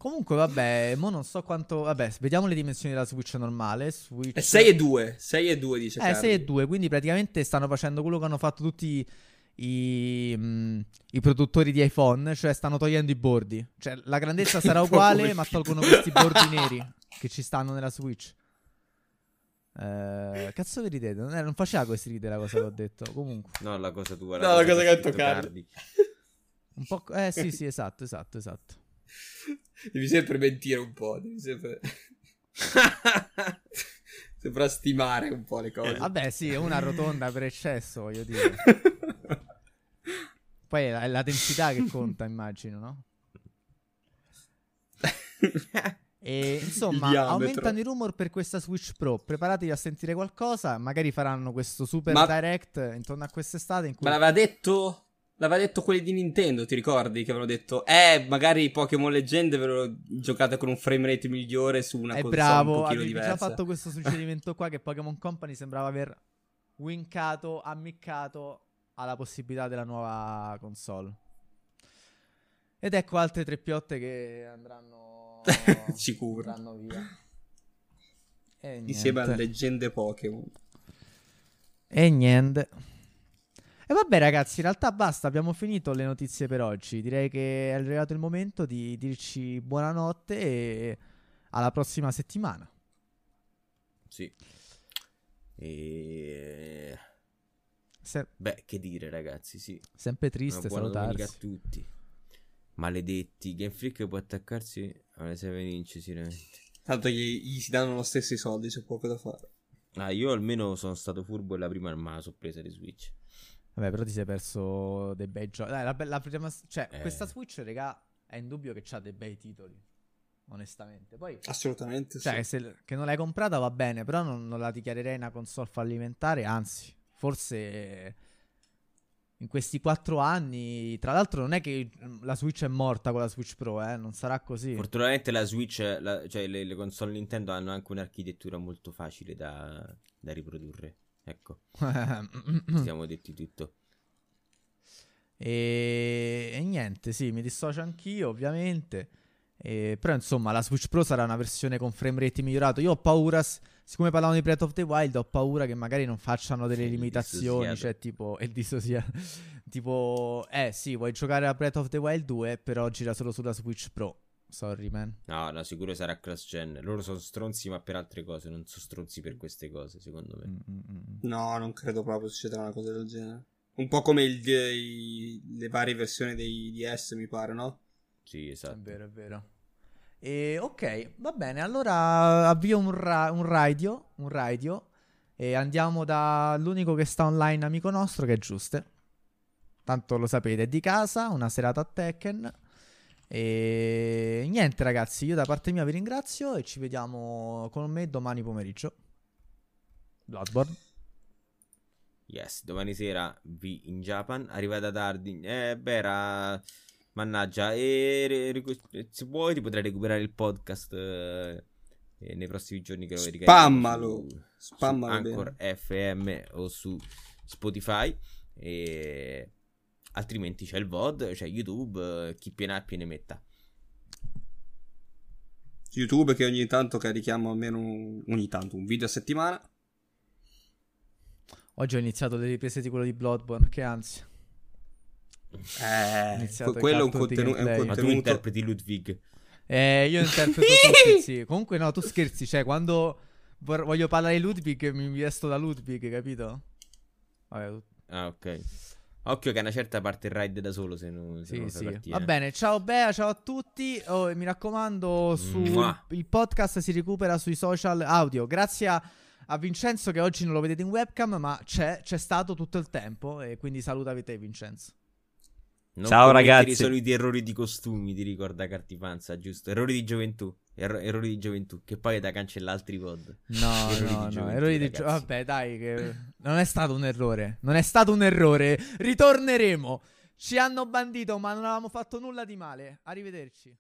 Comunque, vabbè, mo non so quanto. Vabbè, vediamo le dimensioni della Switch normale. Switch... È 6 e 2. 6 e 2 dice Eh, Carli. 6 e 2, quindi praticamente stanno facendo quello che hanno fatto tutti i, mm, i produttori di iPhone, cioè stanno togliendo i bordi. Cioè, la grandezza sarà uguale, ma tolgono questi bordi neri che ci stanno nella Switch. Eh, cazzo vi ridete? Non, è- non faceva così ridere la cosa che ho detto. Comunque, No, la cosa tua. No, la cosa che detto scritto Carli. un po'. Eh, sì, sì, esatto, esatto, esatto. Devi sempre mentire un po'. Devi sempre. Stimare un po' le cose. Vabbè, sì, è una rotonda per eccesso, voglio dire. Poi è la, è la densità che conta, immagino, no? E insomma, aumentano i rumor per questa Switch Pro. Preparatevi a sentire qualcosa. Magari faranno questo super Ma- direct intorno a quest'estate. In cui... Ma l'aveva detto. L'aveva detto quelli di Nintendo, ti ricordi? Che avevano detto, eh, magari Pokémon Leggende ve lo giocate con un frame rate migliore su una È console bravo, un pochino diversa. già fatto questo suggerimento qua che Pokémon Company sembrava aver winkato, ammiccato alla possibilità della nuova console. Ed ecco altre tre piotte che andranno, Sicuro. andranno via. E Insieme a. Leggende Pokémon. E niente. E vabbè ragazzi, in realtà basta, abbiamo finito le notizie per oggi. Direi che è arrivato il momento di dirci buonanotte e alla prossima settimana. Sì. E... Se- Beh, che dire, ragazzi, sì. sempre Una triste buona domenica a salutarsi. tutti. Maledetti. Game Freak può attaccarsi alle 7 inch, sicuramente. Tanto gli, gli si danno lo stesso i soldi, c'è poco da fare. Ah, io almeno sono stato furbo e la prima la so presa di Switch. Vabbè, però ti sei perso dei bei giochi. Dai, la, be- la prima- cioè, Eh. questa Switch, raga, è indubbio che c'ha dei bei titoli. Onestamente. Poi, Assolutamente cioè, sì. se che non l'hai comprata va bene, però non, non la dichiarerei una console fallimentare. Anzi, forse in questi quattro anni, tra l'altro, non è che la Switch è morta con la Switch Pro, eh, non sarà così. Fortunatamente la Switch, la- cioè le, le console Nintendo hanno anche un'architettura molto facile da, da riprodurre. Ecco, siamo detti tutto. E... e niente, sì, mi dissocio anch'io, ovviamente. E- Però insomma, la Switch Pro sarà una versione con frame rate migliorato. Io ho paura, siccome parlavano di Breath of the Wild, ho paura che magari non facciano delle Sì, limitazioni. dissociato. Cioè, tipo, il dissocia- tipo, eh sì, vuoi giocare a Breath of the Wild 2, però gira solo sulla Switch Pro. Sorry, man. No, no, sicuro sarà cross gen. Loro sono stronzi, ma per altre cose, non sono stronzi per queste cose, secondo me. Mm, mm, mm. No, non credo proprio succederà una cosa del genere. Un po' come il- i- le varie versioni dei DS, mi pare, no? Sì, È esatto. vero, è vero. E, ok, va bene. Allora avvio un, ra- un radio. Un radio. E andiamo dall'unico che sta online, amico nostro, che è Giuste. Tanto lo sapete, è di casa. Una serata a Tekken. E niente, ragazzi. Io da parte mia vi ringrazio. E ci vediamo con me domani pomeriggio. Bloodborne. Yes, domani sera vi in Japan. Arrivata tardi. Eh, beh, era... Mannaggia. E se vuoi ti potrai recuperare il podcast eh, nei prossimi giorni che lo ricaricheremo Spammalo. su- Spammalo su Anchor FM o su Spotify. E altrimenti c'è il VOD, c'è YouTube. eh, Chi più ne ha più ne metta. YouTube che ogni tanto carichiamo almeno un, ogni tanto un video a settimana. Oggi ho iniziato le riprese di quello di Bloodborne. Che ansia. Eh, quello è un, contenu- è un gameplay. Ma tu contenuto. interpreti Ludwig. Eh, io interpreto tutti, sì. Comunque no, tu scherzi, cioè quando vor- voglio parlare di Ludwig mi vesto da Ludwig, capito? Vabbè, tu- Ah, ok. Occhio che a una certa parte il ride da solo se non, se sì, non sì. partire. Va bene, ciao Bea, ciao a tutti. Oh, mi raccomando, su Mua. il podcast si recupera sui social audio. Grazie a, a Vincenzo che oggi non lo vedete in webcam, ma c'è, c'è stato tutto il tempo e quindi salutavi te Vincenzo. Non Ciao, ragazzi. i soliti errori di costumi, ti ricorda Cartipanza, giusto? Errori di gioventù. erro- errori di gioventù. Che poi è da cancellare altri pod. No, Errori no, di no, gioventù, errori di gio- ragazzi. Vabbè, dai, che non è stato un errore. Non è stato un errore. Ritorneremo. Ci hanno bandito, ma non avevamo fatto nulla di male. Arrivederci.